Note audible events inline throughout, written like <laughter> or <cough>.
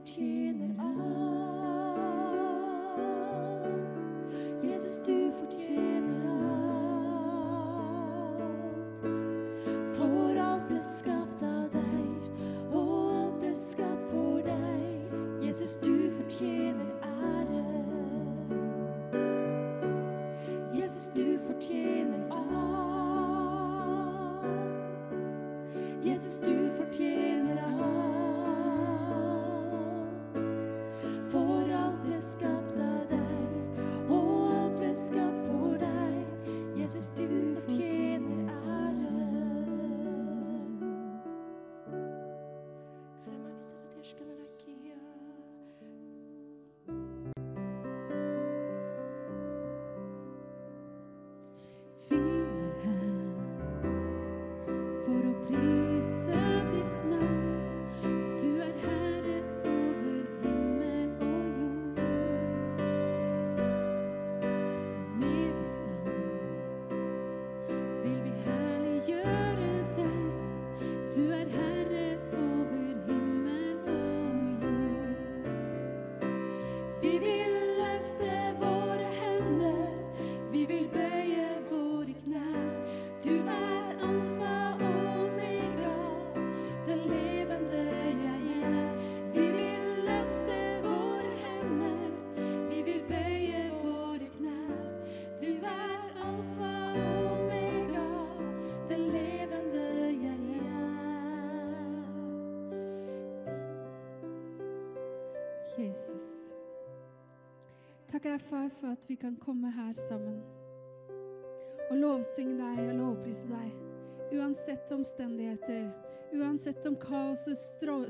about you. takker deg, far, for at vi kan komme her sammen og lovsynge deg og lovprise deg. Uansett omstendigheter, uansett om kaoset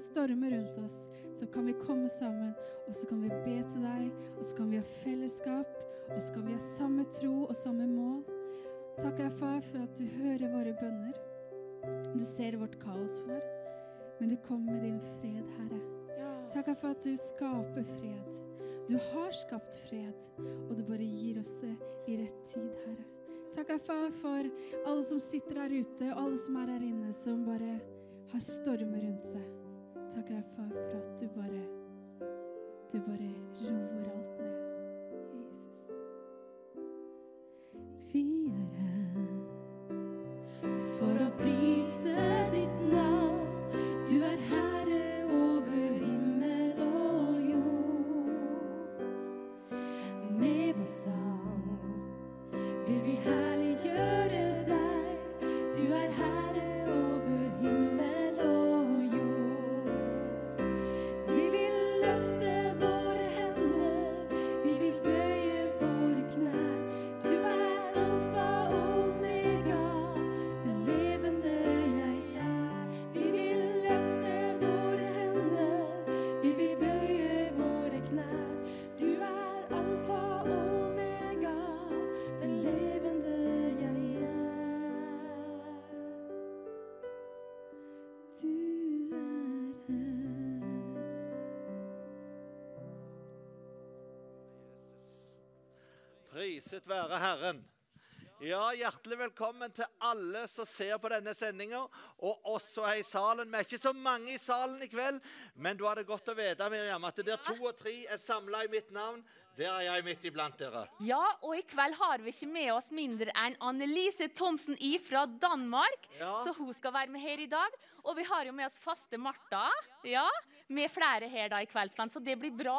stormer rundt oss, så kan vi komme sammen, og så kan vi be til deg, og så kan vi ha fellesskap, og så kan vi ha samme tro og samme mål. Takk deg, far, for at du hører våre bønner. Du ser vårt kaos, far, men du kommer med din fred, Herre. Takk deg for at du skaper fred. Du har skapt fred, og du bare gir oss det i rett tid, Herre. Takk, far, for alle som sitter der ute, og alle som er her inne, som bare har stormer rundt seg. Takk, far, for at du bare Du bare roer alt. Priset være Herren. Ja, Hjertelig velkommen til alle som ser på denne sendinga, og også her i salen. Vi er ikke så mange i salen i kveld, men du hadde godt å vite Miriam, at der to og tre er samla i mitt navn, der er jeg midt iblant dere. Ja, og i kveld har vi ikke med oss mindre enn Annelise Thomsen I fra Danmark. Ja. Så hun skal være med her i dag. Og vi har jo med oss faste Martha. Ja, med flere her da i kveld, så det blir bra.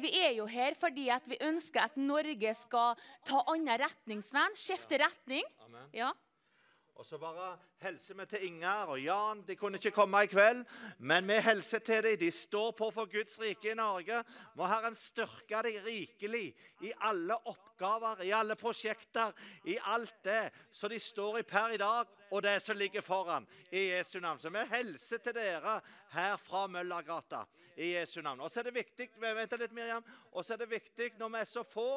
Vi er jo her fordi at vi ønsker at Norge skal ta annen retning, Sven. Skifte retning. Amen. Ja. Og så bare hilser vi til Ingar og Jan. De kunne ikke komme i kveld, men vi hilser til dem. De står på for Guds rike i Norge. Må Herren styrke dem rikelig i alle oppgaver, i alle prosjekter, i alt det som de står i per i dag, og det som ligger foran, i Jesu navn. Så vi hilser til dere her fra Møllergata i Jesu navn. Og så er det viktig vent litt, Miriam, og så er det viktig når vi er så få,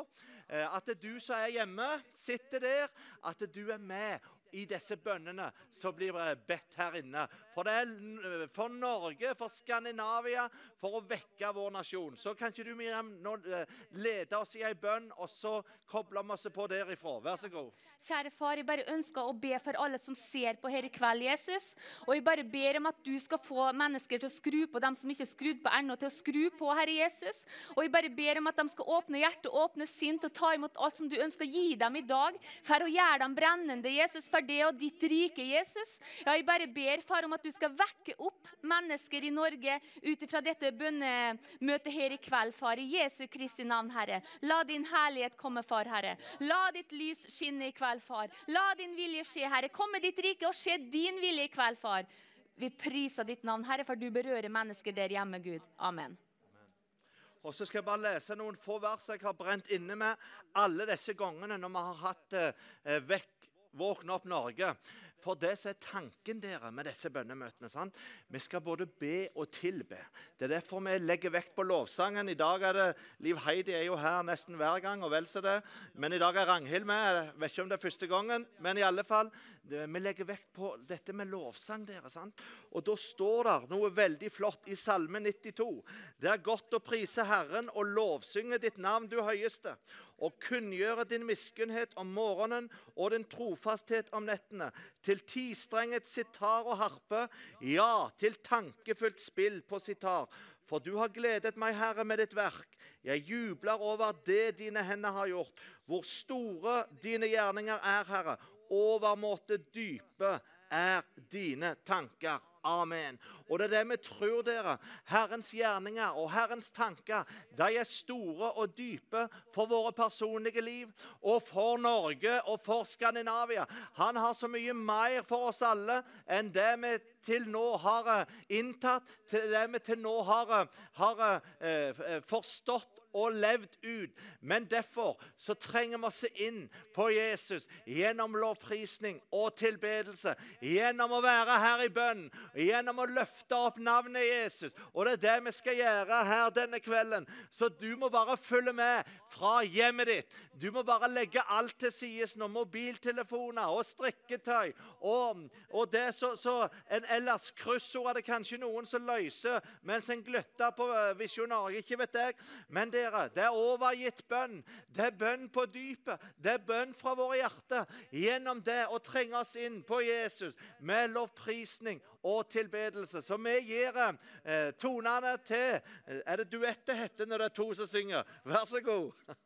eh, at du som er hjemme, sitter der, at du er med i disse bønnene som blir bedt her inne. For det for Norge, for Skandinavia, for å vekke vår nasjon. Så kan ikke du, Miriam, nå eh, lede oss i ei bønn, og så kobler vi oss på derifra. Vær så god. Kjære far, jeg bare ønsker å be for alle som ser på her i kveld, Jesus. Og jeg bare ber om at du skal få mennesker til å skru på, dem som ikke er skrudd på ennå, til å skru på, Herre Jesus. Og jeg bare ber om at de skal åpne hjertet, åpne sinn til å ta imot alt som du ønsker å gi dem i dag, for å gjøre dem brennende, Jesus, for det og ditt rike, Jesus. Ja, jeg bare ber, far, om at du skal vekke opp mennesker i Norge ut ifra dette bønnemøtet her i kveld, far, i Jesu Kristi navn, Herre. La din herlighet komme, far, Herre. La ditt lys skinne i kveld, far. La din vilje skje, Herre. Kom med ditt rike og skje din vilje i kveld, far. Vi priser ditt navn, Herre, for du berører mennesker der hjemme, Gud. Amen. Og så skal jeg bare lese noen få vers jeg har brent inne med alle disse gangene når vi har hatt eh, vekk, Våkne opp Norge. For det som er tanken dere med disse bønnemøtene. sant? Vi skal både be og tilbe. Det er derfor vi legger vekt på lovsangen. I dag er det Liv Heidi er jo her nesten hver gang, og vel så det. Men i dag er Ragnhild med. Jeg vet ikke om det er første gangen, men i alle fall. Det, vi legger vekt på dette med lovsang. dere, sant? Og da står det noe veldig flott i Salme 92. Det er godt å prise Herren og lovsynge ditt navn, du høyeste og kunngjøre din miskunnhet om morgenen og din trofasthet om nettene, til tistrenget sitar og harpe, ja, til tankefullt spill på sitar. For du har gledet meg, Herre, med ditt verk. Jeg jubler over det dine hender har gjort. Hvor store dine gjerninger er, Herre. Overmåte dype er dine tanker. Amen. Og det er det vi tror, dere. Herrens gjerninger og Herrens tanker de er store og dype for våre personlige liv og for Norge og for Skandinavia. Han har så mye mer for oss alle enn det vi til nå har eh, inntatt, til det vi til nå har, eh, har eh, eh, forstått og levd ut. Men derfor så trenger vi å se inn på Jesus gjennom lovprisning og tilbedelse. Gjennom å være her i bønn, gjennom å løfte opp navnet Jesus. Og det er det vi skal gjøre her denne kvelden. Så du må bare følge med fra hjemmet ditt. Du må bare legge alt til side når Mobiltelefoner og strikketøy og, og det så, så en ellers kryssord er det kanskje noen som løser mens en gløtter på eh, Visjon Norge. Ikke vet jeg. Men dere, det er overgitt bønn. Det er bønn på dypet. Det er bønn fra våre hjerter. Gjennom det å trenge oss inn på Jesus med lovprisning og tilbedelse. Så vi gir eh, tonene til eh, Er det duett det heter når det er to som synger? Vær så god. <laughs>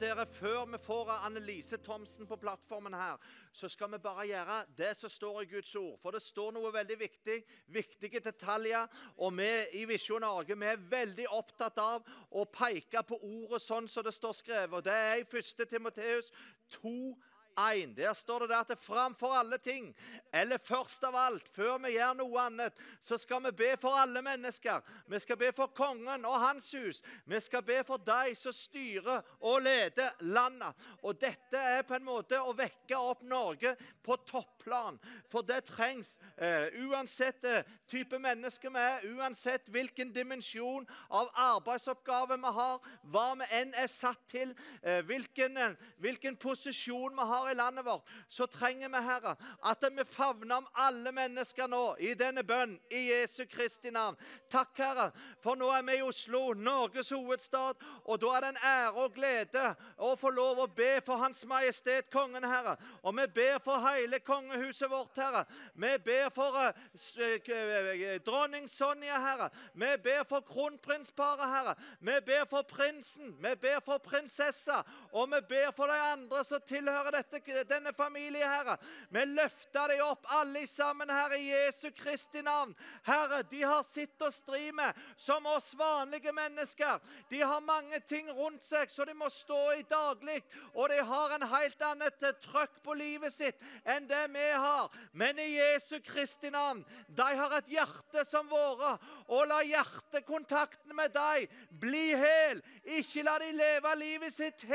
dere, Før vi får Annelise Thomsen på plattformen her, så skal vi bare gjøre det som står i Guds ord. For det står noe veldig viktig, viktige detaljer. Og vi i Visjon Norge vi er veldig opptatt av å peke på ordet sånn som det står skrevet. Og Det er i 1. Timoteus 2, 1. Der står det der at framfor alle ting, eller først av alt, før vi gjør noe annet, så skal vi be for alle mennesker. Vi skal be for kongen og hans hus. Vi skal be for de som styrer og leder landet. Og dette er på en måte å vekke opp Norge på topplan. For det trengs, eh, uansett eh, type menneske vi er, uansett hvilken dimensjon av arbeidsoppgave vi har, hva vi enn er satt til, eh, hvilken, hvilken posisjon vi har i landet vårt, så trenger vi, Herre, at vi favner om alle mennesker nå i denne bønn i Jesu Kristi navn. Takk, Herre, for nå er vi i Oslo, Norges hovedstad, og da er det en ære og glede å få lov å be for Hans Majestet Kongen, Herre. Og vi ber for hele kongehuset vårt, Herre. Vi ber for eh, eh, dronning Sonja, Herre. Vi ber for kronprinsparet, Herre. Vi ber for prinsen. Vi ber for prinsessa. Og vi ber for de andre som tilhører dette, denne familien, Herre. Vi løfter dem opp alle sammen, Herre, Jesu Kristi navn. Herre, de har sitt å stri med, som oss vanlige mennesker. De har mange ting rundt seg så de må stå i daglig, og de har en helt annet eh, trøkk på livet sitt enn det vi har. Men i Jesu Kristi navn, de har et hjerte som våre, og la hjertekontakten med deg bli hel. Ikke la de leve livet sitt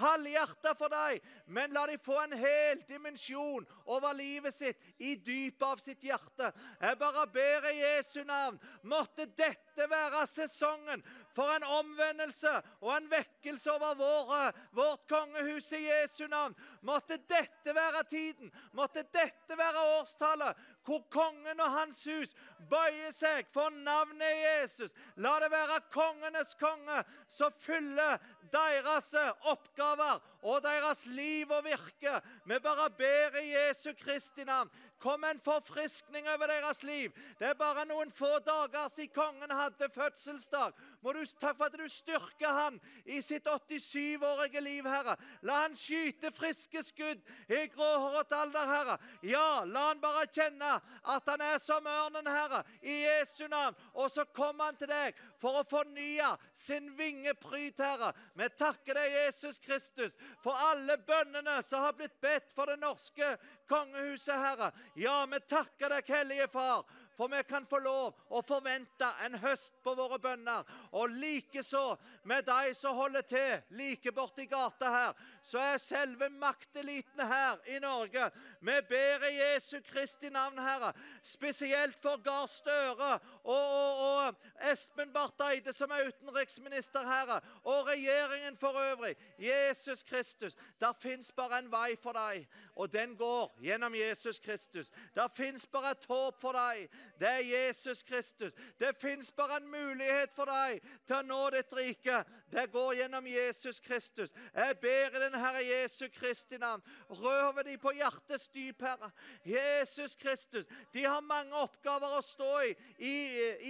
halvhjerta for deg, men la de få en hel dimensjon over livet sitt i dypet av sitt hjerte. Jeg bare ber i Jesu navn, måtte dette være sesongen for en omvendelse og en vekkelse over våre, vårt kongehus i Jesu navn. Måtte dette være tiden, måtte dette være årstallet hvor kongen og hans hus bøyer seg for navnet Jesus. La det være kongenes konge som fyller deres oppgaver og deres liv og virke. Vi bare ber i Jesu Kristi navn. Kom en forfriskning over deres liv. Det er bare noen få dager siden kongen hadde fødselsdag. Må du, takk for at du styrker han i sitt 87-årige liv, Herre. La han skyte friske skudd i gråhåret alder, Herre. Ja, la han bare kjenne at han er som ørnen, Herre, i Jesu navn. Og så kommer han til deg for å fornye sin vingepryd, Herre. Vi takker deg, Jesus Kristus, for alle bønnene som har blitt bedt for det norske kongehuset, Herre. Ja, vi takker deg, Hellige Far, for vi kan få lov å forvente en høst på våre bønner. Og likeså med de som holder til like borti gata her, så er selve makteliten her i Norge. Vi ber i Jesu Kristi navn, Herre, spesielt for Gahr Støre og, og, og Espen Barth Eide, som er utenriksminister, Herre, og regjeringen for øvrig. Jesus Kristus, der fins bare en vei for deg, og den går gjennom Jesus Kristus. Der fins bare et håp for deg. Det er Jesus Kristus. Det fins bare en mulighet for deg til å nå ditt rike. Det går gjennom Jesus Kristus. Jeg ber i den Herre Jesu Kristi navn. Rør ved dem på hjertets dyp, Herre. Jesus Kristus. De har mange oppgaver å stå i, i,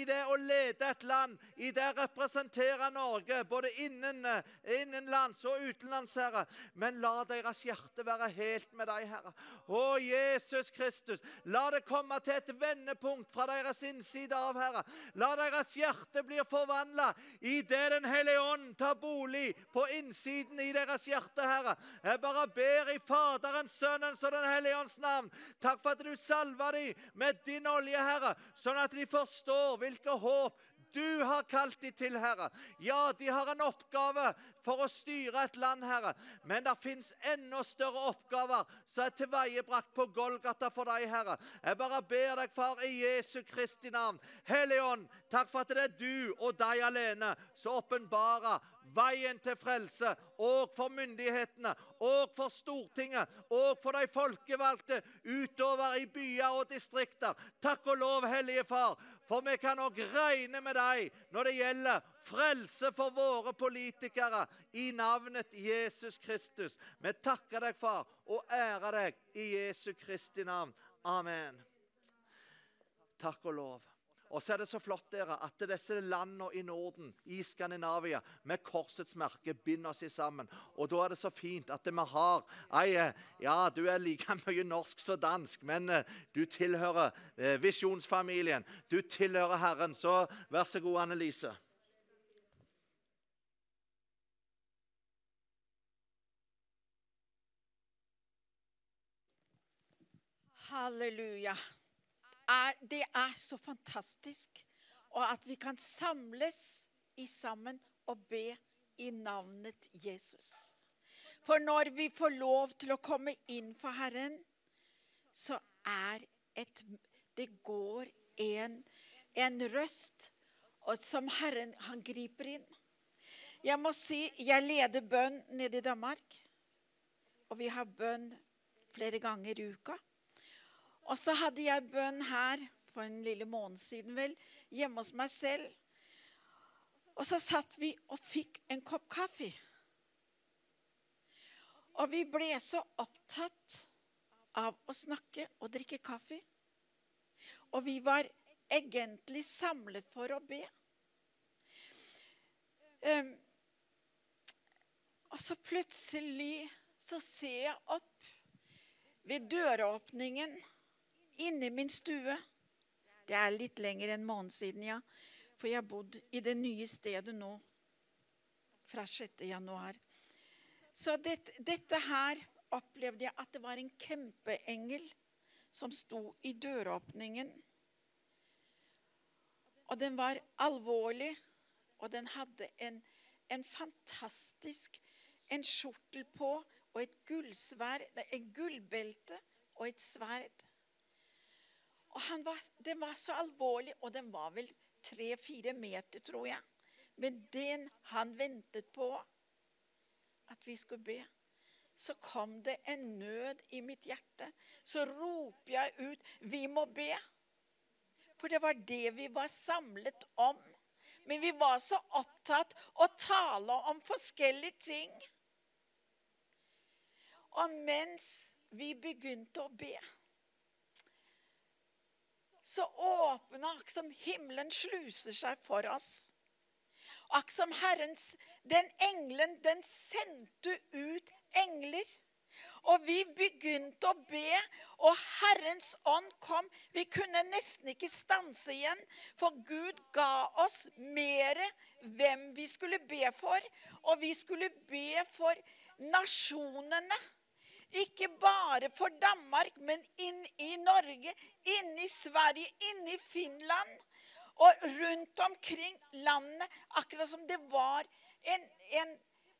i det å lede et land, i det å representere Norge, både innen, innenlands og utenlands, Herre. Men la deres hjerte være helt med deg, Herre. Å, Jesus Kristus, la det komme til et vendepunkt fra deres innside av, Herre. La deres hjerte bli forvandla i det Den hellige ånd tar bolig på innsiden i deres hjerte, Herre. Jeg bare ber i Faderens, Sønnens og Den hellige ånds navn. Takk for at du salver dem med din olje, Herre, sånn at de forstår hvilke håp du har kalt dem til, Herre. Ja, de har en oppgave for å styre et land, Herre. Men det fins enda større oppgaver som er tilveiebrakt på Golgata for deg, Herre. Jeg bare ber deg, Far, i Jesu Kristi navn. Hellige Ånd, takk for at det er du og deg alene som åpenbarer veien til frelse, og for myndighetene, og for Stortinget, og for de folkevalgte utover i byer og distrikter. Takk og lov, Hellige Far, for vi kan òg regne med deg når det gjelder frelse for våre politikere i navnet Jesus Kristus. Vi takker deg, Far, og ærer deg i Jesu Kristi navn. Amen. Takk og lov. Og så er det så flott dere, at disse landene i Norden, i Skandinavia, med korsets merke binder oss sammen. Og da er det så fint at vi har ei eh, Ja, du er like <laughs> mye norsk som dansk, men eh, du tilhører eh, visjonsfamilien. Du tilhører Herren. Så vær så god, Annelise. Halleluja. Er, det er så fantastisk. Og at vi kan samles i sammen og be i navnet Jesus. For når vi får lov til å komme inn for Herren, så er et Det går en, en røst som Herren han griper inn. Jeg må si, jeg leder bønn nede i Danmark. og vi har bønn flere ganger i uka. Og så hadde jeg bønn her for en lille måned siden, vel, hjemme hos meg selv. Og så satt vi og fikk en kopp kaffe. Og vi ble så opptatt av å snakke og drikke kaffe. Og vi var egentlig samlet for å be. Um, og så plutselig så ser jeg opp ved døråpningen inne i min stue. Det er litt lenger enn måneden siden, ja. For jeg har bodd i det nye stedet nå fra 6. januar. Så dette, dette her opplevde jeg at det var en kjempeengel som sto i døråpningen. Og den var alvorlig, og den hadde en, en fantastisk en skjortel på og et gullsverd, et gullbelte og et sverd. Og var, Den var så alvorlig, og den var vel tre-fire meter, tror jeg. Men den han ventet på at vi skulle be, så kom det en nød i mitt hjerte. Så roper jeg ut 'Vi må be'. For det var det vi var samlet om. Men vi var så opptatt å tale om forskjellige ting. Og mens vi begynte å be, så åpna akk som himmelen sluser seg for oss. Akk som Herrens Den engelen, den sendte ut engler. Og vi begynte å be, og Herrens ånd kom. Vi kunne nesten ikke stanse igjen, for Gud ga oss mer hvem vi skulle be for. Og vi skulle be for nasjonene. Ikke bare for Danmark, men inn i Norge, inn i Sverige, inn i Finland. Og rundt omkring landet, akkurat som det var en, en,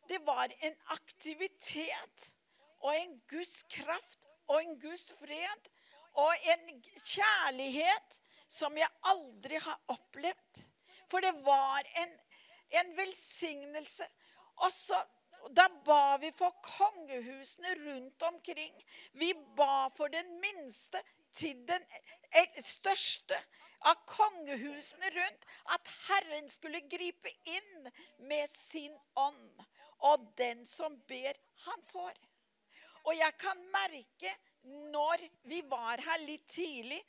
det var en aktivitet og en Guds kraft og en Guds fred og en kjærlighet som jeg aldri har opplevd. For det var en, en velsignelse. Og så da ba vi for kongehusene rundt omkring. Vi ba for den minste til den største av kongehusene rundt. At Herren skulle gripe inn med sin ånd. Og den som ber, han får. Og jeg kan merke når vi var her litt tidlig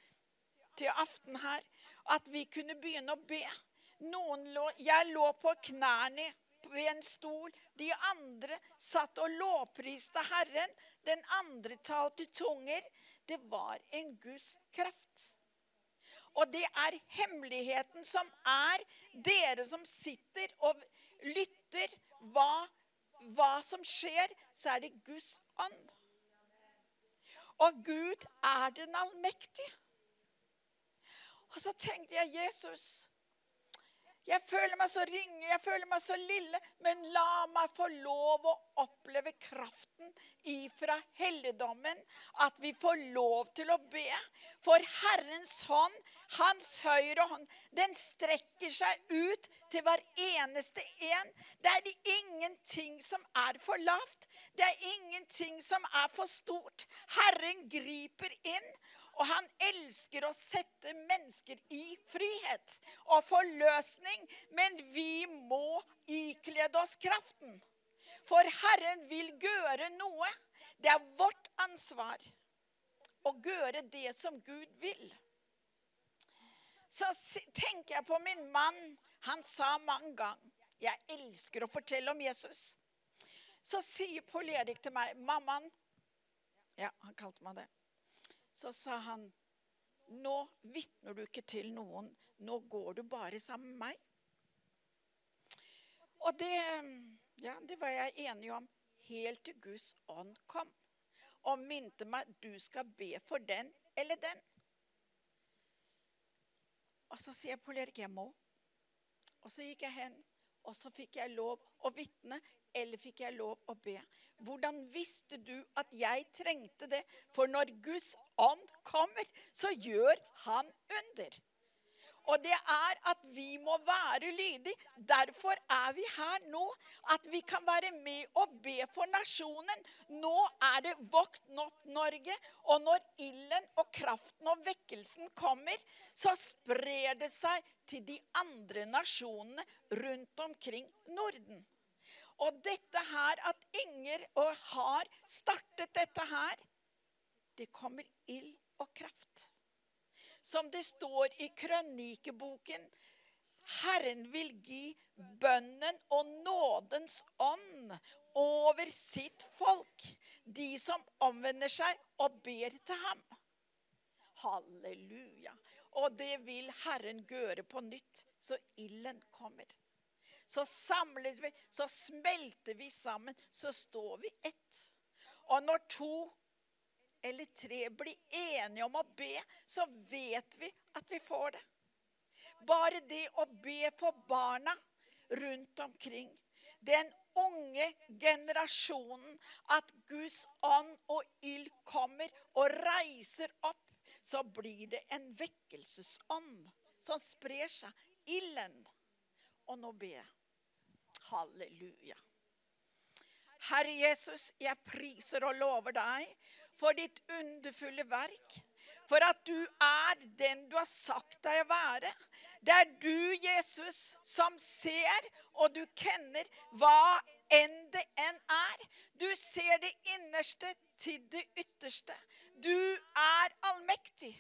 til aften her, at vi kunne begynne å be. Lå, jeg lå på knærne ved en stol. De andre satt og lovpriste Herren. Den andre talte tunger. Det var en Guds kraft. Og det er hemmeligheten som er dere som sitter og lytter hva, hva som skjer, så er det Guds ånd. Og Gud er den allmektige. Og så tenkte jeg Jesus jeg føler meg så ringe, jeg føler meg så lille, men la meg få lov å oppleve kraften ifra helligdommen. At vi får lov til å be. For Herrens hånd, Hans høyre hånd, den strekker seg ut til hver eneste en. Det er ingenting som er for lavt. Det er ingenting som er for stort. Herren griper inn. Og han elsker å sette mennesker i frihet og forløsning. Men vi må iklede oss kraften. For Herren vil gjøre noe. Det er vårt ansvar å gjøre det som Gud vil. Så tenker jeg på min mann. Han sa mange ganger jeg elsker å fortelle om Jesus. Så sier Paul Erik til meg, 'Mammaen' Ja, han kalte meg det så sa han Nå vitner du ikke til noen. Nå går du bare sammen med meg. Og det, ja, det var jeg enig om helt til Guds ånd kom og minte meg du skal be for den eller den. Og så sier jeg Erik jeg må. Og så gikk jeg hen, og så fikk jeg lov å vitne eller fikk jeg lov å be? Hvordan visste du at jeg trengte det? For når Guds ånd kommer, så gjør han under. Og det er at vi må være lydige. Derfor er vi her nå. At vi kan være med og be for nasjonen. Nå er det Våkn opp, Norge. Og når ilden og kraften og vekkelsen kommer, så sprer det seg til de andre nasjonene rundt omkring Norden. Og dette her, at Inger og har startet dette her, det kommer ild og kraft. Som det står i krønikeboken, Herren vil gi bønnen og nådens ånd over sitt folk, de som omvender seg og ber til ham. Halleluja. Og det vil Herren gjøre på nytt, så ilden kommer. Så samles vi, så smelter vi sammen, så står vi ett. Og når to eller tre blir enige om å be, så vet vi at vi får det. Bare det å be for barna rundt omkring, den unge generasjonen, at Guds ånd og ild kommer og reiser opp, så blir det en vekkelsesånd som sprer seg. Ilden. Og nå ber jeg. Halleluja. Herre Jesus, jeg priser og lover deg for ditt underfulle verk. For at du er den du har sagt deg å være. Det er du, Jesus, som ser, og du kjenner hva enn det enn er. Du ser det innerste til det ytterste. Du er allmektig.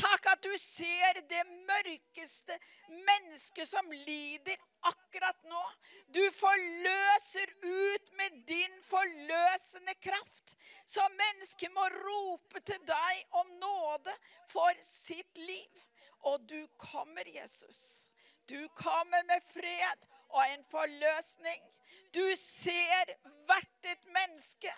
Takk at du ser det mørkeste mennesket som lider akkurat nå. Du forløser ut med din forløsende kraft. Så mennesket må rope til deg om nåde for sitt liv. Og du kommer, Jesus. Du kommer med fred og en forløsning. Du ser hvert et menneske.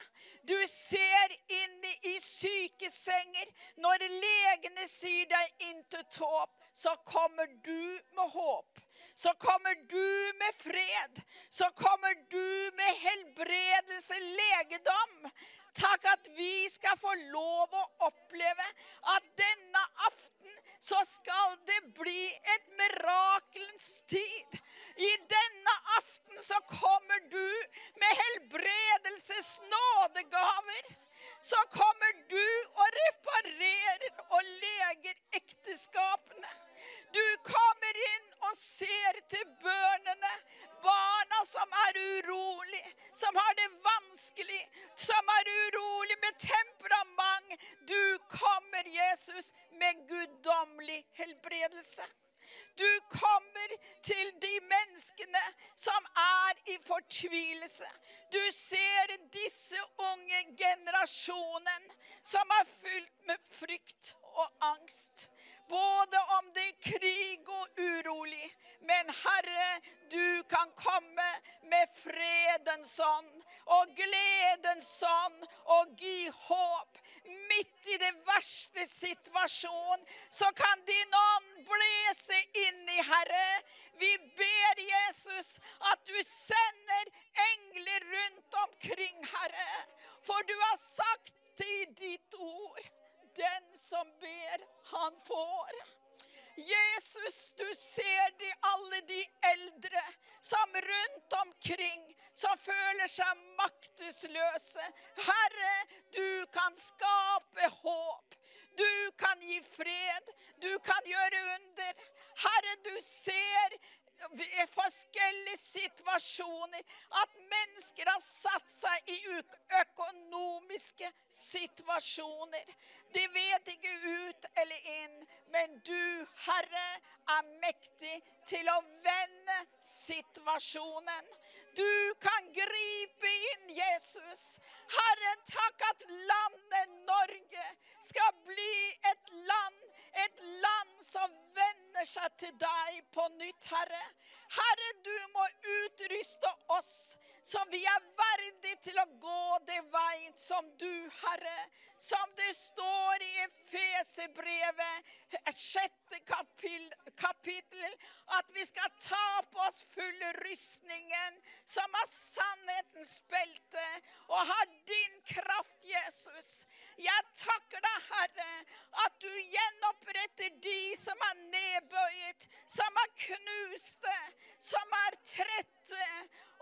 Du ser inn i sykesenger. Når legene sier deg intet håp, så kommer du med håp. Så kommer du med fred. Så kommer du med helbredelse, legedom. Takk at vi skal få lov å oppleve at denne aften så skal det bli et mirakelens tid. I denne aften så kommer du med helbredelses nådegaver. Så kommer du og reparerer og leger ekteskapene. Du kommer inn og ser til bønnene, barna som er urolig, som har det vanskelig, som er urolig med temperament. Du kommer, Jesus, med guddommelig helbredelse. Du kommer til de menneskene som er i fortvilelse. Du ser disse unge generasjonen som er fylt med frykt og angst. Både om det er krig og urolig. Men Herre, du kan komme med fredens ånd og gledens ånd og gi håp. Midt i det verste situasjonen så kan din ånd blese inn i Herre. Vi ber Jesus at du sender engler rundt omkring, Herre. For du har sagt i ditt ord den som ber, han får. Jesus, du ser de, alle de eldre som rundt omkring som føler seg maktesløse. Herre, du kan skape håp. Du kan gi fred. Du kan gjøre under. Herre, du ser i forskjellige situasjoner at mennesker har satt seg i økonomiske situasjoner. De vet ikke ut eller inn, men du, Herre, er mektig til å vende situasjonen. Du kan gripe inn, Jesus. Herre, takk at landet Norge skal bli et land, et land som vender seg til deg på nytt, Herre. Herre, du må utruste oss så vi er verdige til å gå det veien som du, Herre. Som det står i Efeserbrevet, sjette kapittel, at vi skal ta på oss full rustningen, som er sannhetens belte, og har din kraft, Jesus. Jeg takker deg, Herre, at du gjenoppretter de som er nedbøyet, som er knuste, som er trette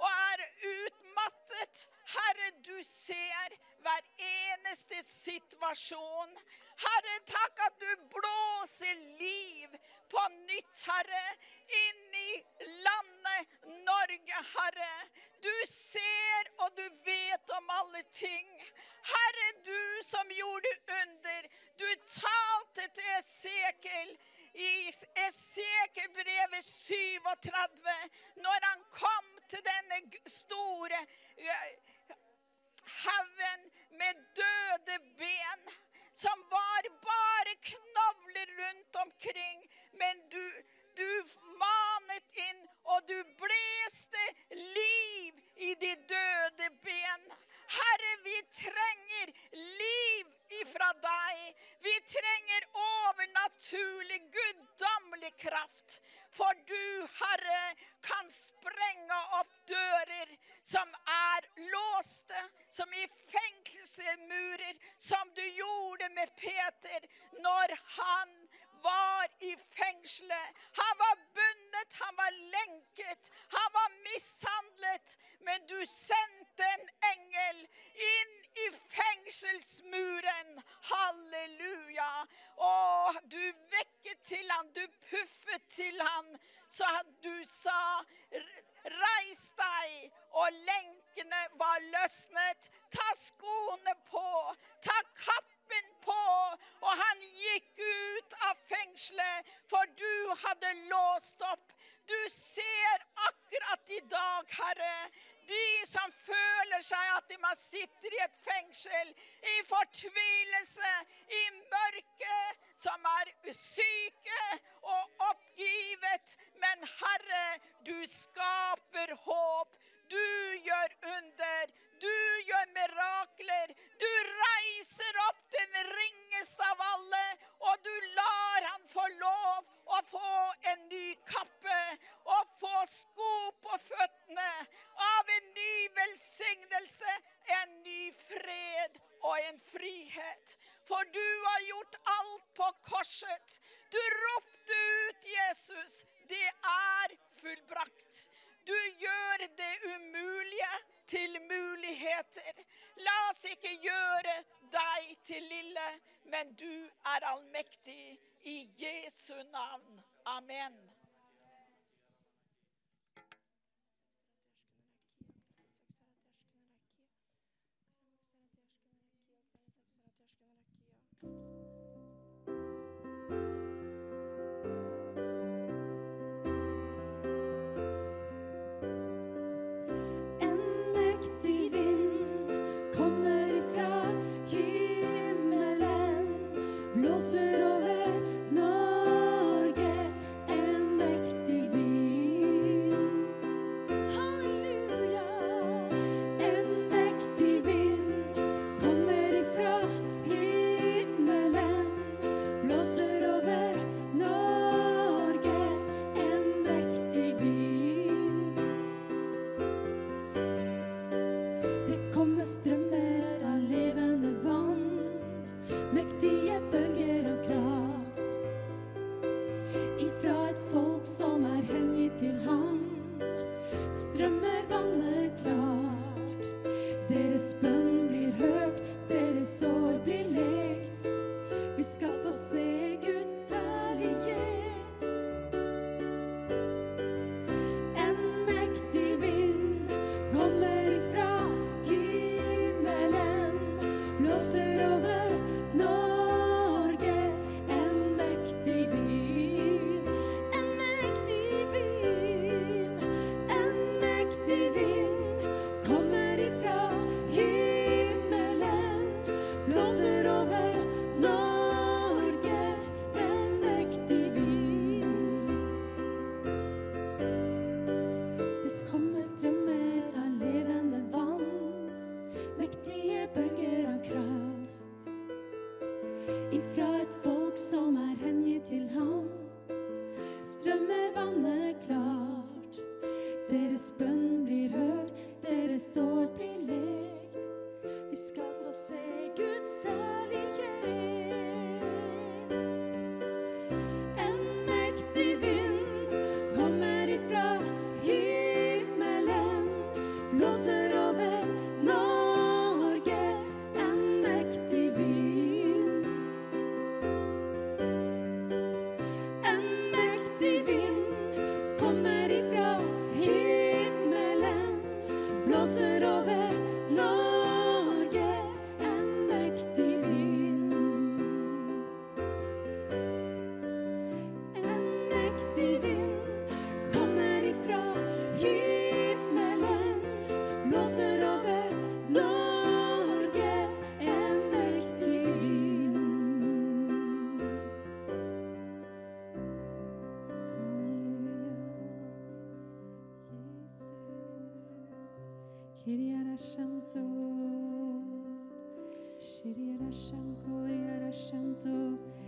og er utmattet. Herre, du ser hver eneste situasjon. Herre, takk at du blåser liv på nytt, Herre, inn i landet Norge, Herre. Du ser og du vet om alle ting. Herre, du som gjorde under. Du talte til Esekiel i Esekiel-brevet 37, når han kom til denne store haugen med døde ben, som var bare knavler rundt omkring. Men du, du manet inn, og du blåste liv i de døde ben. Herre, vi trenger liv ifra deg. Vi trenger overnaturlig, guddommelig kraft. For du, Herre, kan sprenge opp dører som er låste, som i fengselsmurer, som du gjorde med Peter når han var i fengselet. Han var bundet, han var lenket, han var mishandlet. Men du sendte en engel inn i fengselsmuren. Halleluja. Og du vekket til han, du puffet til han, så at du sa Reis deg, og lenkene var løsnet. Ta skoene på, ta kappen på. Og han gikk ut av fengselet, for du hadde låst opp. Du ser akkurat i dag, Herre, de som føler seg at de sitter sitte i et fengsel, i fortvilelse, i mørke, som er syke og oppgivet. Men Herre, du skaper håp. Du gjør under. Du gjør mirakler. Du reiser opp den ringeste av alle, og du lar han få lov å få en ny kappe og få sko på føttene av en ny velsignelse, en ny fred og en frihet. For du har gjort alt på korset. Du ropte ut, Jesus, det er fullbrakt. Du gjør det umulige til muligheter. La oss ikke gjøre deg til lille, men du er allmektig. I Jesu navn. Amen. Kiriara Shanto, Shiriara Shankoriara Shanto.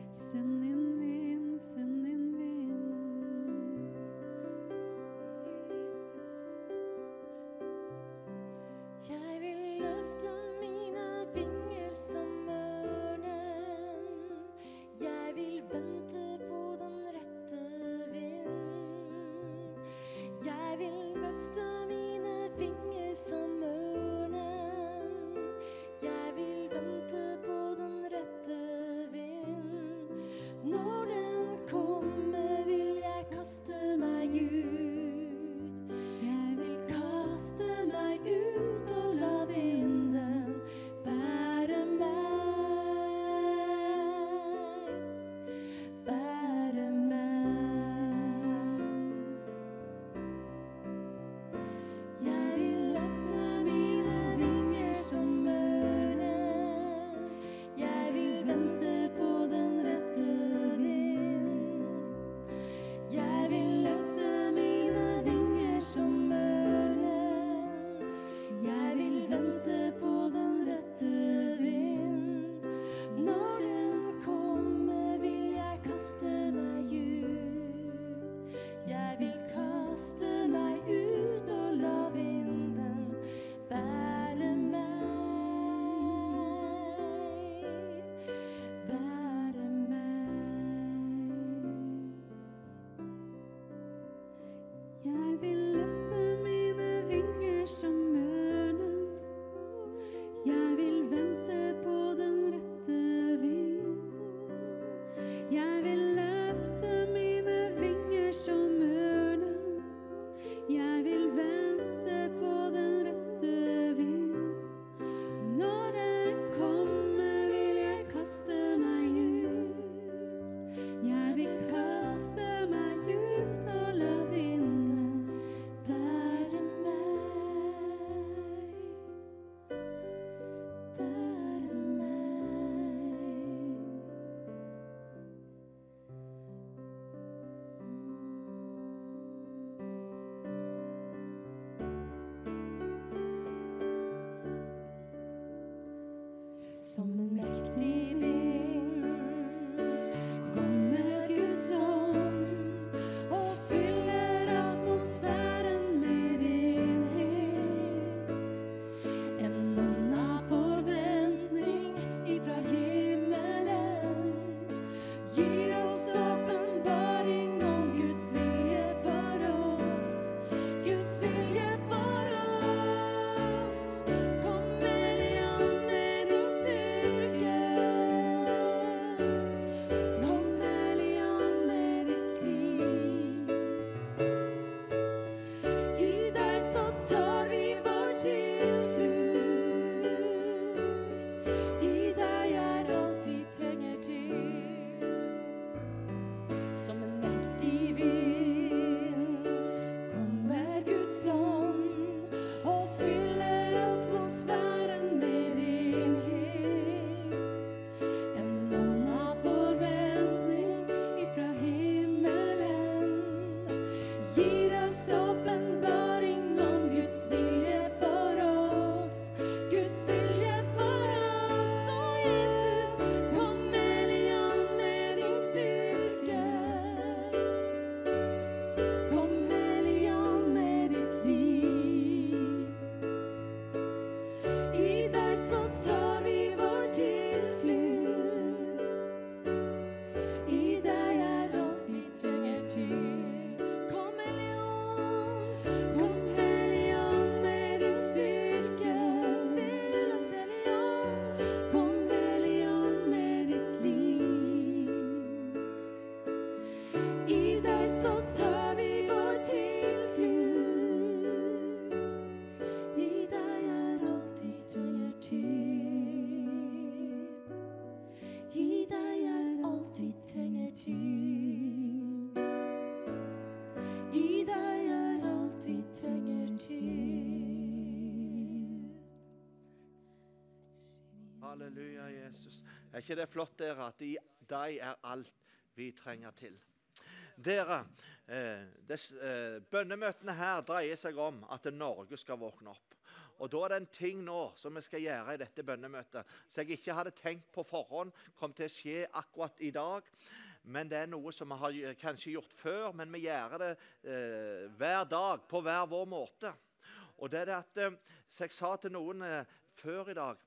Ikke det flott, dere, at i deg er alt vi trenger til? Dere, eh, des, eh, bønnemøtene her dreier seg om at Norge skal våkne opp. Og Da er det en ting nå som vi skal gjøre i dette bønnemøtet, som jeg ikke hadde tenkt på forhånd kom til å skje akkurat i dag. Men det er noe som vi har kanskje gjort før, men vi gjør det eh, hver dag på hver vår måte. Og det er det at, eh, Så jeg sa til noen eh, før i dag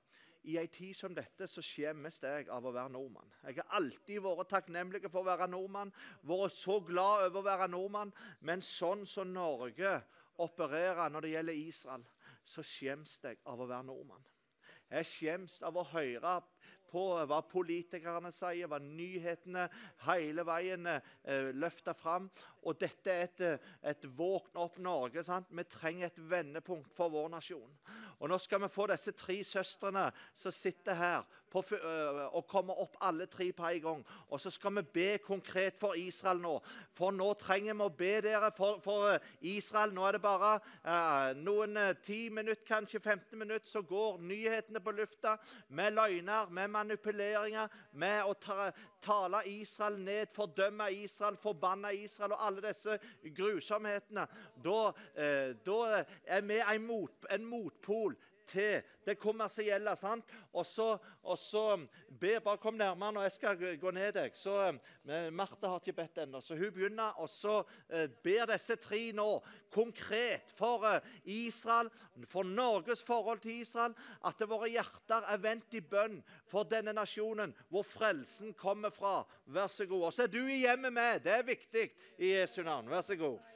i ei tid som dette så skjemmes jeg av å være nordmann. Jeg har alltid vært takknemlig for å være nordmann, vært så glad over å være nordmann. Men sånn som Norge opererer når det gjelder Israel, så skjems jeg av å være nordmann. Jeg skjems av å høre på hva politikerne sier, hva nyhetene hele veien eh, løfter fram. Og dette er et, eh, et våkne opp Norge. sant? Vi trenger et vendepunkt for vår nasjon. Og nå skal vi få disse tre søstrene som sitter her, på, f- øh, og komme opp alle tre på en gang. Og så skal vi be konkret for Israel nå. For nå trenger vi å be dere for, for øh, Israel. Nå er det bare eh, noen ti minutter, kanskje 15 minutter, så går nyhetene på lufta med løgner, med manipuleringer, med å ta, tale Israel ned, fordømme Israel, forbanne Israel og alle disse grusomhetene. Da, eh, da er vi en, mot, en motpol til det kommersielle. sant? Og så, og så be, Bare kom nærmere når jeg skal gå- ned deg. Så eh, Marte har ikke bedt ennå, så hun begynner. Og så eh, ber disse tre nå konkret for eh, Israel, for Norges forhold til Israel, at våre hjerter er vendt i bønn for denne nasjonen, hvor frelsen kommer fra. Vær så god. Og så er du i hjemmet med. Det er viktig i Jesu navn. Vær så god.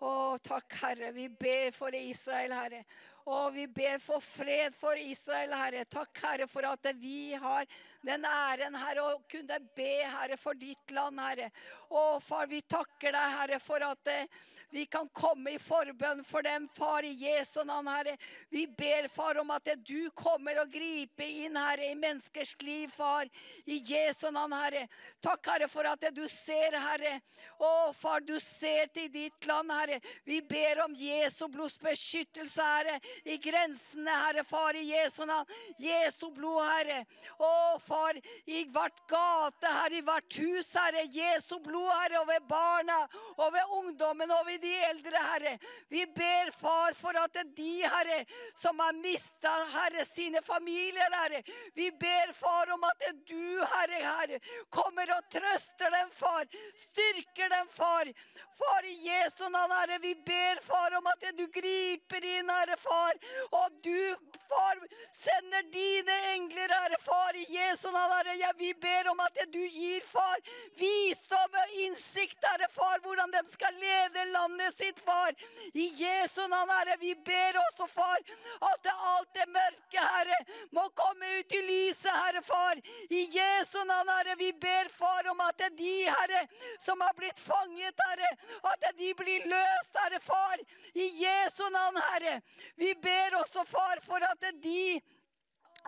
Å, takk, Herre. Vi ber for Israel, Herre. Og vi ber for fred for Israel, Herre. Takk, Herre, for at vi har den æren, Herre, å kunne be, Herre, for ditt land, Herre. Å, far, vi takker deg, Herre, for at eh, vi kan komme i forbønn for dem, far, i Jesu navn, Herre. Vi ber, far, om at du kommer og griper inn, Herre, i menneskers liv, far, i Jesu navn, Herre. Takk, Herre, for at du ser, Herre. Å, far, du ser til ditt land, Herre. Vi ber om Jesu blods beskyttelse, Herre, i grensene, Herre, far, i Jesu navn. Jesu blod, Herre. Å, far, i hvert gate, Herre, i hvert hus, Herre. Jesu blod, Herre, over barna, over ungdommen, over de eldre, Herre. Vi ber, far, for at det er de, Herre, som har mista, Herre, sine familier, Herre. Vi ber, far, om at det er du, Herre, Herre, kommer og trøster dem, far. Styrker dem, far. Far, i Jesu navn, Herre, vi ber, far, om at du griper inn, Herre, far. Og du, far, sender dine engler, Herre, far, i Jesu navn, Herre. Ja, vi ber om at du gir, far, visdom og innsikt, Herre, far, hvordan de skal lede landet sitt, far. I Jesu navn, Herre, vi ber også, far, at alt det mørke, Herre, må komme ut i lyset, Herre, far. I Jesu navn, Herre, vi ber, far, om at det er de, Herre, som har blitt fanget, Herre, at de blir løst, Herre, far. I Jesu navn, Herre. Vi ber også, far, for at det er de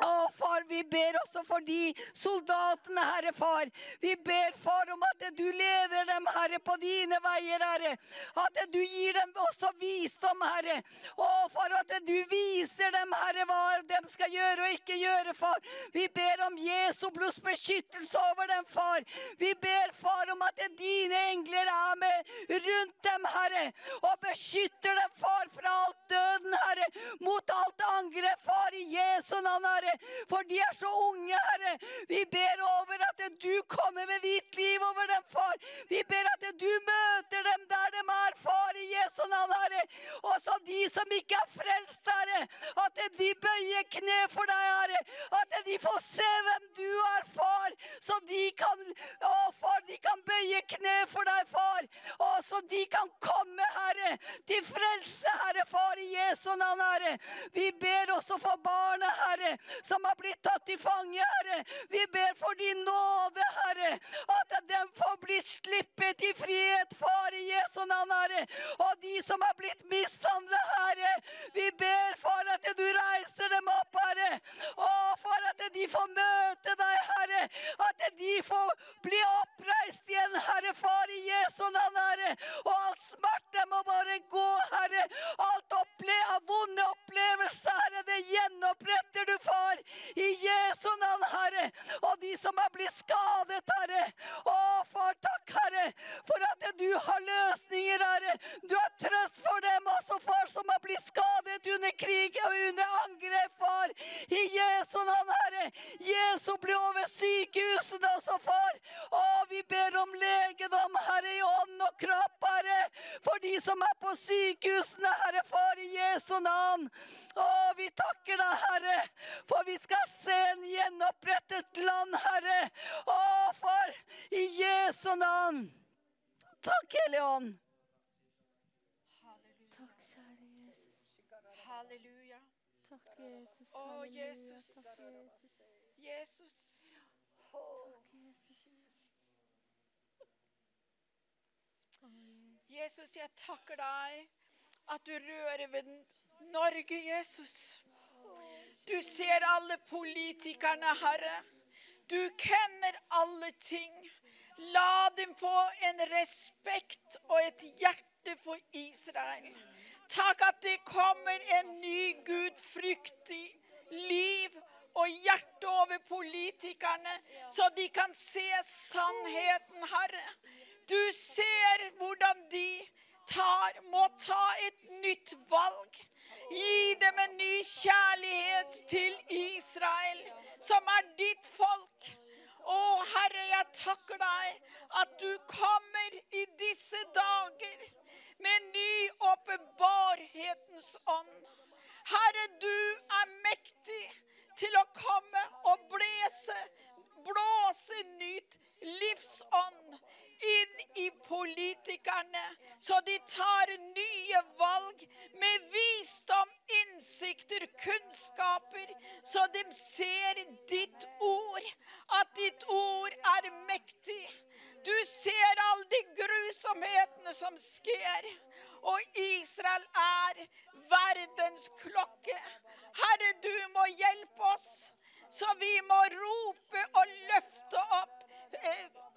å, far, vi ber også for de soldatene, Herre, far. Vi ber, far, om at du leder dem, Herre, på dine veier, Herre. At du gir dem også visdom, Herre. Å, far, at du viser dem, Herre, hva de skal gjøre og ikke gjøre, far. Vi ber om Jesu blods beskyttelse over dem, far. Vi ber, far, om at dine engler er med rundt dem, Herre, og beskytter dem, far, fra alt døden, Herre, mot alt angrep, far, i Jesu navn, Herre. For de er så unge, Herre. Vi ber over at du kommer med ditt liv over dem, far. Vi ber at du møter dem der de er, far, i Jesu navn, Herre. Også de som ikke er frelst, Herre. At de bøyer kne for deg, Herre. At de får se hvem du er, far. Så de kan, å, far, de kan bøye kne for deg, far. Og så de kan komme, Herre, til frelse, Herre, far, i Jesu navn, Herre. Vi ber også for barna, Herre, som har blitt tatt til fange, Herre. Vi ber for din nåde, Herre, at de får bli slippet i frihet, Far i Jesu navn, Herre. Og de som har blitt mishandlet, Herre, vi ber, Far, at du reiser dem opp, Herre. Og for at de får møte deg, Herre. At de får bli oppreist igjen, Herre, Far i Jesu navn, Herre. Og all smerte må bare gå, Herre. Alt opple vonde opplevelser, Herre, det gjenoppretter du, Far sår i Jesu navn, Herre. Og de som er blitt skadet, Herre. Å, far, takk, Herre, for at du har løsninger, Herre. Du har trøst for dem også, far, som har blitt skadet under krig og under angrep, far. I Jesu navn, Herre. Jesu blir over sykehusene også, far. Å, vi ber om legedom, Herre, i ånd og kropp, Herre. For de som er på sykehusene, Herre, far, i Jesu navn. Å, vi takker deg, Herre. for for vi skal se en gjenopprettet land, Herre. Å, for i Jesu navn. Takk, Hellige Ånd. Takk, kjære Jesus. Halleluja. Takk, Jesus. Å, Halleluja. Jesus. Takk, Jesus. Jesus. Takk, Jesus. Jesus, jeg takker deg at du rører ved Norge, Jesus. Du ser alle politikerne, Herre. Du kjenner alle ting. La dem få en respekt og et hjerte for Israel. Takk at det kommer en ny gudfryktig liv og hjerte over politikerne, så de kan se sannheten, Herre. Du ser hvordan de tar, må ta et nytt valg. Gi dem en ny kjærlighet til Israel, som er ditt folk. Å, Herre, jeg takker deg at du kommer i disse dager med ny åpenbarhetens ånd. Herre, du er mektig til å komme og blåse, blåse nytt livsånd inn i politikerne, så de tar nye valg med visdom, innsikter, kunnskaper, så de ser ditt ord, at ditt ord er mektig. Du ser alle de grusomhetene som skjer, og Israel er verdens klokke. Herre, du må hjelpe oss, så vi må rope og løfte opp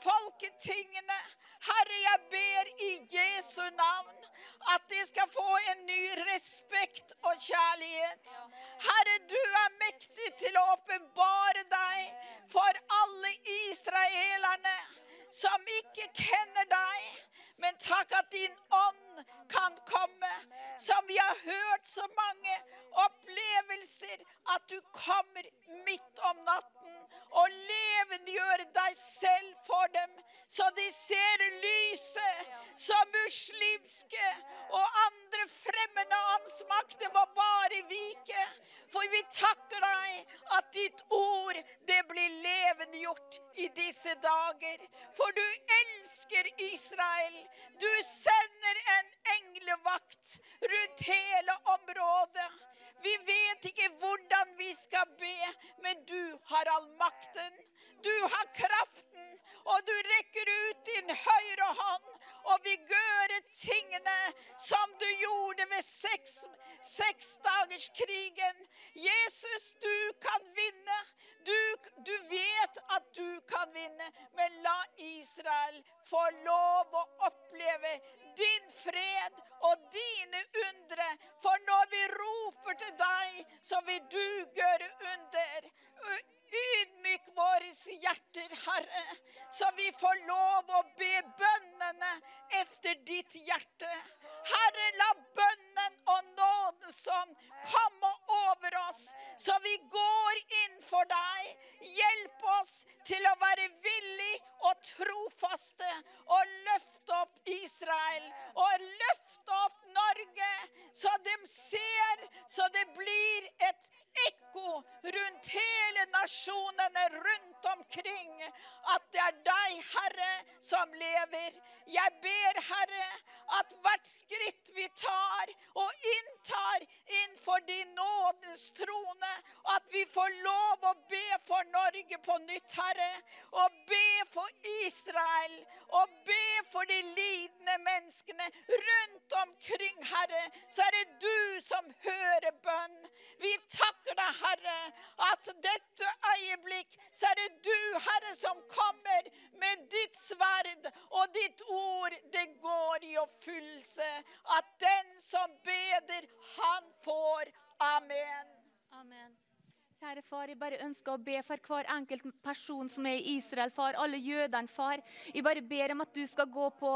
folketingene. Herre, jeg ber i Jesu navn at de skal få en ny respekt og kjærlighet. Herre, du er mektig til å åpenbare deg for alle israelerne som ikke kjenner deg. Men takk at din ånd kan komme, som vi har hørt så mange opplevelser, at du kommer midt om natten og levendegjør deg selv for dem, så de ser lyset som muslimske og andre fremmede åndsmakter må bare vike. For vi takker deg at ditt ord det blir levendegjort i disse dager. For du elsker Israel. Du sender en englevakt rundt hele området. Vi vet ikke hvordan vi skal be, men du har all makten. Du har kraften, og du rekker ut din høyre hånd og vil gjøre tingene som du gjorde ved seks, seksdagerskrigen. Jesus, du kan vinne. Du, du vet at du kan vinne, men la Israel få lov å oppleve din fred og dine undre. For når vi roper til deg, så vil du gjøre under. Ydmyk våre hjerter, Herre, så vi får lov å be bønnene efter ditt hjerte. Herre, la bønnen og nådens ånd komme over oss, så vi går inn for deg. Hjelp oss til å være villig og trofaste og løfte opp Israel og løfte opp Norge, så de ser, så det blir et ekko rundt hele nasjonene rundt omkring at det er deg, Herre, som lever. Jeg ber, Herre, at hvert skritt vi tar og inntar innenfor din nådens trone, at vi får lov å be for Norge på nytt, Herre, og be for Israel, og be for de lidende menneskene rundt omkring, Herre, så er det du som hører bønn. Vi takker deg, Herre, at dette øyeblikk så er det du, Herre, som kommer med ditt sverd og ditt ord. Det går i oppfyllelse. At den som beder, han får. Amen. Amen. Kjære far, jeg bare ønsker å be for hver enkelt person som er i Israel, far. Alle jødene, far. Jeg bare ber om at du skal gå på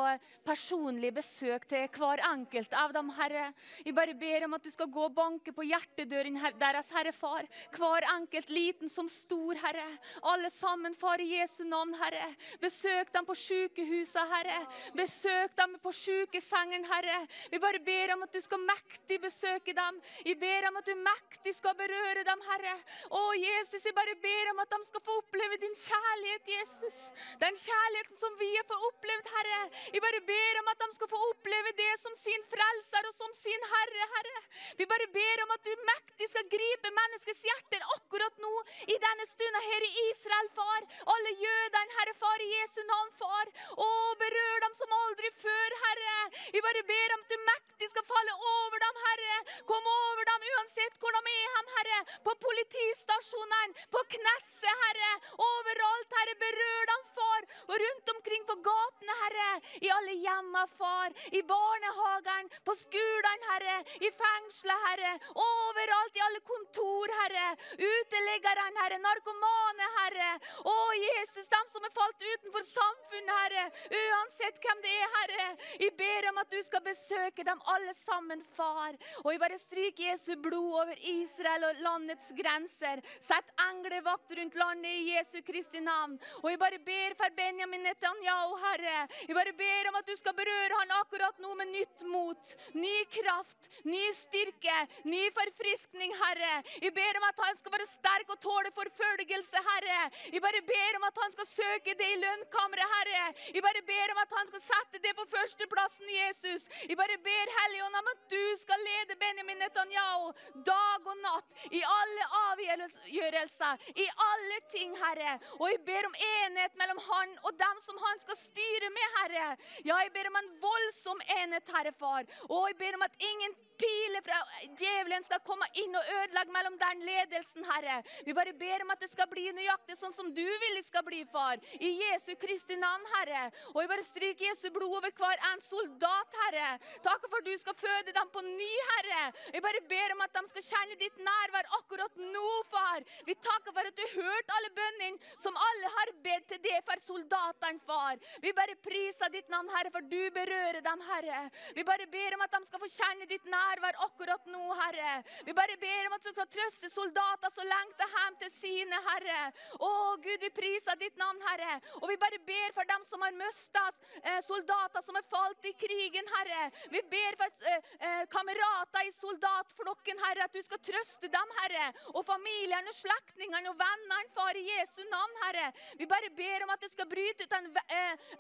personlig besøk til hver enkelt av dem, Herre. Jeg bare ber om at du skal gå og banke på hjertedøren deres, Herre far. Hver enkelt, liten som stor, Herre. Alle sammen, far, i Jesu navn, Herre. Besøk dem på sykehuset, Herre. Besøk dem på sykesengen, Herre. Vi bare ber om at du skal mektig besøke dem. Jeg ber om at du mektig skal berøre dem, Herre. Å, Jesus, jeg bare ber om at de skal få oppleve din kjærlighet, Jesus. Den kjærligheten som vi har fått opplevd, Herre. Jeg bare ber om at de skal få oppleve det som sin frelser og som sin Herre, Herre. Vi bare ber om at du mektig skal gripe menneskets hjerter akkurat nå, i denne stunden her i Israel, far. Alle jødene, Herre, far, i Jesu navn, far. Å, berør dem som aldri før, Herre. Vi bare ber om at du mektig skal falle over dem, Herre. Kom over dem uansett hvor de er Herre. På politistasjonene, på Knesset, Herre. Overalt, Herre. Berør dem, far. Og rundt omkring på gatene, Herre. I alle hjemma, far. I barnehagene, på skolen, Herre. I fengselet, Herre. Overalt, i alle kontor, Herre. Uteliggerne, Herre. Narkomane, Herre. Å, Jesus, dem som er falt utenfor samfunnet, Herre. Uansett hvem det er, Herre. Jeg ber om at du skal besøke dem alle sammen, far. Og jeg bare stryker Jesu blod over Israel og landets grenser. Sett englevakt rundt landet i Jesu Kristi navn. Og jeg bare ber for Benjamin Netanyahu, Herre. Jeg bare ber om at du skal berøre han akkurat nå med nytt mot, ny kraft, ny styrke, ny forfriskning, Herre. Jeg ber om at han skal være sterk og tåle forfølgelse, Herre. Jeg bare ber om at han skal søke det i lønnkammeret, Herre. Jeg bare ber om at han skal sette det på førsteplassen, Jesus. Jeg bare ber Helligånd om at du skal lede Benjamin Netanyahu dag og natt i alle avgjørelser, i alle ting, Herre. Og jeg ber om enhet mellom han og dem som han skal styre med, Herre. Ja, jeg ber om en voldsom enhet, Herre Far. Og jeg ber om at ingen piler fra djevelen skal komme inn og ødelegge mellom den ledelsen, Herre. Vi bare ber om at det skal bli nøyaktig sånn som du vil det skal bli, far. I Jesu Kristi navn, Herre. Og vi bare stryker Jesu blod over hver en soldat, Herre. Takk for at du skal føde dem på ny, Herre. Vi bare ber om at de skal kjenne ditt nærvær akkurat nå, far. Vi takker for at du hørte alle bønnene som alle har bedt til det for soldatene, far. Vi bare priser ditt navn, Herre, for du berører dem, Herre. Vi bare ber om at de skal få kjenne ditt nærvær akkurat nå, Herre. Vi bare ber om at du skal trøste soldater som lengter hjem til sine, Herre. Å, Gud, vi priser ditt navn, Herre. Og vi bare ber for dem som har mistet eh, soldater som har falt i krigen, Herre. Vi ber for eh, eh, kamerater i soldatflokken, Herre, at du skal trøste dem, Herre. Og familiene, slektningene og vennene, far, i Jesu navn, Herre. Vi bare ber om at det skal bryte ut en,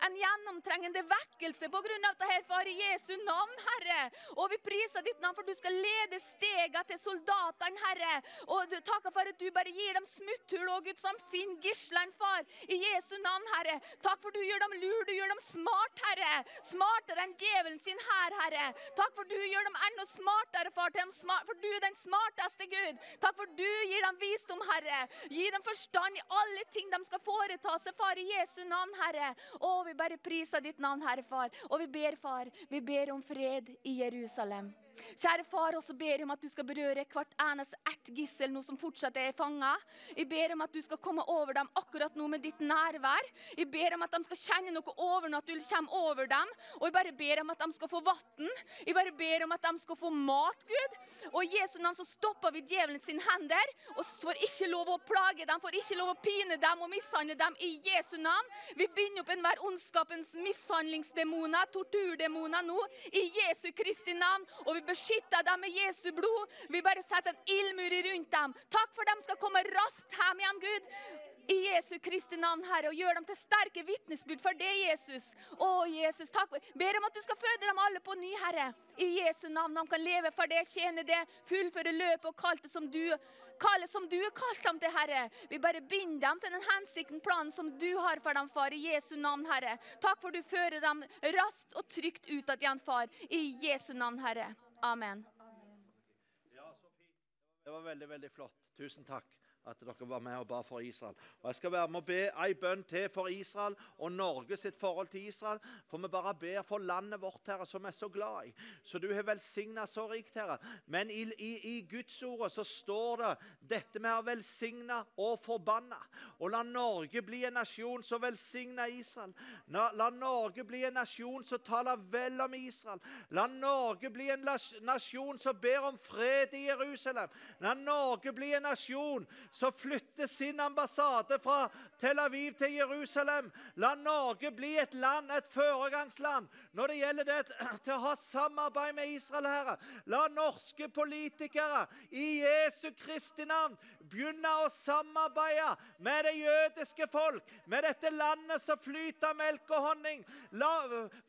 en gjennomtrengende vekkelse på grunn av det her, far, i Jesu navn, Herre. Og vi priser ditt navn, for du skal lede stega til soldatene, Herre. Og du takker for at du bare gir dem smutthull, og Gud, som finner gislene, far, i Jesu navn, Herre. Takk for du gjør dem lur, du gjør dem smart, Herre. Smartere enn djevelen sin her, Herre. Takk for du gjør dem enda smartere, far, for du er den smarteste Gud. Takk for du gir dem visdom, Herre. Gi dem forstand i alle ting de skal foreta seg, far, i Jesu navn, Herre. Å, vi bare priser ditt navn, Herre, far. Og vi ber, far, vi ber om fred i Jerusalem. Kjære far, også ber jeg om at du skal berøre hvert eneste ett gissel nå som fortsatt er fanga. Jeg ber om at du skal komme over dem akkurat nå med ditt nærvær. Jeg ber om at de skal kjenne noe overnaturlig komme over dem. Og jeg bare ber om at de skal få vann. Jeg bare ber om at de skal få mat, Gud. Og i Jesu navn så stopper vi djevelen sine hender. Og får ikke lov å plage dem, får ikke lov å pine dem og mishandle dem i Jesu navn. Vi binder opp enhver ondskapens mishandlingsdemoner, torturdemoner nå, i Jesu Kristi navn. Og vi beskytter dem med Jesu blod. Vi bare setter en ildmur rundt dem. Takk for dem skal komme raskt hjem igjen, Gud. I Jesu Kristi navn, Herre, og gjør dem til sterke vitnesbyrd for det, Jesus. Å, Jesus, takk. Ber om at du skal føde dem alle på ny, Herre. I Jesu navn. De kan leve for det, tjene det, fullføre løpet og kalle det som du kalle som du har kalt dem til, Herre. Vi bare binder dem til den hensikten, planen som du har for dem, far. I Jesu navn, Herre. Takk for du fører dem raskt og trygt ut igjen, far. I Jesu navn, Herre. Amen. Det var veldig, veldig flott. Tusen takk. At dere var med og ba for Israel. Og Jeg skal være med og be ei bønn til for Israel og Norge sitt forhold til Israel. For vi bare ber for landet vårt, Herre, som vi er så glad i. Så du har velsigna så rikt, Herre. Men i, i, i Guds ordet så står det dette med å velsigne og forbanne. Og la Norge bli en nasjon som velsigner Israel. La, la Norge bli en nasjon som taler vel om Israel. La Norge bli en nasjon som ber om fred i Jerusalem. La Norge bli en nasjon som flytter sin ambassade fra Tel Aviv til Jerusalem. La Norge bli et land, et foregangsland, når det gjelder det <clears throat> til å ha samarbeid med Israel, Herre. La norske politikere i Jesu Kristi navn begynne å samarbeide med det jødiske folk, med dette landet som flyter melk og honning. La,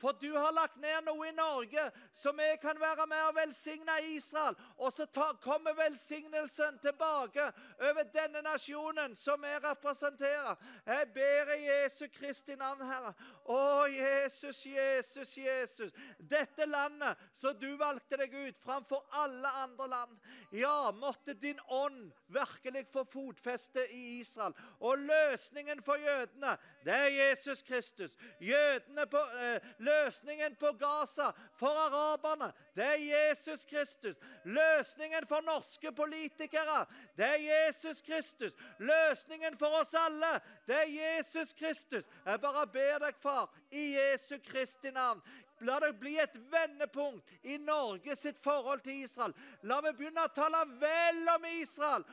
for du har lagt ned noe i Norge så vi kan være med og velsigne Israel. Og så ta, kommer velsignelsen tilbake over denne nasjonen som vi representerer. Jeg ber i Jesu Kristi navn, Herre. Å, Jesus, Jesus, Jesus. Dette landet som du valgte deg ut framfor alle andre land. Ja, måtte din ånd virkelig få fotfeste i Israel. Og løsningen for jødene, det er Jesus Kristus. Jødene på, eh, løsningen på Gaza for araberne, det er Jesus Kristus. Løsningen for norske politikere, det er Jesus Kristus. Løsningen for oss alle, det er Jesus Kristus. Jeg bare ber deg, far, i Jesu Kristi navn. La det bli et vendepunkt i Norge sitt forhold til Israel. La meg begynne å tale vel om Israel.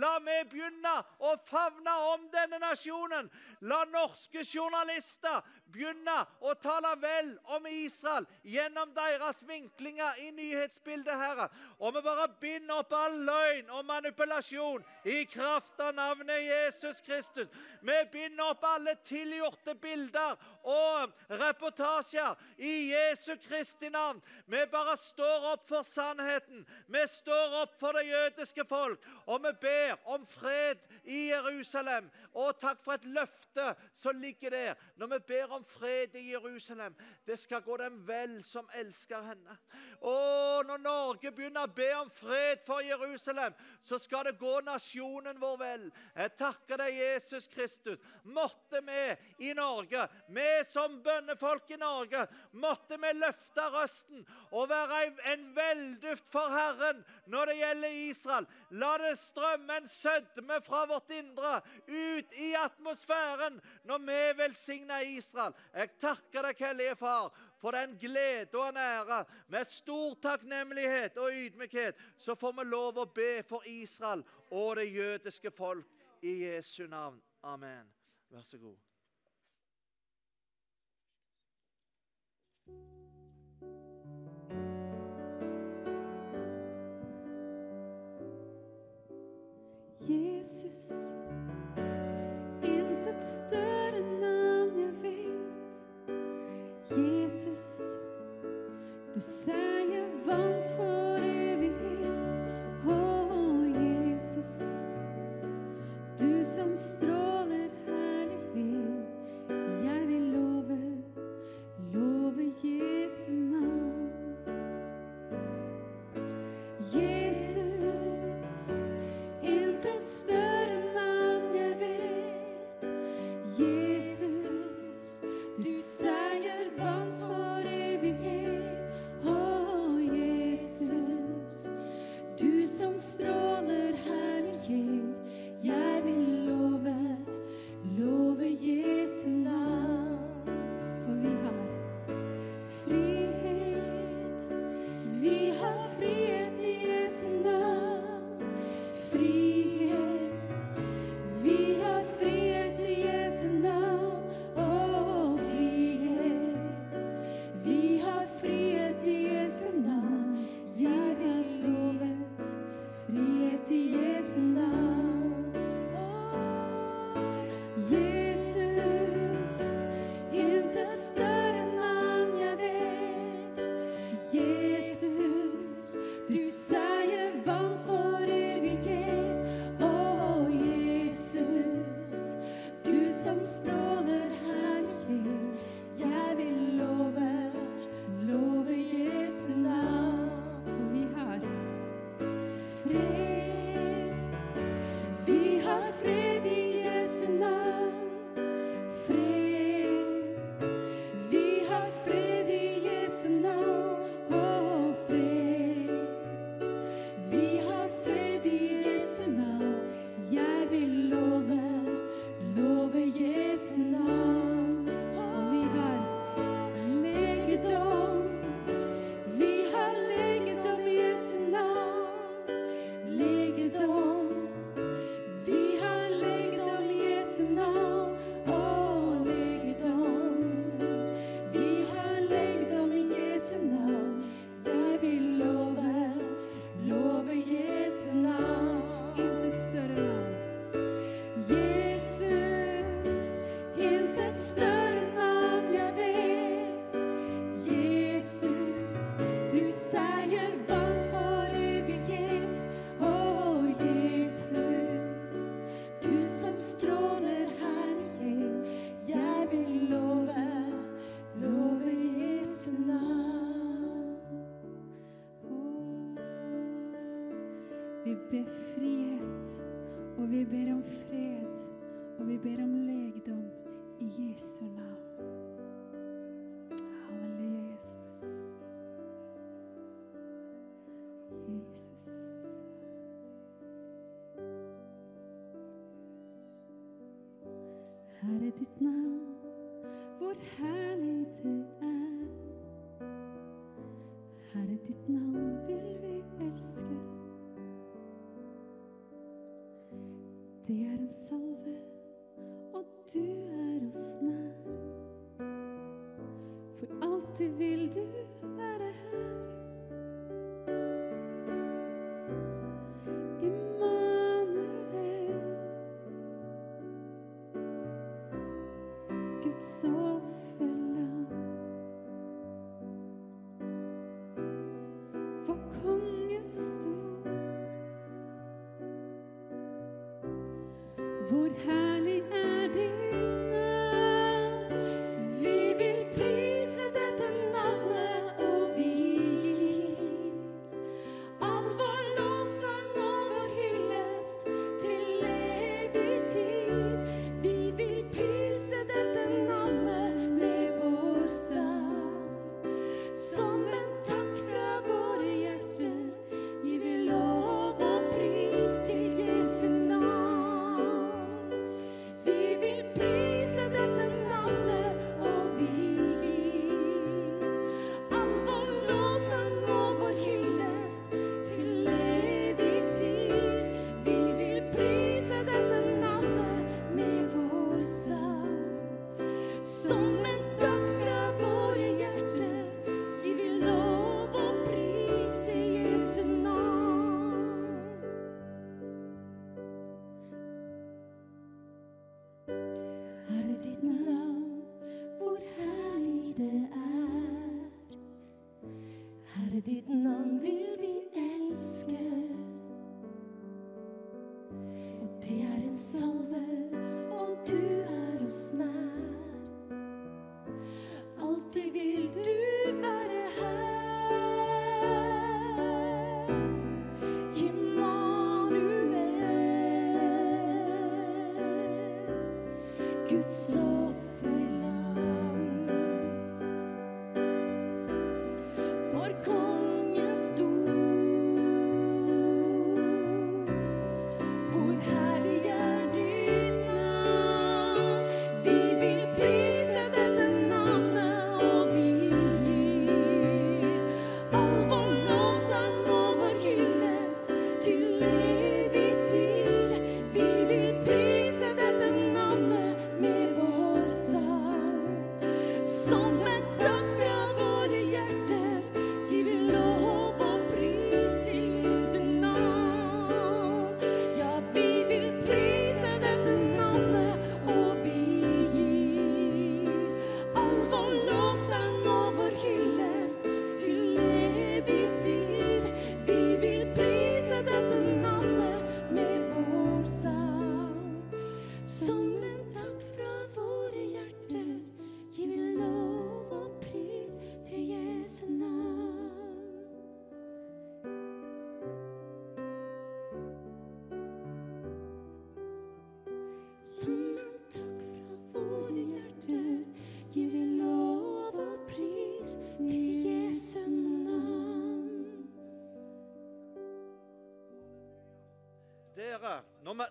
La meg begynne å favne om denne nasjonen. La norske journalister begynne å tale vel om Israel gjennom deres vinklinger i nyhetsbildet, Herre. Og vi bare binder opp all løgn og manipulasjon i kraft av navnet Jesus Kristus. Vi binder opp alle tilgjorte bilder og reportasjer i Jesu Kristi navn. Vi bare står opp for sannheten. Vi står opp for det jødiske folk, og vi ber om fred i Jerusalem. Og takk for et løfte som ligger der. Når vi ber om fred i Jerusalem, det skal gå dem vel som elsker henne. Og når Norge begynner å be om fred for Jerusalem, så skal det gå nasjonen vår vel. Jeg takker deg, Jesus Kristus. Måtte vi i Norge, vi som bønnefolk i Norge, måtte vi løfte røsten og være en velduft for Herren når det gjelder Israel. La det strømme en sødme fra vårt indre ut i atmosfæren når vi velsigner Israel. Jeg takker deg, Hellige Far, for den glede og en ære. Med stor takknemlighet og ydmykhet så får vi lov å be for Israel og det jødiske folk i Jesu navn. Amen. Vær så god. Jesus, intet større navn jeg vet. Jesus, du seier vant for alltid vil du være her. Immanuel, Guds ord.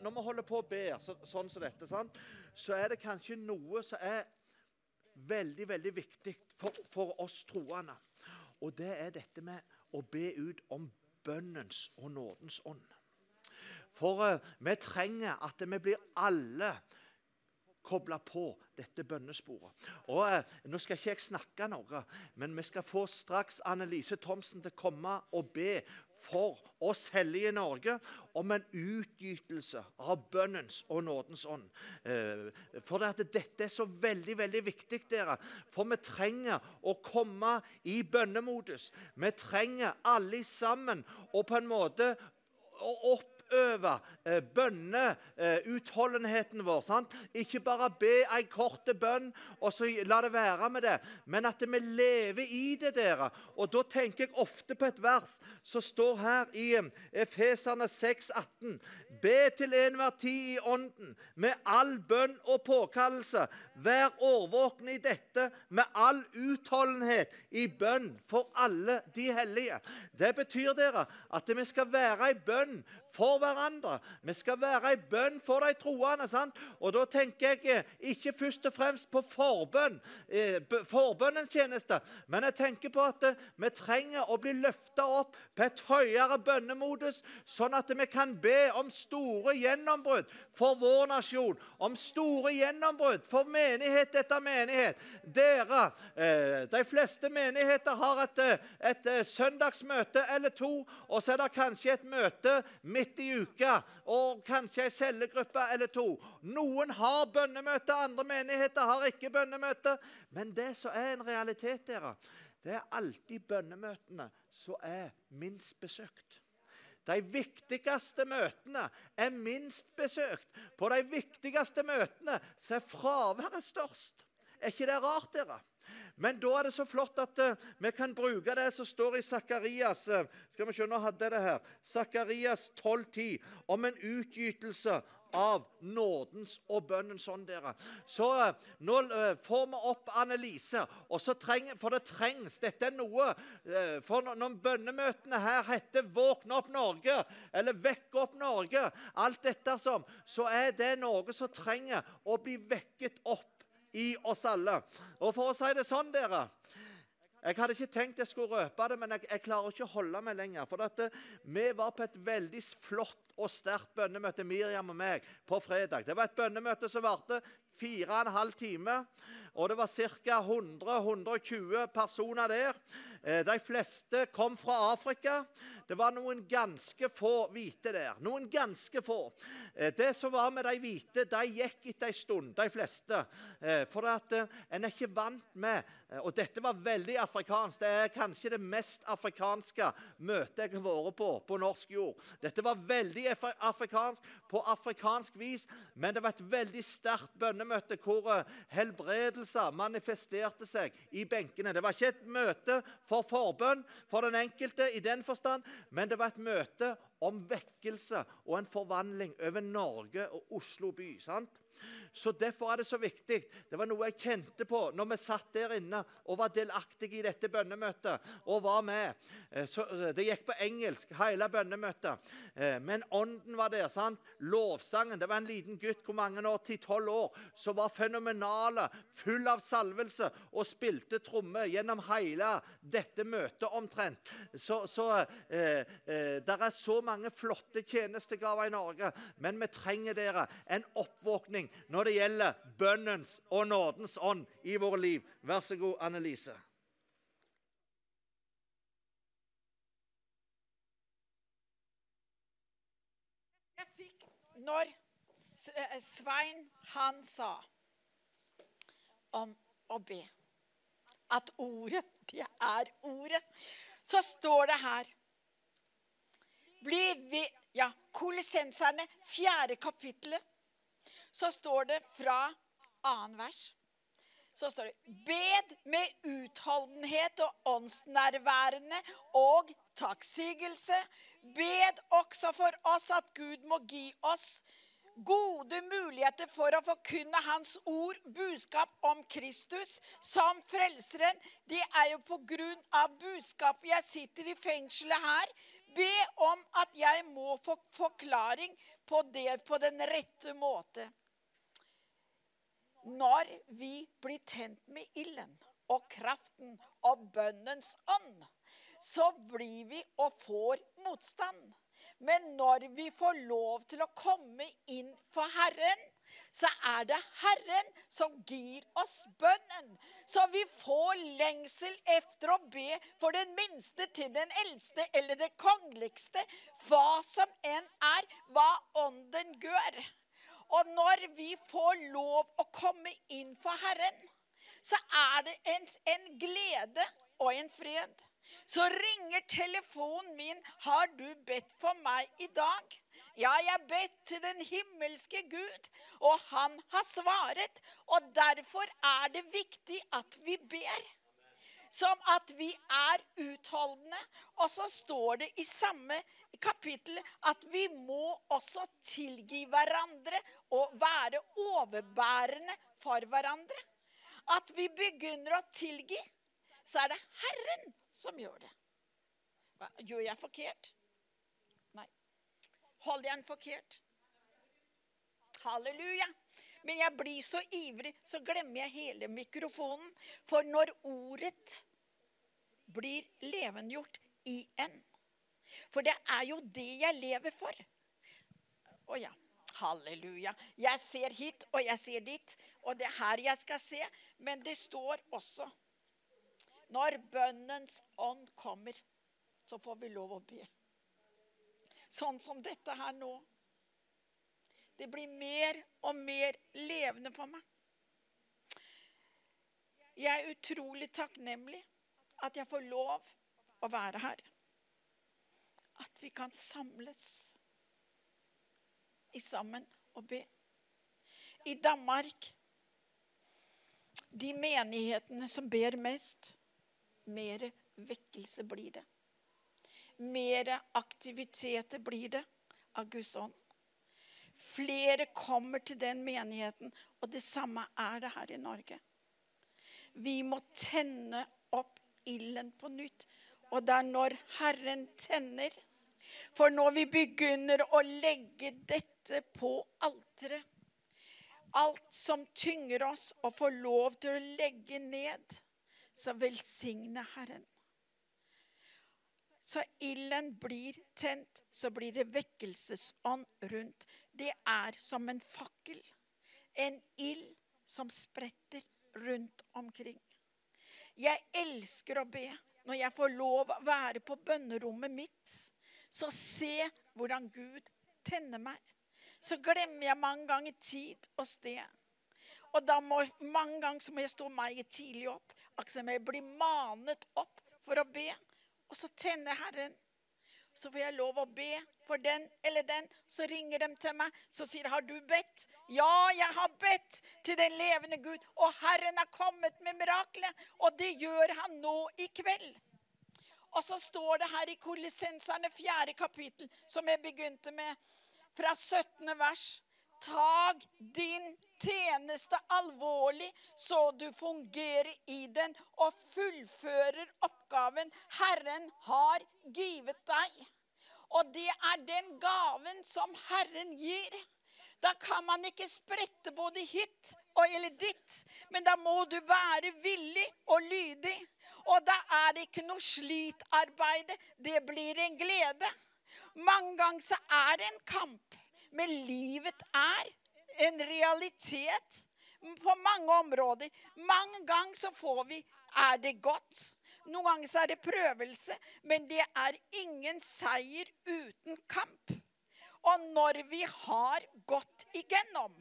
når vi holder på å be så, sånn som dette, sant? så er det kanskje noe som er veldig, veldig viktig for, for oss troende. Og det er dette med å be ut om bønnens og nådens ånd. For uh, vi trenger at vi blir alle kobla på dette bønnesporet. Og uh, Nå skal ikke jeg snakke noe, men vi skal få straks Annelise Thomsen til å komme og be for oss hellige i Norge om en utgytelse av bønnens og nådens ånd. Eh, for det dette er så veldig veldig viktig, dere. For vi trenger å komme i bønnemodus. Vi trenger alle sammen å på en måte opp utøve eh, bønneutholdenheten vår. Sant? Ikke bare be ei kort bønn og så la det være med det, men at vi lever i det. dere. Og Da tenker jeg ofte på et vers som står her i eh, Efeserne 6, 18. Be til enhver tid i ånden, med all bønn og påkallelse. Vær årvåkne i dette med all utholdenhet i bønn for alle de hellige. Det betyr dere, at vi skal være i bønn for hverandre. Vi skal være i bønn for de troende. sant? Og Da tenker jeg eh, ikke først og fremst på forbønn, eh, forbønnens tjeneste, men jeg tenker på at eh, vi trenger å bli løfta opp på et høyere bønnemodus, sånn at vi kan be om store gjennombrudd for vår nasjon, om store gjennombrudd for menighet etter menighet. Dere, de fleste menigheter har et, et søndagsmøte eller to, og så er det kanskje et møte midt i uka, og kanskje ei cellegruppe eller to. Noen har bønnemøte, andre menigheter har ikke bønnemøte. Men det som er en realitet, dere, det er alltid bønnemøtene som er minst besøkt. De viktigste møtene er minst besøkt. På de viktigste møtene så er fraværet størst. Er ikke det rart, dere? Men da er det så flott at uh, vi kan bruke det som står i Sakarias uh, Skal vi se, nå hadde jeg det her. Sakarias 12,10 om en utgytelse av nådens og bønnens ånd, dere. Så eh, nå får vi opp Annelise, og så trenger, for det trengs. Dette er noe For når bønnemøtene her heter 'Våkne opp Norge' eller 'Vekk opp Norge', alt dette som, så er det noe som trenger å bli vekket opp i oss alle. Og for å si det sånn, dere jeg hadde ikke tenkt jeg skulle røpe det, men jeg, jeg klarer ikke å holde meg lenger. For at, eh, vi var på et veldig flott og sterkt bønnemøte, Miriam og meg, på fredag. Det var et bønnemøte som varte fire og en halv time. Og det var ca. 100-120 personer der. Eh, De fleste kom fra Afrika. Det var noen ganske få hvite der. Noen ganske få. Eh, Det som var med de hvite, de gikk etter en stund, de fleste. Eh, For at en er ikke vant med Og dette var veldig afrikansk. Det er kanskje det mest afrikanske møtet jeg har vært på på norsk jord. Dette var veldig afrikansk på afrikansk vis, men det var et veldig sterkt bønnemøte hvor eh, helbredelser manifesterte seg i benkene. Det var ikke et møte for forbønn for den enkelte i den forstand, men det var et møte om vekkelse og en forvandling over Norge og Oslo by. sant? Så Derfor er det så viktig. Det var noe jeg kjente på når vi satt der inne og var delaktige i dette bønnemøtet. og var med. Eh, Så, eh, det gikk på engelsk, hele bønnemøtet. Eh, Men ånden var der. sant? Lovsangen. Det var en liten gutt hvor mange år, 10-12 år, som var fenomenale, full av salvelse og spilte tromme gjennom hele dette møtet omtrent. Så, så eh, eh, der er så mange flotte tjenestegaver i Norge, men vi trenger dere en oppvåkning når det gjelder bønnens og nådens ånd i våre liv. Vær så god, Annelise. Jeg fikk når eh, Svein han sa om å be at ordet, det er ordet, så står det her Bli vi, ja, Kolosenserne, fjerde kapittelet, så står det fra annen vers. Så står det Bed med utholdenhet og åndsnærværende og takksigelse. Bed også for oss at Gud må gi oss gode muligheter for å forkynne Hans ord, budskap om Kristus som frelseren. Det er jo på grunn av budskapet jeg sitter i fengselet her. Be om at jeg må få forklaring på det på den rette måte. Når vi blir tent med ilden og kraften og bønnens ånd, så blir vi og får motstand. Men når vi får lov til å komme inn for Herren, så er det Herren som gir oss bønnen. Så vi får lengsel efter å be for den minste til den eldste eller det kongeligste, hva som enn er, hva ånden gjør. Og når vi får lov å komme inn for Herren, så er det en, en glede og en fred. så ringer telefonen min 'Har du bedt for meg i dag?' Ja, jeg bedt til den himmelske Gud, og han har svaret. Og derfor er det viktig at vi ber. Som at vi er utholdende. Og så står det i samme kapittel at vi må også tilgi hverandre og være overbærende for hverandre. At vi begynner å tilgi, så er det Herren som gjør det. Gjør jeg forkert? Holder jeg den forkert? Halleluja. Men jeg blir så ivrig, så glemmer jeg hele mikrofonen. For når ordet blir levendegjort i en For det er jo det jeg lever for. Å ja. Halleluja. Jeg ser hit, og jeg ser dit. Og det er her jeg skal se. Men det står også Når bønnens ånd kommer, så får vi lov å be. Sånn som dette her nå. Det blir mer og mer levende for meg. Jeg er utrolig takknemlig at jeg får lov å være her. At vi kan samles i sammen og be. I Danmark De menighetene som ber mest, mer vekkelse blir det. Mer aktiviteter blir det av Guds ånd. Flere kommer til den menigheten, og det samme er det her i Norge. Vi må tenne opp ilden på nytt. Og det er når Herren tenner. For når vi begynner å legge dette på alteret, alt som tynger oss, og får lov til å legge ned, så velsigne Herren. Så ilden blir tent, så blir det vekkelsesånd rundt. Det er som en fakkel. En ild som spretter rundt omkring. Jeg elsker å be. Når jeg får lov å være på bønnerommet mitt, så se hvordan Gud tenner meg. Så glemmer jeg mange ganger tid og sted. Og da må, mange ganger så må jeg stå meg tidlig opp. Akkurat som jeg blir manet opp for å be. Og så tenner Herren. Så får jeg lov å be for den eller den. Så ringer de til meg. Så sier 'Har du bedt?' 'Ja, jeg har bedt til den levende Gud.' Og Herren har kommet med miraklet. Og det gjør han nå i kveld. Og så står det her i Kolissenserne fjerde kapittel, som jeg begynte med, fra 17. vers. Tag din tjeneste alvorlig, så du fungerer i den og fullfører oppgaven Herren har givet deg. Og det er den gaven som Herren gir. Da kan man ikke sprette både hit og eller ditt, men da må du være villig og lydig. Og da er det ikke noe slitarbeid. Det blir en glede. Mange ganger så er det en kamp, men livet er en realitet på mange områder. Mange ganger så får vi er det godt. Noen ganger så er det prøvelse, men det er ingen seier uten kamp. Og når vi har gått igjennom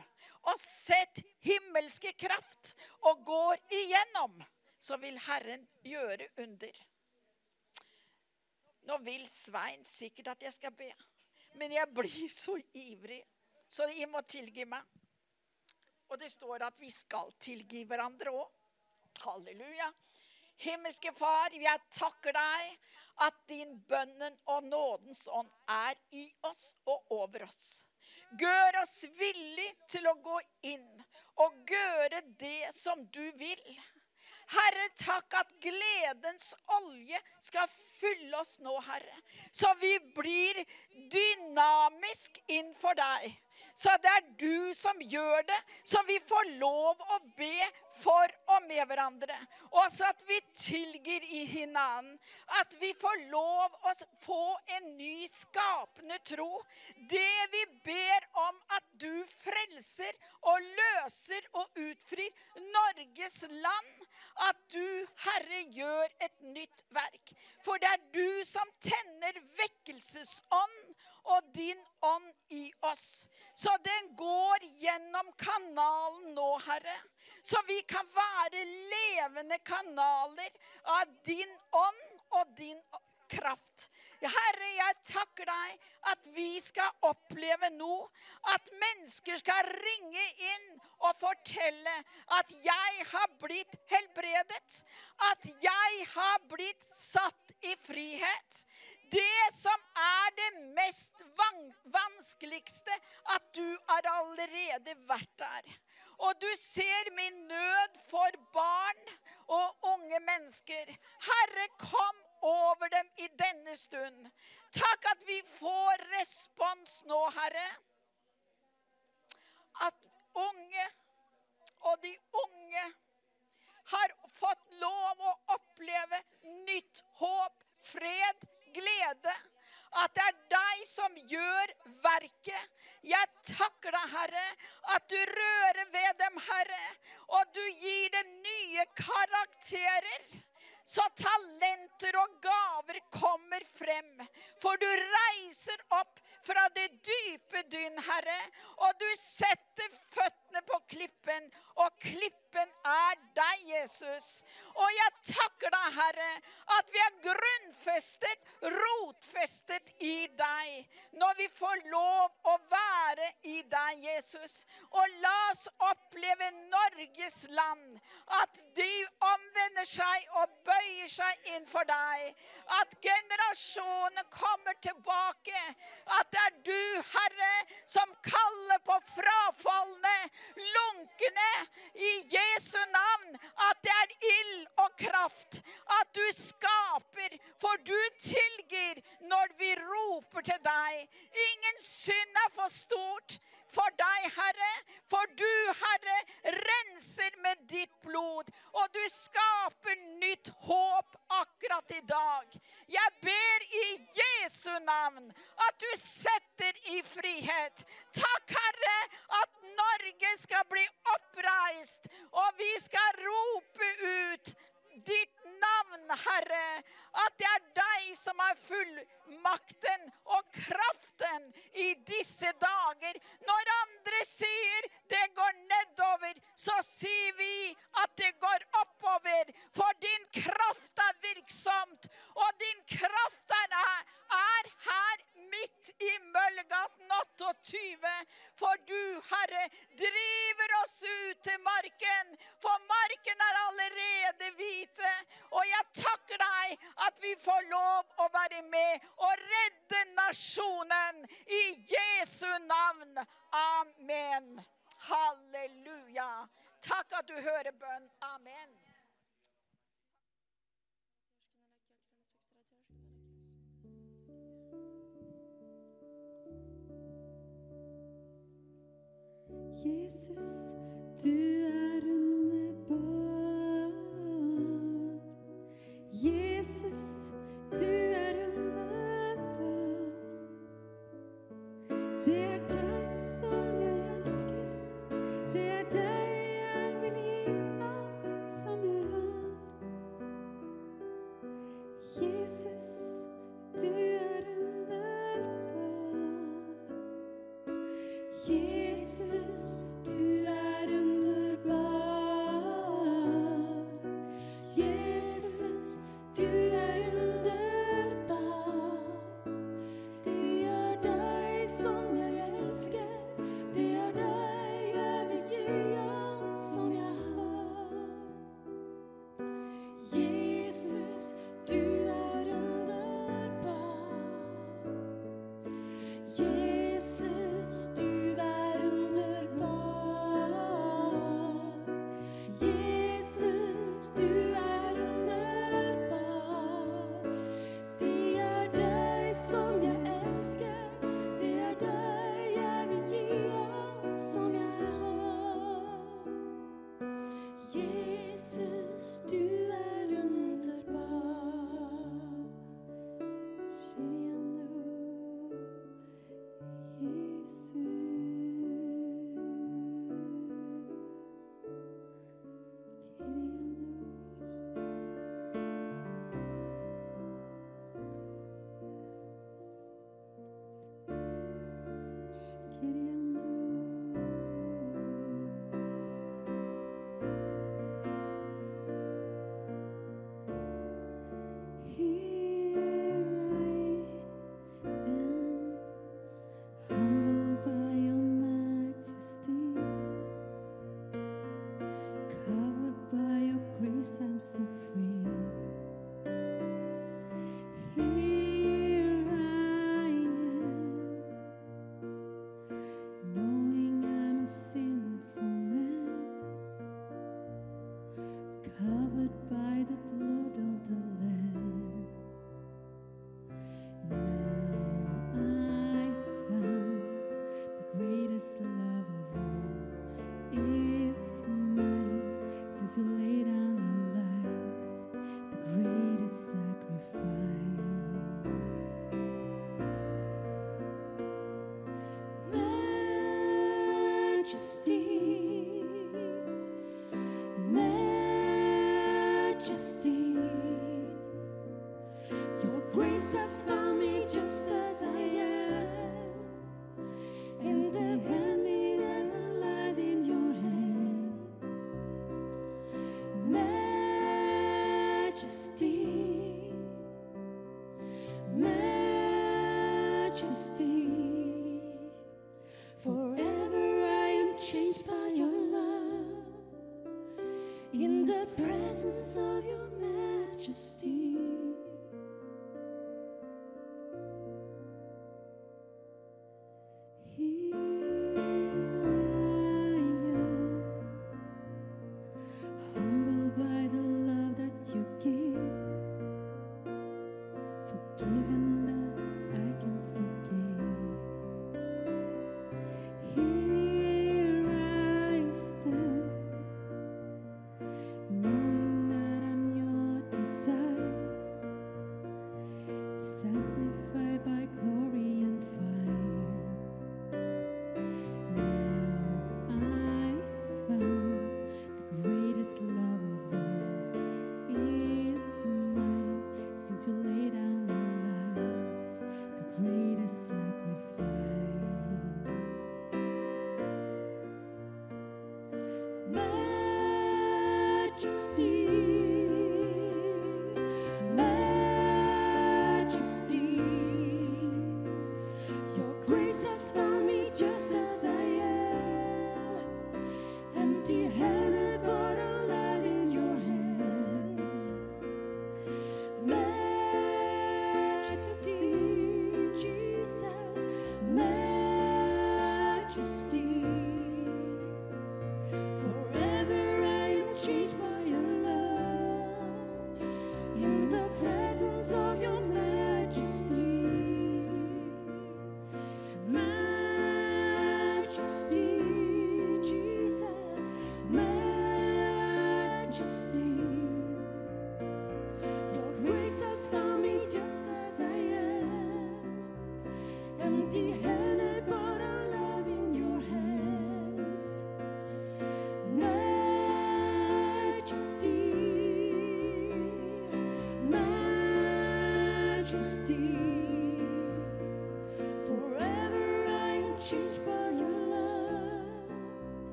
og sett himmelske kraft og går igjennom, så vil Herren gjøre under. Nå vil Svein sikkert at jeg skal be, men jeg blir så ivrig, så de må tilgi meg. Og det står at vi skal tilgi hverandre òg. Halleluja. Himmelske Far, jeg takker deg at din bønnen og nådens ånd er i oss og over oss. Gjør oss villig til å gå inn og gjøre det som du vil. Herre, takk at gledens olje skal fylle oss nå, Herre. Så vi blir dynamisk innenfor deg. Så det er du som gjør det, så vi får lov å be for og med hverandre. Og så at vi tilgir i hinanden. At vi får lov å få en ny skapende tro. Det vi ber om at du frelser og løser og utfrir Norges land. At du, Herre, gjør et nytt verk. For det er du som tenner vekkelsesånd og din ånd i oss. Så den går gjennom kanalen nå, Herre. Så vi kan være levende kanaler av din ånd og din kraft. Herre, jeg takker deg at vi skal oppleve nå at mennesker skal ringe inn og fortelle at jeg har blitt helbredet. At jeg har blitt satt i frihet. Det som er det mest van vanskeligste, at du har allerede vært der. Og du ser min nød for barn og unge mennesker. Herre, kom over dem i denne stund. Takk at vi får respons nå, Herre. At unge og de unge har fått lov å oppleve nytt håp, fred, glede. At det er deg som gjør verket. Jeg takker deg, Herre, at du rører ved dem, Herre. Og du gir dem nye karakterer. Så talenter og gaver kommer frem. For du reiser opp fra det dype dyn, Herre. Og du setter føttene på klippen, og klippen er deg, Jesus. Og jeg takker deg, Herre, at vi er grunnfestet, rotfestet i deg. Når vi får lov å være i deg, Jesus. Og la oss oppleve Norges land. At de omvender seg og bøyer seg inn for deg. At generasjonene kommer tilbake. At det er du, Herre, som kaller på frafalne, lunkne, i Jesu navn. At det er ild og kraft. At du skaper, for du tilgir når vi roper til deg. Ingen synd er for stort for deg, Herre. For du, Herre, renser med ditt blod. Og du skaper nytt håp akkurat i dag. Jeg ber i Jesu navn at du setter i frihet. Takk, Herre, at Norge skal bli oppreist, og vi skal rope ut ditt navn, Herre. At det er deg som har fullmakten og kraften i disse dager. Når andre sier det går nedover, så sier vi at det går oppover. For din kraft er virksomt, og din kraft er, er her midt i Møllegaten 28. For du, Herre, driver oss ut til marken, for marken er allerede hvite. Og jeg takker deg at vi får lov å være med og redde nasjonen i Jesu navn. Amen. Halleluja. Takk at du hører bønn. Amen. Jesus, du er Has found me just as I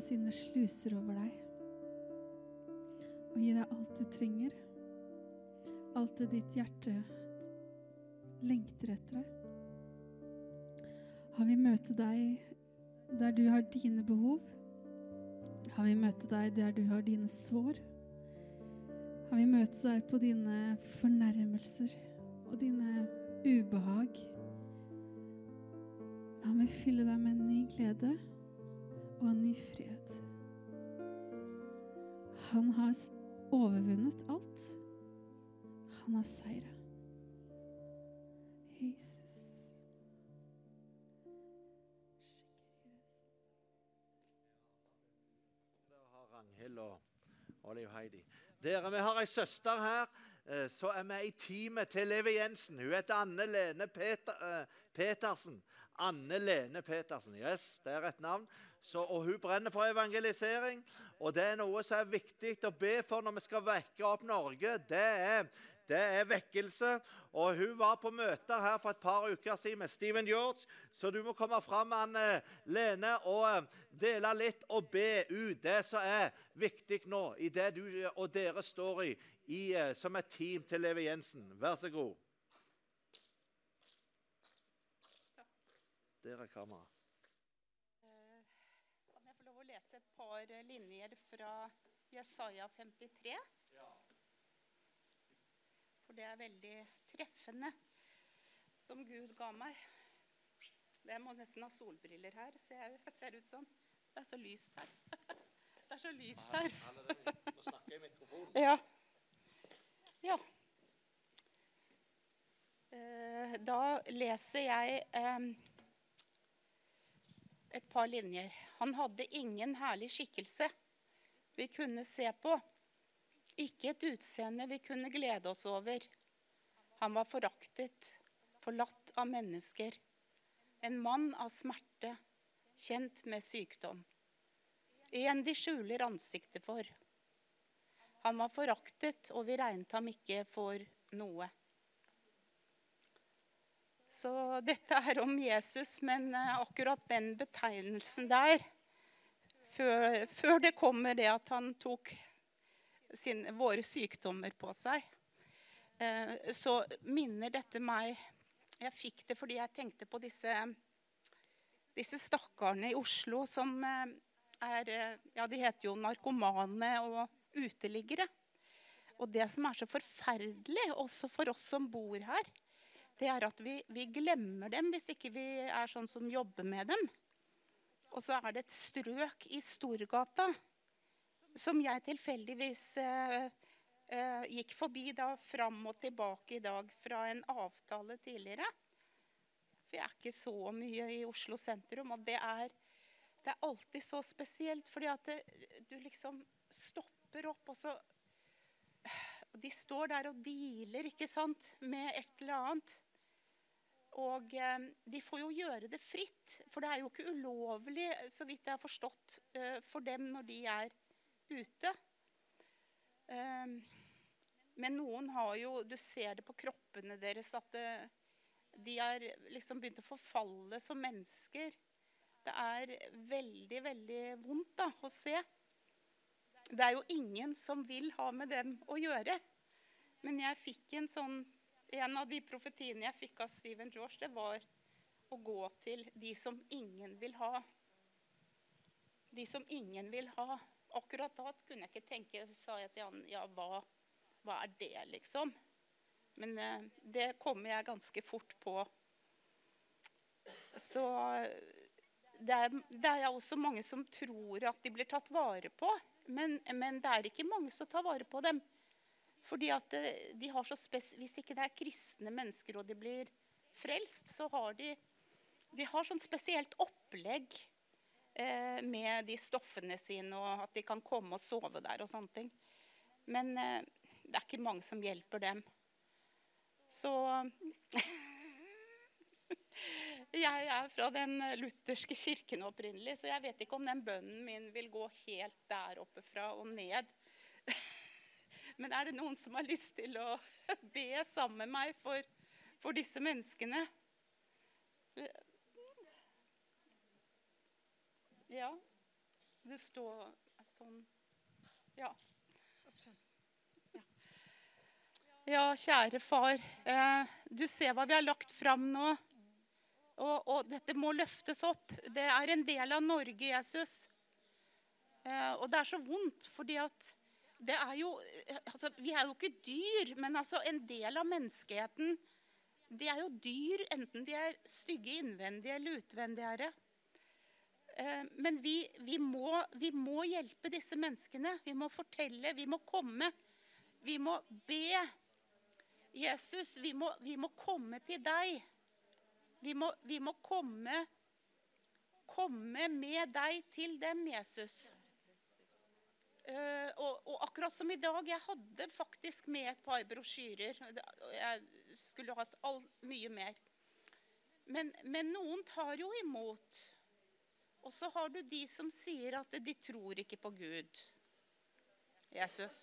åpne sine sluser over deg og gi deg alt du trenger. Alt det ditt hjerte lengter etter. deg. Har vi møte deg der du har dine behov? Har vi møte deg der du har dine sår? Har vi møte deg på dine fornærmelser og dine ubehag? Han vil fylle deg med en ny glede og en ny fred. Han har overvunnet alt. Han har seira. Jesus. Ragnhild og og Heidi. Dere, Vi har ei søster her Så er vi i teamet til Levi Jensen. Hun heter Anne Lene Peter, eh, Petersen. Anne Lene Petersen. Yes, det er et navn. Så, og Hun brenner for evangelisering. Og det er noe som er viktig å be for når vi skal vekke opp Norge. Det er, det er vekkelse. Og Hun var på møter her for et par uker siden med Steven George. Så du må komme fram, Anne Lene, og eh, dele litt og be ut det som er viktig nå, i det du og dere står i, i eh, som et team til Levi Jensen. Vær så god. Der er kameraet. Kan jeg få lov å lese et par linjer fra Jesaja 53? For det er veldig treffende, som Gud ga meg. Jeg må nesten ha solbriller her, ser jeg ser ut som. Det er så lyst her. <laughs> Det er så lyst her. Må snakke i mikrofonen. Ja. ja. Eh, Da leser jeg eh, et par linjer. Han hadde ingen herlig skikkelse vi kunne se på. Ikke et utseende vi kunne glede oss over. Han var foraktet, forlatt av mennesker. En mann av smerte, kjent med sykdom. En de skjuler ansiktet for. Han var foraktet, og vi regnet ham ikke for noe. Så dette er om Jesus, men eh, akkurat den betegnelsen der Før, før det kommer det at han tok sin, våre sykdommer på seg, eh, så minner dette meg Jeg fikk det fordi jeg tenkte på disse, disse stakkarene i Oslo som eh, er Ja, de heter jo narkomane og uteliggere. Og det som er så forferdelig, også for oss som bor her, det er at vi, vi glemmer dem hvis ikke vi er sånn som jobber med dem. Og så er det et strøk i Storgata som jeg tilfeldigvis eh, eh, gikk forbi da fram og tilbake i dag fra en avtale tidligere. For jeg er ikke så mye i Oslo sentrum, og det er, det er alltid så spesielt. Fordi at det, du liksom stopper opp, og så og De står der og dealer ikke sant, med et eller annet. Og eh, de får jo gjøre det fritt, for det er jo ikke ulovlig, så vidt jeg har forstått, eh, for dem når de er ute. Eh, men noen har jo Du ser det på kroppene deres at de har liksom begynt å forfalle som mennesker. Det er veldig, veldig vondt da, å se. Det er jo ingen som vil ha med dem å gjøre. Men jeg fikk en sånn En av de profetiene jeg fikk av Stephen George, det var å gå til de som ingen vil ha. De som ingen vil ha. Akkurat da kunne jeg ikke tenke, sa jeg til han, ja, hva, hva er det, liksom? Men eh, det kommer jeg ganske fort på. Så det er, det er også mange som tror at de blir tatt vare på. Men, men det er ikke mange som tar vare på dem. Fordi at eh, de har så spes Hvis ikke det er kristne mennesker og de blir frelst, så har de, de har sånn spesielt opplegg eh, med de stoffene sine, og at de kan komme og sove der og sånne ting. Men eh, det er ikke mange som hjelper dem. Så <laughs> Jeg er fra den lutherske kirken opprinnelig, så jeg vet ikke om den bønnen min vil gå helt der oppe fra og ned. <laughs> Men er det noen som har lyst til å <laughs> be sammen med meg for, for disse menneskene? Ja. Det står sånn Ja. Ja, kjære far. Eh, du ser hva vi har lagt fram nå. Og, og dette må løftes opp. Det er en del av Norge, Jesus. Eh, og det er så vondt, fordi at det er jo altså, Vi er jo ikke dyr, men altså en del av menneskeheten De er jo dyr, enten de er stygge innvendige eller utvendige. Eh, men vi, vi, må, vi må hjelpe disse menneskene. Vi må fortelle, vi må komme. Vi må be. Jesus, vi må, vi må komme til deg. Vi må, vi må komme, komme med deg til dem, Jesus. Eh, og, og akkurat som i dag, jeg hadde faktisk med et par brosjyrer. Jeg skulle hatt all, mye mer. Men, men noen tar jo imot. Og så har du de som sier at de tror ikke på Gud. Jesus.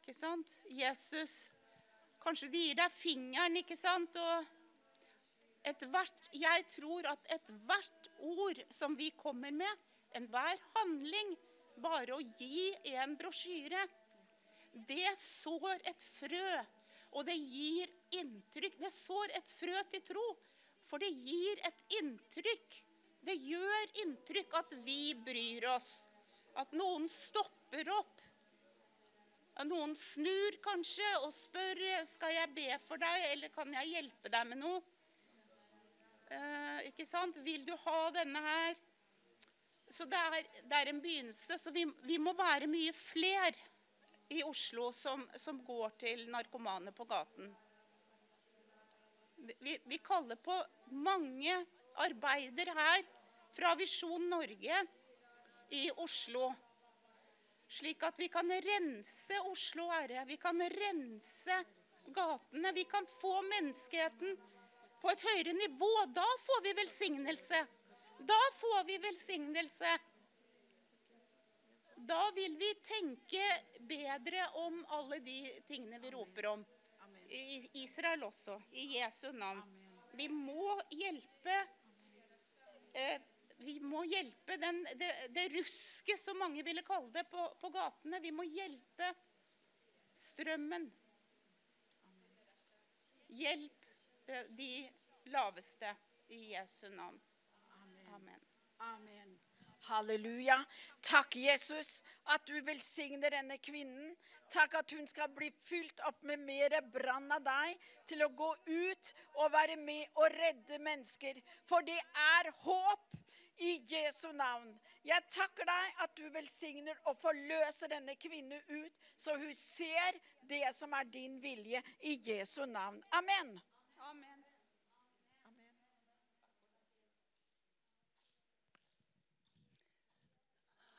Ikke sant? Jesus Kanskje de gir deg fingeren, ikke sant? Og ethvert Jeg tror at ethvert ord som vi kommer med, enhver handling, bare å gi en brosjyre, det sår et frø. Og det gir inntrykk. Det sår et frø til tro. For det gir et inntrykk. Det gjør inntrykk at vi bryr oss. At noen stopper opp. At noen snur kanskje og spør skal jeg be for deg, eller kan jeg hjelpe deg med noe. Eh, ikke sant? Vil du ha denne her? Så det er, det er en begynnelse. Så vi, vi må være mye fler i Oslo som, som går til narkomane på gaten. Vi, vi kaller på mange arbeider her fra Visjon Norge i Oslo. Slik at vi kan rense Oslo, Herre. Vi kan rense gatene. Vi kan få menneskeheten på et høyere nivå. Da får vi velsignelse. Da får vi velsignelse. Da vil vi tenke bedre om alle de tingene vi roper om. I Israel også, i Jesu navn. Vi må hjelpe eh, Vi må hjelpe den, det, det ruske, som mange ville kalle det, på, på gatene. Vi må hjelpe strømmen. Hjelp eh, de laveste i Jesu navn. Amen. Halleluja. Takk, Jesus, at du velsigner denne kvinnen. Takk at hun skal bli fylt opp med mer brann av deg til å gå ut og være med og redde mennesker. For det er håp i Jesu navn. Jeg takker deg at du velsigner og forløser denne kvinnen ut, så hun ser det som er din vilje i Jesu navn. Amen.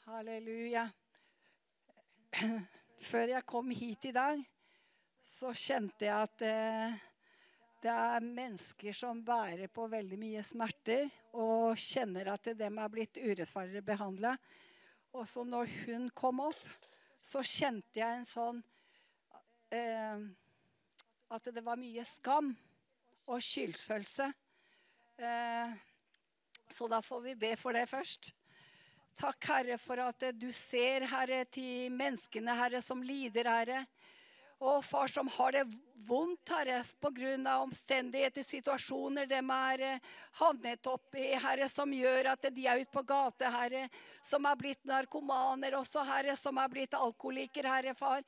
Halleluja. Før jeg kom hit i dag, så kjente jeg at eh, det er mennesker som bærer på veldig mye smerter og kjenner at de er blitt urettferdig behandla. Og så når hun kom opp, så kjente jeg en sånn eh, At det var mye skam og skyldfølelse. Eh, så da får vi be for det først. Takk, Herre, for at eh, du ser, Herre, til menneskene, Herre, som lider, Herre. Og far, som har det vondt, Herre, pga. omstendigheter, situasjoner de er eh, havnet opp i, Herre, som gjør at de er ute på gata, Herre. Som er blitt narkomaner også, Herre, som er blitt alkoholiker, Herre, far.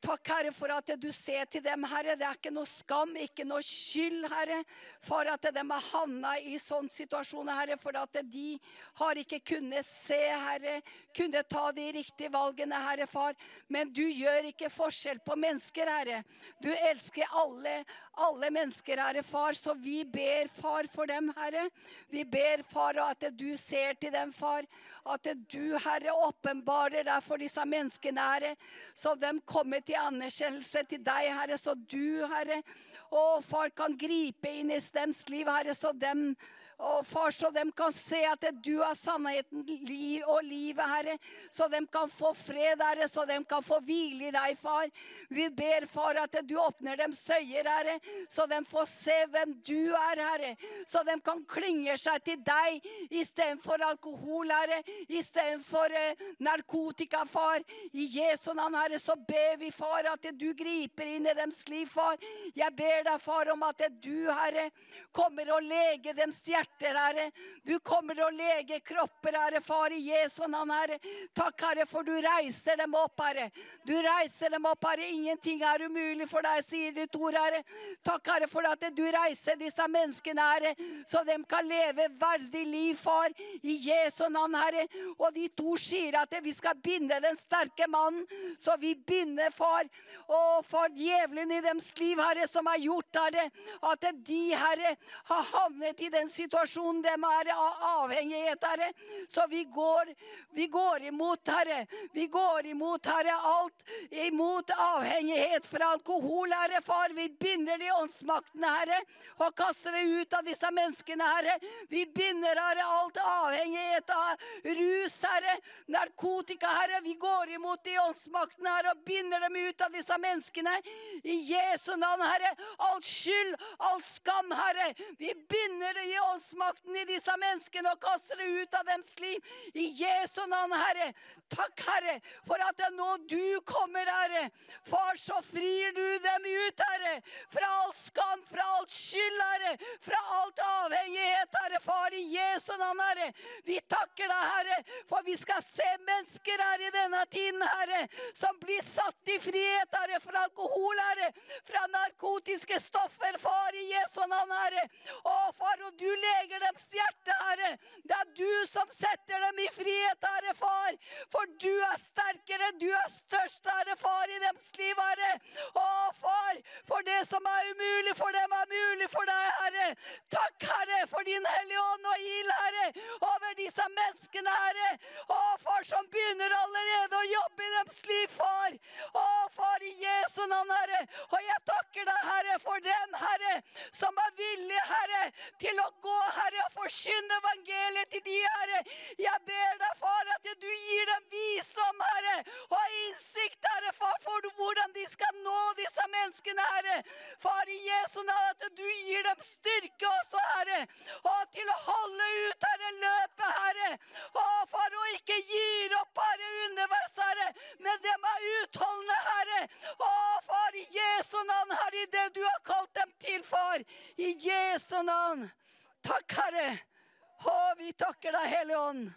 Takk, Herre, for at du ser til dem, Herre. Det er ikke noe skam, ikke noe skyld, Herre, for at de har havna i sånne situasjoner, Herre. For at de har ikke kunnet se, Herre, kunne ta de riktige valgene, Herre, far. Men du gjør ikke forskjell på mennesker, Herre. Du elsker alle, alle mennesker, Herre, far. Så vi ber, far, for dem, Herre. Vi ber, far, at du ser til dem, far. At du, Herre, åpenbarer deg for disse menneskene, Herre. Så de kommer til anerkjennelse til deg, Herre. Så du, Herre, og far kan gripe inn i deres liv, Herre. Så dem Og far, så de kan se at du er sannheten og livet, Herre. Så de kan få fred, Herre, så de kan få hvile i deg, far. Vi ber, far, at du åpner dem øyer, Herre, så de får se hvem du er, Herre. Så de kan klynge seg til deg istedenfor alkohol, Herre. Istedenfor eh, narkotika, far. I Jesu navn, Herre, så ber vi, far, at du griper inn i deres liv, far. Jeg ber deg, far, om at du, Herre, kommer og lege dems hjerter, Herre. Du kommer og lege kropper, Herre, far, i Jesu navn, Herre. Takk, Herre, for du reiser dem opp, Herre. Du reiser dem opp, Herre. Ingenting er umulig for deg, sier ditt ord, Herre. Takk, Herre, for at du reiser disse menneskene, Herre, så de kan leve verdig liv, far, i Jesu navn, Herre. Og de to sier at vi skal binde den sterke mannen, så vi binder, far, og for djevelen i dems liv, Herre, som har gjort, Herre, at de, Herre, har havnet i den situasjonen de er av avhengighet, Herre. Så vi går, vi går imot, Herre. Vi går imot, Herre, alt imot avhengighet fra alkohol, Herre, far. Vi binder de åndsmaktene, Herre, og kaster det ut av disse menneskene, Herre. Vi binder, Herre, alt avhengighet av rus, Herre, narkotika, Herre. Vi går imot de åndsmaktene, Herre, og binder dem ut av disse menneskene. I Jesu navn, Herre. Alt skyld, alt skam, Herre. Vi binder det i åndsmakten i disse menneskene og kaster det ut av deres liv. I Jesu navn, Herre. Takk, Herre, for at det nå du kommer, Herre. Far, så frir du dem ut, Herre. Fra alt skam, fra alt skyld, Herre. Fra alt avhengighet, Herre. Far, i Jesu navn, Herre. Vi takker deg, Herre, for vi skal se mennesker her i denne tiden, Herre, som blir satt i frihet, Herre, fra alkohol, Herre, fra narkotiske stoffer, far, i Jesu navn, Herre. Å, far, og du leger dems hjerte, Herre. Det er du som setter dem i frihet, Herre, far. For du er sterkere, du er størst, Herre, far, i dems liv, Herre. Å, far, for det som er umulig for dem, er mulig for deg, Herre. Takk, Herre, for din hellige ånd og ild, Herre, over disse menneskene, Herre. Å, far, som begynner allerede å jobbe i dems liv, far. Å, far, i Jesu navn, Herre. Og jeg takker deg, Herre, for dem, Herre, som er villige, Herre, til å gå, Herre, og forkynne evangeliet til de, Herre. Jeg ber deg, far, at du gir dem visdom, Herre, og innsikt, Herre, far, for hvordan de skal nå disse menneskene, Herre. Far, i Jesu navn, at du gir dem styrke også, Herre, og til å holde ut, Herre, løpet, Herre. Å, far, og ikke gir opp, Herre, underveis, Herre, men dem er utholdende, Herre. Å, far, i Jesu navn, Herre, i det du har kalt dem til, far. I Jesu navn. Takk, Herre. Å, vi takker deg, Hellige Ånd.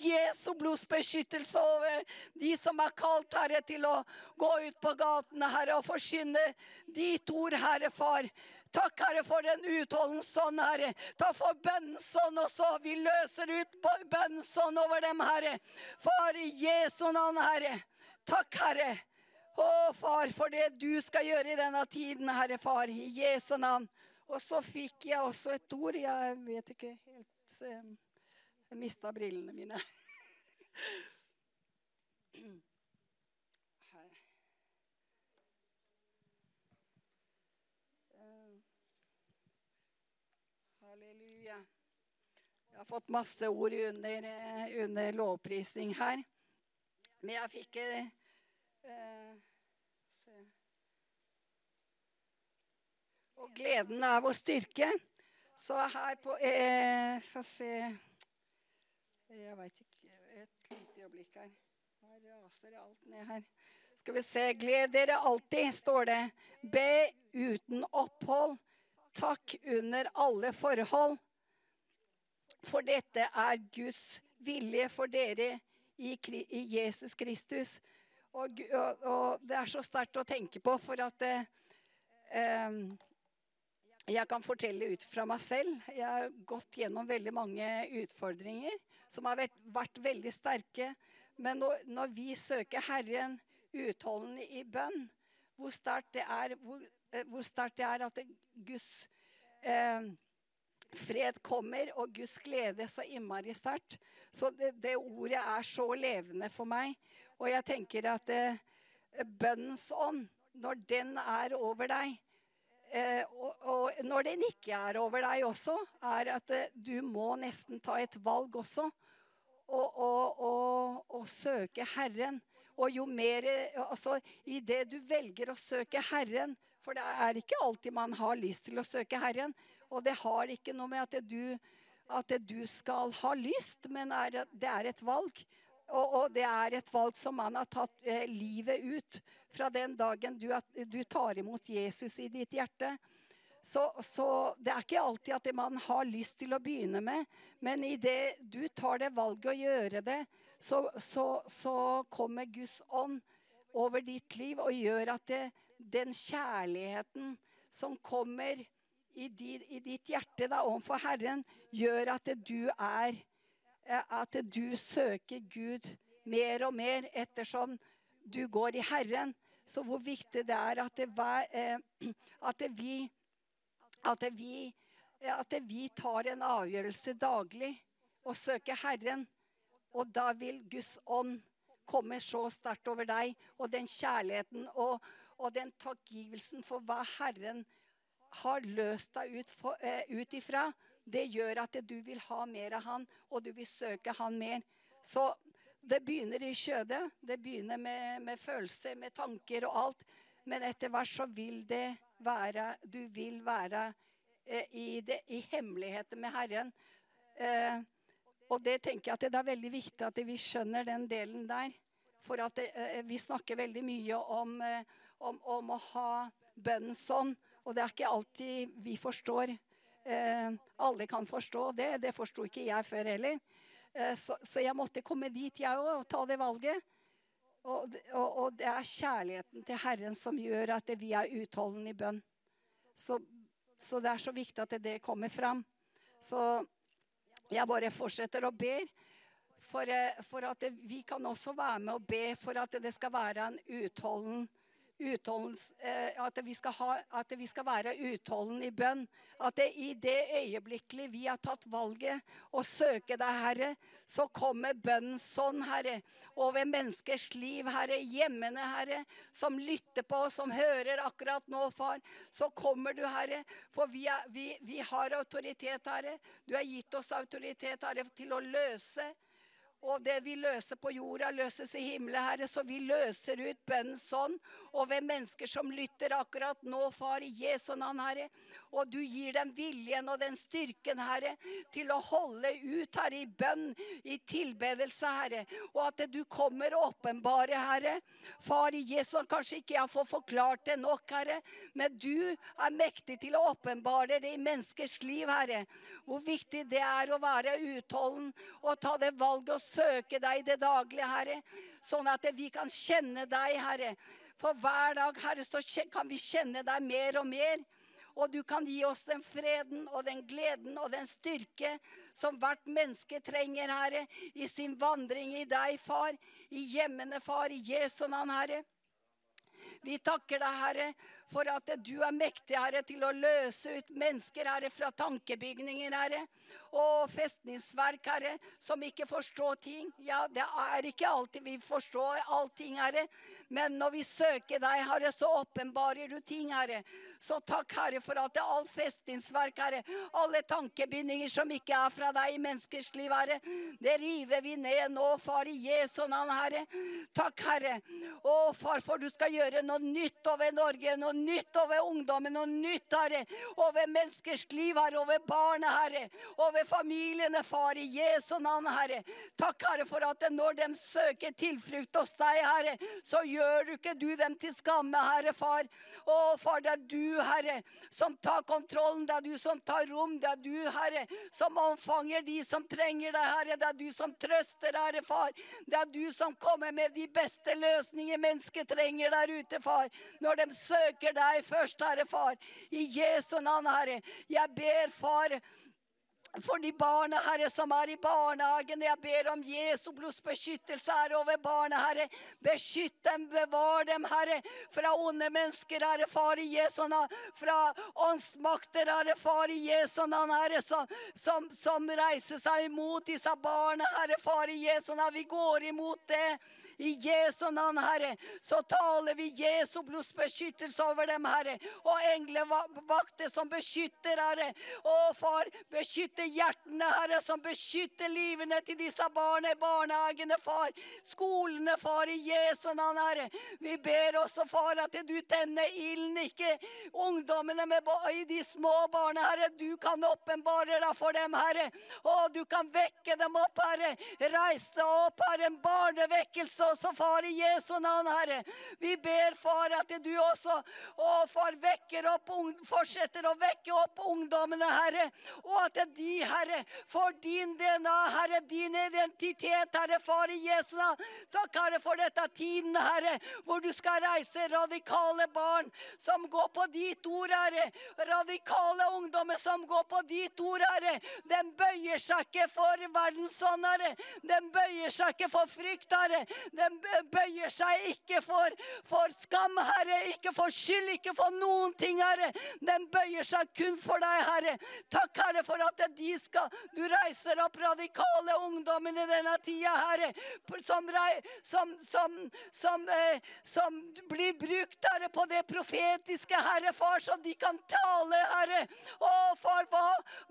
Jesu blods beskyttelse over de som er kalt, Herre, til å gå ut på gatene, Herre, og forkynne ditt ord, Herre, far. Takk, Herre, for den utholdens ånd, Herre. Takk for bønnens ånd også. Vi løser ut bønnens ånd over dem, Herre. Far, i Jesu navn, Herre. Takk, Herre. Å, far, for det du skal gjøre i denne tiden, Herre, far. I Jesu navn. Og så fikk jeg også et ord. Jeg vet ikke helt eh, Jeg mista brillene mine. <clears throat> Her. Eh, Halleluja. Jeg har fått masse ord under, eh, under lovprisning her. Men jeg fikk eh, eh, se. Og gleden er vår styrke. Så her på eh, Få se Jeg veit ikke Et lite øyeblikk her. Her raser alt ned her. Skal vi se. Gled dere alltid, står det. Be uten opphold. Takk under alle forhold. For dette er Guds vilje for dere i Jesus Kristus. Og, og, og det er så sterkt å tenke på, for at eh, eh, jeg kan fortelle ut fra meg selv. Jeg har gått gjennom veldig mange utfordringer som har vært, vært veldig sterke. Men når, når vi søker Herren utholdende i bønn, hvor sterkt det er, hvor, eh, hvor sterkt det er at det, Guds eh, fred kommer, og Guds glede så innmari sterkt. Så det, det ordet er så levende for meg. Og jeg tenker at eh, bønnens ånd, når den er over deg, eh, og, og når den ikke er over deg også, er at eh, du må nesten ta et valg også. Og, og, og, søke Herren. Og jo mer eh, Altså, i det du velger å søke Herren For det er ikke alltid man har lyst til å søke Herren. Og det har ikke noe med at du, at du skal ha lyst, men er, det er et valg. Og, og det er et valg som man har tatt eh, livet ut fra den dagen du, at, du tar imot Jesus i ditt hjerte. Så, så det er ikke alltid at det man har lyst til å begynne med, men idet du tar det valget å gjøre det, så, så, så kommer Guds ånd over ditt liv og gjør at det, den kjærligheten som kommer i, di, i ditt hjerte da, overfor Herren, gjør at du er At du søker Gud mer og mer ettersom du går i Herren. Så hvor viktig det er at, det var, <clears throat> at det vi, at, vi, at vi tar en avgjørelse daglig og søker Herren. Og da vil Guds ånd komme så sterkt over deg, og den kjærligheten og, og den takkgivelsen for hva Herren har løst deg ut, for, eh, ut ifra, det gjør at du vil ha mer av Han, og du vil søke Han mer. Så det begynner i kjødet. Det begynner med, med følelser, med tanker og alt. Men etter hvert så vil det være Du vil være eh, i, det, i hemmeligheten med Herren. Eh, og det tenker jeg at det er veldig viktig at vi skjønner den delen der. For at det, eh, vi snakker veldig mye om, eh, om, om å ha bønnen sånn. Og det er ikke alltid vi forstår. Eh, alle kan forstå det. Det forsto ikke jeg før heller. Eh, så, så, jeg måtte komme dit, jeg òg, og ta det valget. Og, og, og, det er kjærligheten til Herren som gjør at vi er utholdende i bønn. Så, så det er så viktig at det kommer fram. Så jeg bare fortsetter å be. For, eh, for, at vi kan også være med og be for at det skal være en utholden at vi, ha, at, vi skal være utholdende i bønn. At det, i det øyeblikket vi har tatt valget å søke deg, Herre, så kommer bønnen sånn, Herre, over menneskers liv, Herre, hjemmene, Herre, som lytter på, som hører akkurat nå, far. Så kommer du, Herre, for vi, er, vi, vi har autoritet, Herre. Du har gitt oss autoritet, Herre, til å løse og det vi løser på jorda, løses i himmelen, Herre. Så vi løser ut bønnen sånn over mennesker som lytter akkurat nå, far, i Jesu navn, Herre. Og du gir dem viljen og den styrken, Herre, til å holde ut, Herre, i bønn, i tilbedelse, Herre. Og at du kommer og åpenbare, Herre. Far i Jesu navn, kanskje ikke jeg får forklart det nok, Herre, men du er mektig til å åpenbare det i menneskers liv, Herre. Hvor viktig det er å være utholden og ta det valget og søke deg i det daglige, Herre. Sånn at vi kan kjenne deg, Herre. For hver dag, Herre, så kan vi kjenne deg mer og mer. Og du kan gi oss den freden og den gleden og den styrke som hvert menneske trenger, Herre, i sin vandring i deg, far. I hjemmene, far, i Jesu navn, Herre. Vi takker deg, Herre, for at du er mektig, Herre, til å løse ut mennesker, Herre, fra tankebygninger, Herre og festningsverk, Herre, som ikke forstår ting. Ja, det er ikke alltid vi forstår allting, Herre. Men når vi søker deg, Herre, så åpenbarer du ting, Herre. Så takk, Herre, for at det er all festningsverk, Herre, alle tankebindinger som ikke er fra deg i menneskers liv, Herre, det river vi ned nå, far, i Jesu navn, Herre. Takk, Herre. Å, far, for du skal gjøre noe nytt over Norge, noe nytt over ungdommen, noe nytt, Herre, over menneskers liv, Herre, over barna, Herre, over familiene, far, i Jesu navn, Herre. Takk, Herre, for at når de søker tilflukt hos deg, Herre, så gjør du ikke du dem til skamme, Herre, far. Å, far, det er du, Herre, som tar kontrollen. Det er du som tar rom. Det er du, Herre, som omfanger de som trenger deg, Herre. Det er du som trøster, Herre, far. Det er du som kommer med de beste løsninger mennesker trenger der ute, far. Når de søker deg først, Herre, far. I Jesu navn, Herre. Jeg ber, far for de barna, Herre, som er i barnehagen. Jeg ber om Jesu blods beskyttelse her over barna, Herre. Beskytt dem, bevar dem, Herre, fra onde mennesker, Herre, Far i Jesu navn. Fra åndsmakter, Herre, Far i Jesu navn, Herre, som, som, som reiser seg imot disse barna, Herre, Far i Jesu navn. Vi går imot det I Jesu navn, Herre, så taler vi Jesu blods beskyttelse over dem, Herre. Og englevakter som beskytter, Herre. Å, far, beskytte hjertene, Herre, som beskytter livene til disse barna i barnehagene, far. Skolene, far, i Jesu navn, Herre. Vi ber også, far, at du tenner ilden, ikke ungdommene med, i de små barna, Herre. Du kan åpenbare deg for dem, Herre. Å, du kan vekke dem opp, Herre. Reise opp, Herre, en barnevekkelse også, far, i Jesu navn, Herre. Vi ber, far, at du også, å, far, vekker opp, fortsetter å vekke opp ungdommene, Herre. Og at de, Herre, får din DNA, Herre, din identitet, Herre, far, i Jesu navn. Takk, Herre, for dette tiden, Herre, hvor du skal reise radikale barn som går på ditt ord, Herre. Radikale ungdommer som går på ditt ord, Herre. Den bøyer seg ikke for verdens ånd, Herre. Den bøyer seg ikke for frykt, Herre. Den bøyer seg ikke for, for skam, Herre. Ikke for skyld, ikke for noen ting, Herre. Den bøyer seg kun for deg, Herre. Takk, Herre, for at de skal Du reiser opp radikale ungdommen i denne tida, Herre. Som, som, som, som, eh, som blir brukt, Herre, på det profetiske, Herre, far, så de kan tale, Herre. Å, far, hva,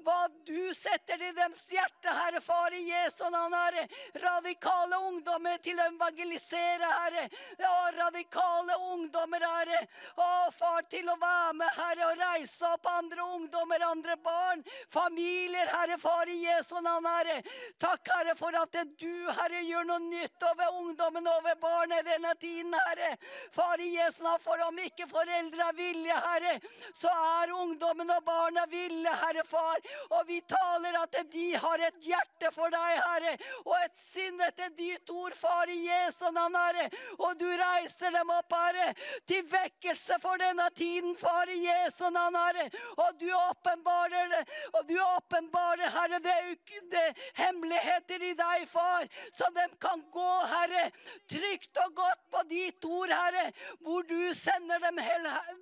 hva du setter i deres hjerte, Herre, far, i Jesu navn, Herre. Radikale ungdommer til å evangelisere, Herre. Og radikale ungdommer, Herre. Å, far, til å være med, Herre, og reise opp andre ungdommer, andre barn, familier, Herre, far, i Jesu navn, Herre. Takk, Herre, for at du, Herre, gjør noe nytt over ungdommen, over barnet denne tiden, Herre. Far, i Jesu navn, for om ikke foreldre er villige, Herre, så er ungdommen og barna ville, Herre, far. Og vi taler at de har et hjerte for deg, Herre, og et sinn etter ditt ord, far, i Jesu navn, Herre. Og du reiser dem opp, Herre, til vekkelse for denne tiden, far, i Jesu navn, Herre. Og du åpenbarer det, og du åpenbarer, Herre, det, det hemmeligheter i deg, far, så de kan gå, Herre, trygt og godt på ditt ord, Herre, hvor du sender dem,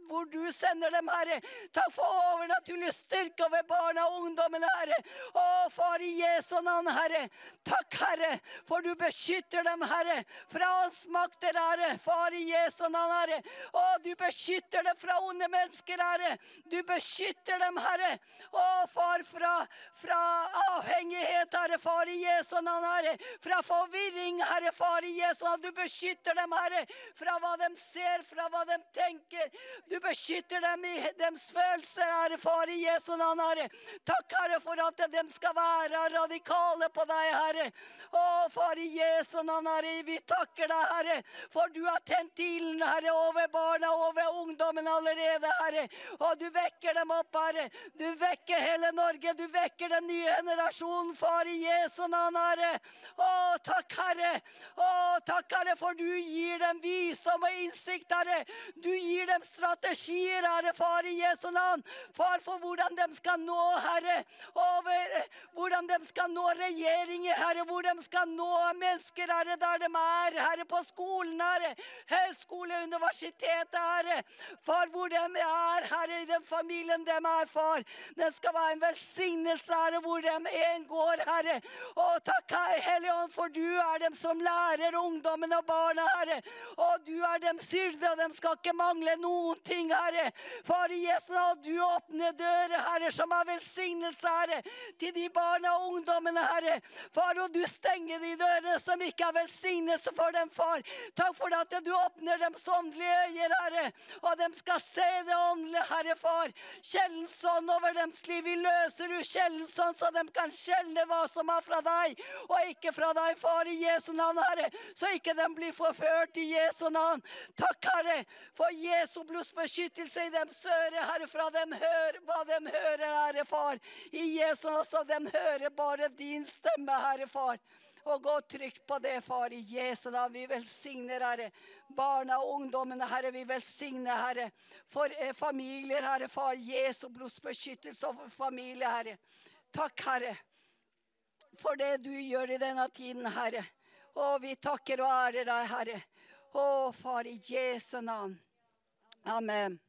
hvor du sender dem, Herre. Takk for overnaturlig styrke over barna og ungdommene, Herre. Å, far, i Jesu navn, Herre. Takk, Herre, for du beskytter dem, Herre, fra oss makter, Herre. Far, i Jesu navn, Herre. Å, du beskytter dem fra onde mennesker, Herre. Du beskytter dem, Herre. Å, far, fra, fra avhengighet, Herre, far, i Jesu navn, Herre. Fra forvirring, Herre, far, i Jesu navn. Du beskytter dem, Herre, fra hva de ser, fra hva de tenker. Du beskytter dem i deres følelser, Herre, far, i Jesu navn, Herre. Takk, Herre, for at de skal være radikale på deg, Herre. Å, far, i Jesu navn, Herre, vi takker deg, Herre, for du har tent ilden, Herre, over barna, over ungdommen allerede, Herre. Og du vekker dem opp, Herre. Du vekker hele Norge, du vekker den nye generasjonen, far, i Jesu navn, Herre. Å, takk, Herre. Å, takk, Herre, for du gir dem visdom og innsikt, Herre. Du gir dem strategier, Herre, far, i Jesu navn. Far, for hvordan de skal nå, Herre, over hvordan de skal nå regjeringer, Herre, hvor de skal nå mennesker, Herre, der de er, Herre, på skolen, Herre, høyskole, universitetet, Herre. Far, hvor de er, Herre, i den familien de er, far. Den skal være en velsignelse, Herre, hvor de en går, Herre. Og takk, Hellige Ånd, for du er dem som lærer ungdommen og barna, Herre. Og du er dem syrde, og de skal ikke mangle noen ting, Herre. Far i Jesu navn, du åpner dører, Herre, som er velsignelse, Herre, til de barna og ungdommene, Herre. Far, og du stenger de dørene som ikke er velsignelse for dem, far. Takk for at du åpner dem åndelige øyer, Herre, og de skal se det åndelige, Herre, far. Kjeldens ånd over deres liv. Vi løser ut kjeldens ånd, så de kan skjelne hva som er fra deg, og ikke fra deg, far, i Jesu navn, Herre. Så ikke de blir forført i Jesu navn. Takk, Herre, for Jesu blodsbeskyttelse i dem søre, Herre, fra dem hører hva de hører, Herre, far. I Jesu navn, så de hører bare din stemme, Herre, far. Og gå trygt på det, far, i Jesu navn. Vi velsigner, Herre, barna og ungdommene, Herre. Vi velsigner, Herre, for eh, familier, Herre, far. Jesu blodsbeskyttelse over familie, Herre. Takk, Herre, for det du gjør i denne tiden, Herre. Og vi takker og ærer deg, Herre. Å, far, i Jesu navn. Amen.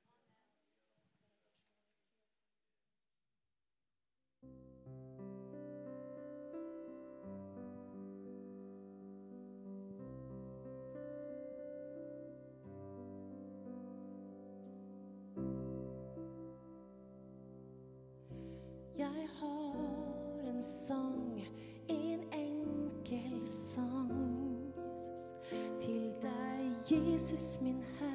Jeg har en sang, en enkel sang. Til deg, Jesus, min Herre.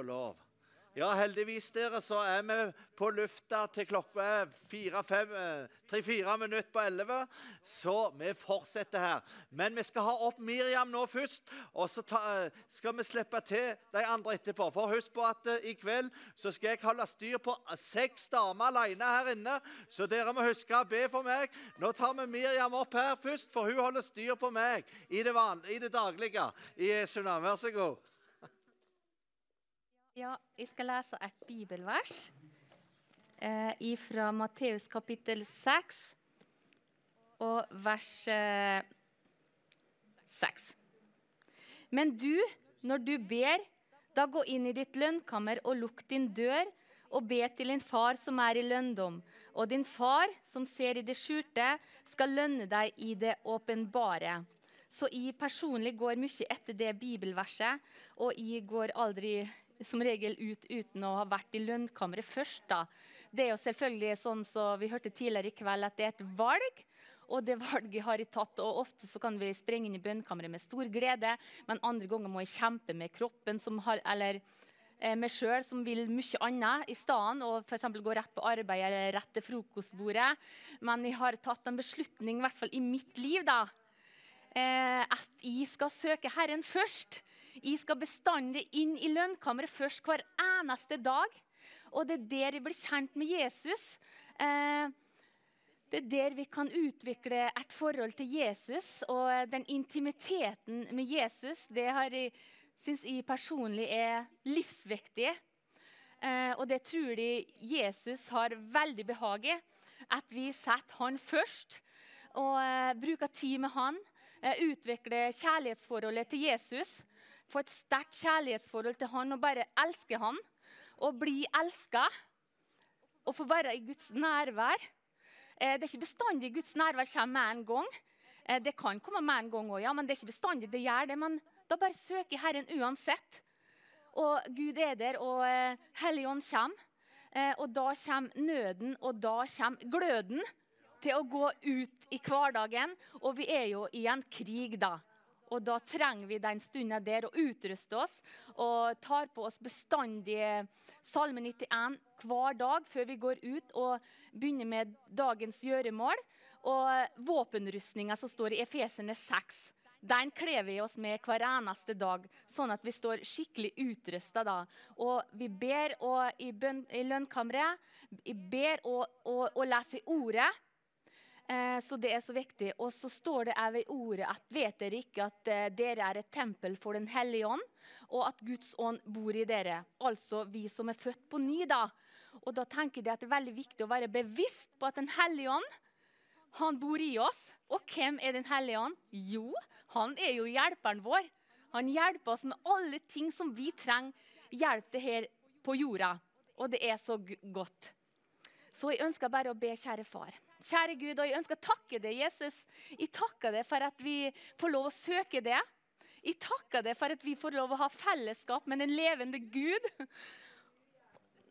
Lov. Ja, heldigvis dere, så er vi på lufta til klokka tre-fire minutter på elleve. Så vi fortsetter her. Men vi skal ha opp Miriam nå først, og så ta, skal vi slippe til de andre etterpå. For husk på at uh, i kveld så skal jeg holde styr på seks damer alene her inne. Så dere må huske å be for meg. Nå tar vi Miriam opp her først, for hun holder styr på meg i det, vanlige, i det daglige. I Jesu navn. Vær så god. Ja, jeg skal lese et bibelvers eh, fra Matteus kapittel 6 og vers eh, 6. Men du, når du ber, da gå inn i ditt lønnkammer og lukk din dør, og be til din far som er i lønndom. Og din far, som ser i det skjulte, skal lønne deg i det åpenbare. Så jeg personlig går mye etter det bibelverset, og jeg går aldri som regel ut uten å ha vært i lønnkammeret først. da. Det er jo selvfølgelig sånn som vi hørte tidligere i kveld, at det er et valg. Og det <laughs> valget har jeg tatt, og ofte så kan vi sprenge inn i bønnkammeret med stor glede, men andre ganger må jeg kjempe med kroppen som har, eller eh, meg sjøl, som vil mye annet i stedet, og f.eks. gå rett på arbeid eller rett til frokostbordet. Men jeg har tatt en beslutning, i hvert fall i mitt liv, da, eh, at jeg skal søke Herren først. Jeg skal bestandig inn i lønnkammeret først hver eneste dag. Og det er der jeg blir kjent med Jesus. Eh, det er der vi kan utvikle et forhold til Jesus. Og den intimiteten med Jesus det har jeg, syns jeg personlig er livsviktig. Eh, og det tror jeg Jesus har veldig behag i. At vi setter han først og eh, bruker tid med han. Utvikler utvikle kjærlighetsforholdet til Jesus. Få et sterkt kjærlighetsforhold til han og bare elske han. Og bli elska. Og få være i Guds nærvær. Eh, det er ikke bestandig Guds nærvær kommer med en gang. Eh, det kan komme med en gang òg, ja, men det er ikke bestandig det gjør det. Men da bare søker Herren uansett. Og Gud er der, og eh, Helligånd kommer. Og da kommer nøden, og da kommer gløden til å gå ut i hverdagen. Og vi er jo i en krig da. Og da trenger vi den stunden der å utruste oss og tar på oss bestandig Salme 91 hver dag før vi går ut og begynner med dagens gjøremål. Og våpenrustninga som står i Efeserne 6. Den kler vi oss med hver eneste dag, sånn at vi står skikkelig utrusta da. Og vi ber og i, i lønnkammeret. Vi ber og, og, og leser ordet. Eh, så det er så viktig. Og så står det òg ved ordet at vet dere ikke at eh, dere er et tempel for Den hellige ånd, og at Guds ånd bor i dere. Altså vi som er født på ny, da. Og da tenker jeg at det er veldig viktig å være bevisst på at Den hellige ånd han bor i oss. Og hvem er Den hellige ånd? Jo, han er jo hjelperen vår. Han hjelper oss med alle ting som vi trenger hjelp til her på jorda. Og det er så godt. Så jeg ønsker bare å be, kjære far. Kjære Gud, og jeg ønsker å takke deg, Jesus. Jeg takker deg for at vi får lov å søke det. Jeg takker deg for at vi får lov å ha fellesskap med den levende Gud.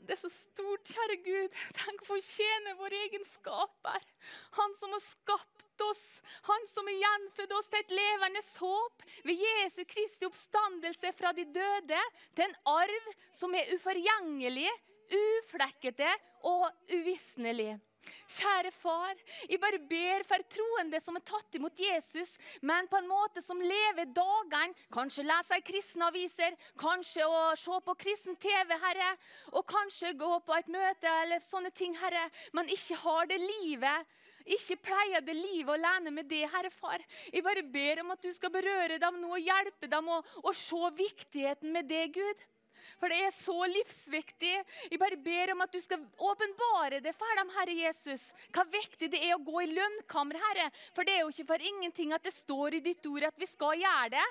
Det er så stort, kjære Gud. Tenk å få tjene vår egen skaper. Han som har skapt oss. Han som har gjenfødt oss til et levende håp. Ved Jesu Kristi oppstandelse fra de døde. Til en arv som er uforgjengelig, uflekkete og uvisnelig. Kjære far, jeg bare ber for troende som er tatt imot Jesus, men på en måte som lever dagene. Kanskje leser i kristne aviser, kanskje å se på kristen TV, Herre. Og kanskje gå på et møte eller sånne ting, Herre. Men ikke har det livet. Ikke pleier det livet alene med det, Herre far. Jeg bare ber om at du skal berøre dem nå og hjelpe dem og, å se viktigheten med det, Gud. For det er så livsviktig. Jeg bare ber om at du skal åpenbare det for dem, Herre Jesus. Hva viktig det er å gå i lønnkammer, Herre. For det er jo ikke for ingenting at det står i ditt ord at vi skal gjøre det.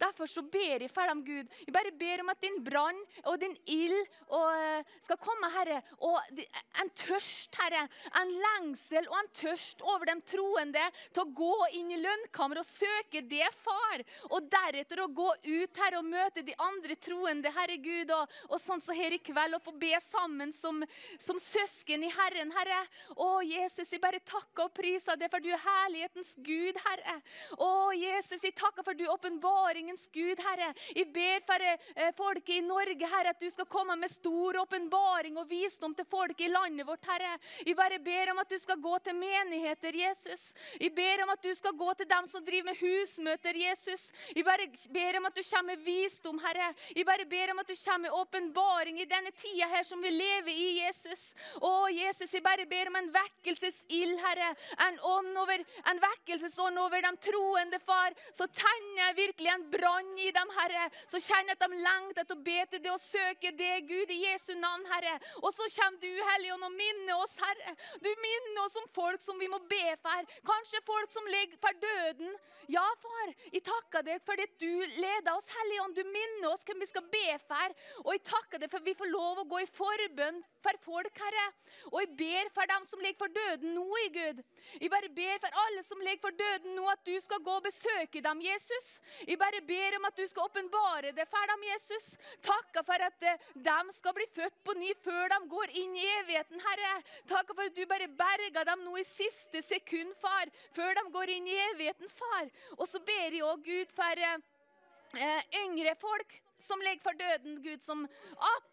Derfor så ber jeg for dem, Gud. Jeg bare ber om at din brann og din ild eh, skal komme, Herre. Og en tørst, Herre. En lengsel og en tørst over dem troende til å gå inn i lønnkammeret og søke det, far. Og deretter å gå ut, her og møte de andre troende, Herre Gud. Og, og sånn så her i kveld, og få be sammen som, som søsken i Herren, Herre. Å, Jesus, jeg bare takker og priser deg, for du er herlighetens Gud, Herre. Å, Jesus, jeg takker for du er åpenbaringens Gud, Herre. Jeg ber for eh, folket i Norge, Herre, at du skal komme med stor åpenbaring og visdom til folket i landet vårt, Herre. Jeg bare ber om at du skal gå til menigheter, Jesus. Jeg ber om at du skal gå til dem som driver med husmøter, Jesus. Jeg bare ber om at du kommer med visdom, Herre. Jeg bare ber om at du kommer med åpenbaring i denne tida her som vi lever i, Jesus. Å, Jesus, jeg bare ber om en vekkelsesild, Herre. En ånd over, en vekkelsesånd over de troende, far. Så tenner jeg virkelig en brann i dem, Herre. Så kjenner at de lengter etter å be til det og søke det, Gud, i Jesu navn, Herre. Og så kommer du, Helligånd, og minner oss, Herre. Du minner oss om folk som vi må be for. Kanskje folk som ligger for døden. Ja, far, jeg takker deg for at du leder oss, Helligånd. Du minner oss hvem vi skal be for. Og jeg takker deg for at vi får lov å gå i forbønn for folk, Herre. Og jeg ber for dem som ligger for døden nå, i Gud. Jeg bare ber for alle som ligger for døden nå, at du skal gå og besøke dem, Jesus. Jeg bare ber om at du skal åpenbare det for dem, Jesus. Takka for at eh, de skal bli født på ny før de går inn i evigheten, Herre. Takka for at du bare berga dem nå i siste sekund, far, før de går inn i evigheten, far. Og så ber jeg òg, Gud, for eh, eh, yngre folk som ligger for døden, Gud, som absolutt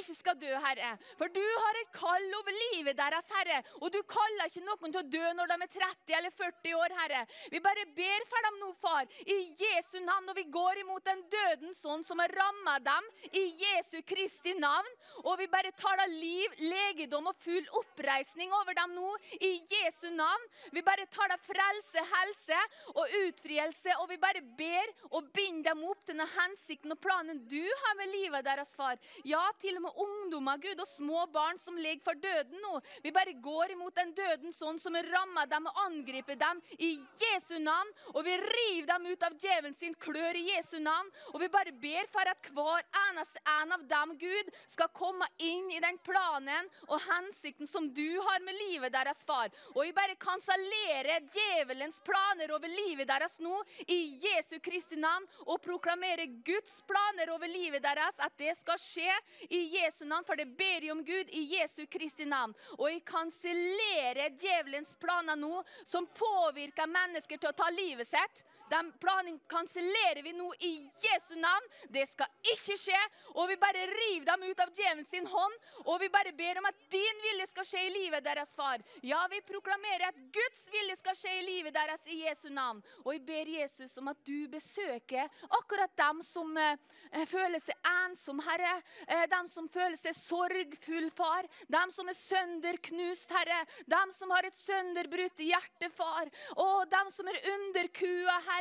ikke skal dø, Herre. For du har et kall over livet deres, Herre. Og du kaller ikke noen til å dø når de er 30 eller 40 år, Herre. Vi bare ber for dem nå, far, i Jesu navn. Og vi går imot den døden ånd som har ramma dem, i Jesu Kristi navn. Og vi bare taler liv, legedom og full oppreisning over dem nå, i Jesu navn. Vi bare taler frelse, helse og utfrielse, og vi bare ber og binder dem opp til den hensikten og planen du har med livet deres, far. Ja, til og med ungdommer, Gud, og små barn som ligger for døden nå. Vi bare går imot den døden sånn som rammer dem og angriper dem i Jesu navn. Og vi river dem ut av djevelen sin klør i Jesu navn. Og vi bare ber for at hver eneste en av dem, Gud, skal komme inn i den planen og hensikten som du har med livet deres, far. Og vi bare kansellerer djevelens planer over livet deres nå i Jesu Kristi navn og proklamerer Guds planer over livet deres, at det skal skje i Jesu navn, for det ber jeg om Gud i Jesu Kristi navn. Og jeg kansellerer djevelens planer nå, som påvirker mennesker til å ta livet sitt. Den planen kansellerer vi nå i Jesu navn. Det skal ikke skje. Og vi bare river dem ut av djevelen sin hånd. Og vi bare ber om at din vilje skal skje i livet deres, far. Ja, vi proklamerer at Guds vilje skal skje i livet deres i Jesu navn. Og jeg ber Jesus om at du besøker akkurat dem som eh, føler seg ensom, Herre. Eh, dem som føler seg sorgfull, far. Dem som er sønderknust, Herre. Dem som har et sønderbrutt hjerte, far. Og dem som er underkua, Herre.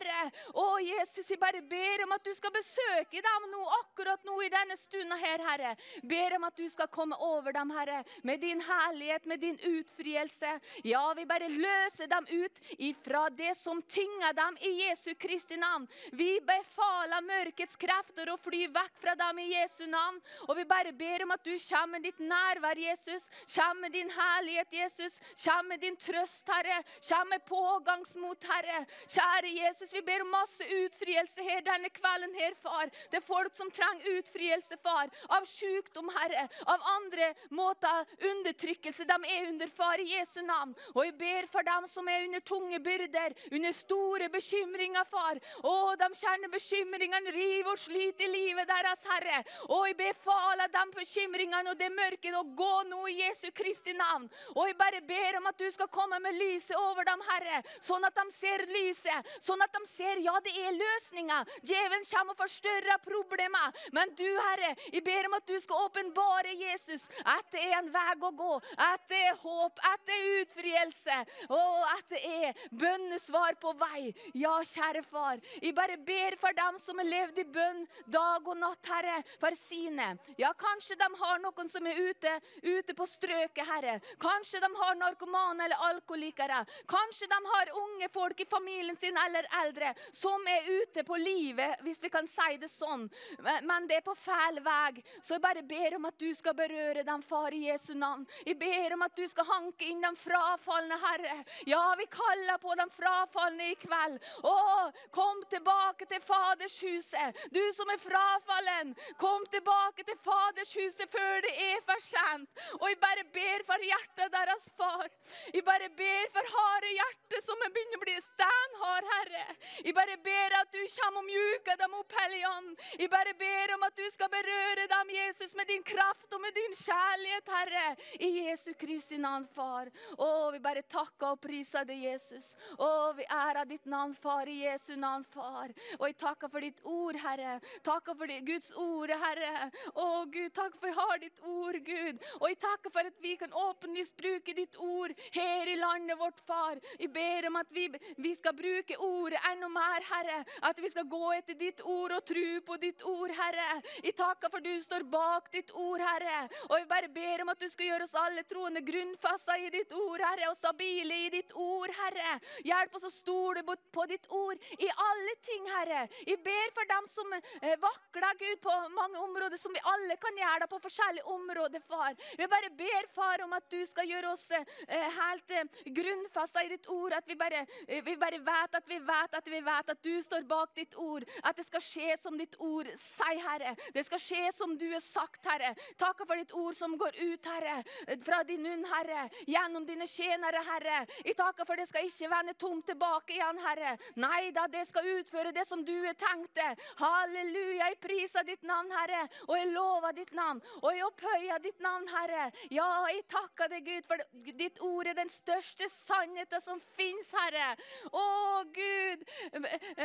Å, Jesus, jeg bare ber om at du skal besøke dem nå, akkurat nå i denne stunden her, Herre. Ber om at du skal komme over dem, Herre, med din herlighet, med din utfrielse. Ja, vi bare løser dem ut ifra det som tynger dem i Jesu Kristi navn. Vi befaler mørkets krefter å fly vekk fra dem i Jesu navn. Og vi bare ber om at du kommer med ditt nærvær, Jesus. Kommer med din herlighet, Jesus. Kommer med din trøst, Herre. Kommer med pågangsmot, Herre. Kjære Jesus, vi ber om masse utfrielse her denne kvelden her, far. Det er folk som trenger utfrielse, far. Av sykdom, Herre. Av andre måter undertrykkelse de er under, far, i Jesu navn. Og jeg ber for dem som er under tunge byrder, under store bekymringer, far. Å, de kjenner bekymringene river og sliter i livet deres, Herre. Og jeg befaler de bekymringene og det mørket å gå nå i Jesu Kristi navn. Og jeg bare ber om at du skal komme med lyset over dem, Herre, sånn at de ser lyset. Sånn at de ser ja, det er løsninger. Djevelen kommer og forstørrer problemer. Men du, Herre, jeg ber om at du skal åpenbare Jesus. At det er en vei å gå. At det er håp. At det er utfrielse. Og at det er bønnesvar på vei. Ja, kjære far. Jeg bare ber for dem som har levd i bønn dag og natt, Herre, for sine. Ja, kanskje de har noen som er ute, ute på strøket, Herre. Kanskje de har narkomane eller alkoholikere. Kanskje de har unge folk i familien sin eller eldre som er ute på livet, hvis vi kan si det sånn. Men det er på feil vei. Så jeg bare ber om at du skal berøre dem, far, i Jesu navn. Jeg ber om at du skal hanke inn de frafalne, Herre. Ja, vi kaller på de frafalne i kveld. Å, kom tilbake til Fadershuset. Du som er frafallen, kom tilbake til Fadershuset før det er for sent. Og jeg bare ber for hjertet deres, far. Jeg bare ber for harde hjerte som er begynner å bli steinhard, Herre. Jeg bare ber at du kommer og mjuker dem opp, Hellige Ånd. Jeg bare ber om at du skal berøre dem, Jesus, med din kraft og med din kjærlighet, Herre. I Jesu Kristi navn, far. Å, vi bare takker og priser deg, Jesus. Å, vi ærer ditt navn, far, i Jesu navn, far. Og jeg takker for ditt ord, Herre. Takker for ditt, Guds ord, Herre. Å, Gud, takk for jeg har ditt ord, Gud. Og jeg takker for at vi kan åpenlyst bruke ditt ord her i landet vårt, far. Jeg ber om at vi, vi skal bruke ordet enda mer, Herre. At vi skal gå etter ditt ord og tro på ditt ord, Herre. Jeg takker for du står bak ditt ord, Herre. Og jeg bare ber om at du skal gjøre oss alle troende grunnfasta i ditt ord, Herre, og stabile i ditt ord, Herre. Hjelp oss å stole på- ditt ord i alle ting, Herre. Jeg ber for dem som eh, vakler, Gud, på mange områder, som vi alle kan gjøre det på forskjellige områder, far. Vi bare ber, far, om at du skal gjøre oss eh, helt eh, grunnfasta i ditt ord. At vi bare, vi bare vet at vi vet at vi vet at du står bak ditt ord. At det skal skje som ditt ord sier, Herre. Det skal skje som du har sagt, Herre. Takk for ditt ord som går ut, Herre, fra din munn, Herre. Gjennom dine tjenere, Herre. Jeg takker for det skal ikke vende tomt tilbake igjen, Herre. Nei da, det skal utføre det som du har tenkt det. Halleluja. Jeg priser ditt navn, Herre. Og jeg lover ditt navn. Og jeg opphøyer ditt navn, Herre. Ja, jeg takker deg, Gud, for ditt ord er den største sannheten som fins, Herre. Å, Gud,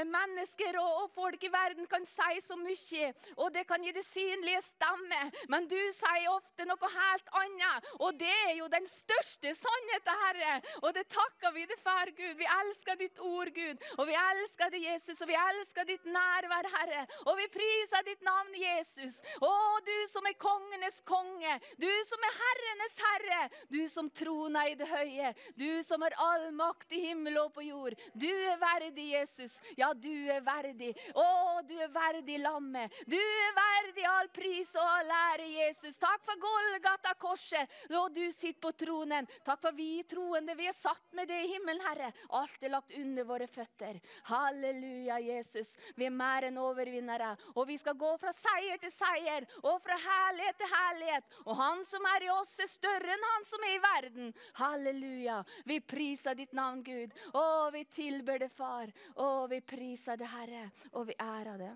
mennesker og, og folk i verden kan si så mye, og det kan gi det synlige stemme, men du sier ofte noe helt annet, og det er jo den største sannheten, Herre. Og det takker vi deg for, Gud. Vi elsker ditt ord, Gud, og vi elsker deg, Jesus, og vi elsker ditt nærvær, Herre. Og vi priser ditt navn, Jesus. Å, du som er kongenes konge, du som er herrenes herre, du som troner i det høye, du som har all makt i himmel og på jord. Du er verdig, Jesus. Ja, du er verdig. Å, du er verdig, lammet. Du er verdig all pris og all ære, Jesus. Takk for Golgata-korset, og du sitter på tronen. Takk for vi troende, vi er satt med det i himmelen, Herre. Alt er lagt under våre føtter. Halleluja, Jesus. Vi er mer enn overvinnere, og vi skal gå fra seier til seier, og fra herlighet til herlighet. Og han som er i oss, er større enn han som er i verden. Halleluja. Vi priser ditt navn, Gud. Å, vi tilber det, Far. Å, vi priser det, Herre, og vi ærer det.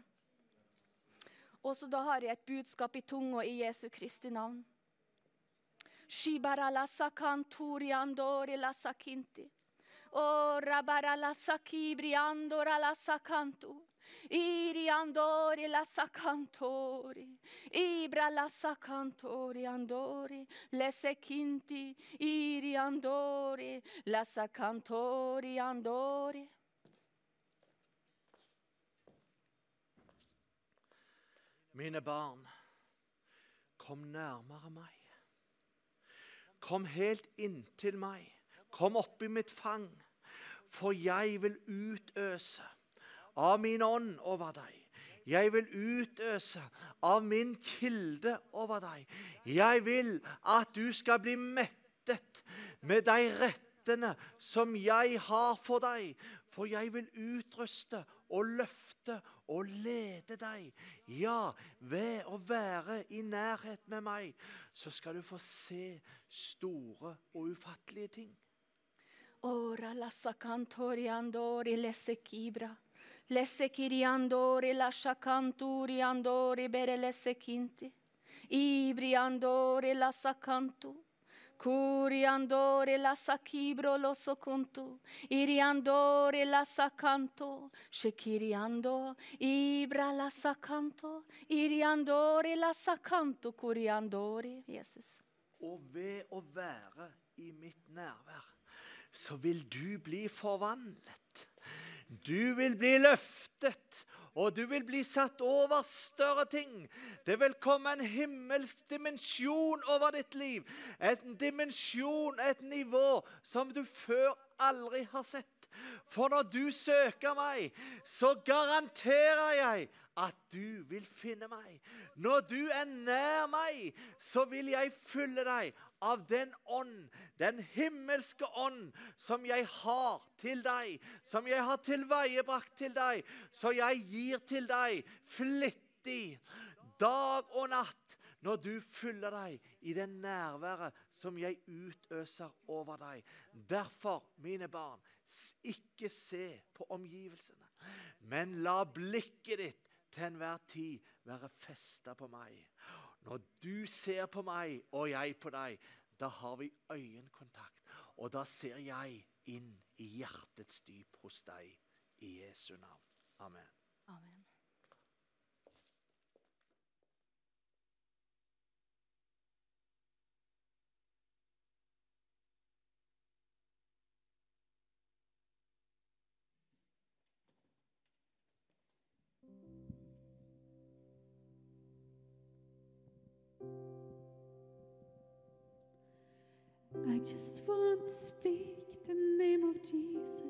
Og så da har jeg et budskap i tunga i Jesu Kristi navn. Shibara la sakanturi andori la sakinti. O rabara la sakibri andora. Iri andori la. Ibra la sakantori andori. Le sekinti. Iri andori. La andori. Mine barn, kom nærmere meg. Kom helt inntil meg. Kom opp i mitt fang. For jeg vil utøse av min ånd over deg. Jeg vil utøse av min kilde over deg. Jeg vil at du skal bli mettet med de rettene som jeg har for deg. For jeg vil utruste og løfte og lede deg. Ja, ved å være i nærhet med meg, så skal du få se store og ufattelige ting. Ora la sacantori andori lesse kibra. Lesse kiri andori la andori bere kinti. Ibri andori la. Curi andori la sacibro lo sokuntu. Iri andori la sacanto. shekiriando. Ibra la sacanto. iriandore la sacanto. curiandore. Jesus. Og ved å være i mitt nærvær, så vil du bli forvandlet. Du vil bli løftet, og du vil bli satt over større ting. Det vil komme en himmelsk dimensjon over ditt liv. En dimensjon, et nivå, som du før aldri har sett. For når du søker meg, så garanterer jeg at du vil finne meg. Når du er nær meg, så vil jeg fylle deg av den ånd, den himmelske ånd, som jeg har til deg, som jeg har tilveiebrakt til deg, så jeg gir til deg flittig, dag og natt, når du fyller deg i det nærværet som jeg utøser over deg. Derfor, mine barn, ikke se på omgivelsene, men la blikket ditt til enhver tid være festa på meg. Når du ser på meg og jeg på deg, da har vi øyekontakt. Og da ser jeg inn i hjertets dyp hos deg i Jesu navn. Amen. Amen. Just want to speak the name of Jesus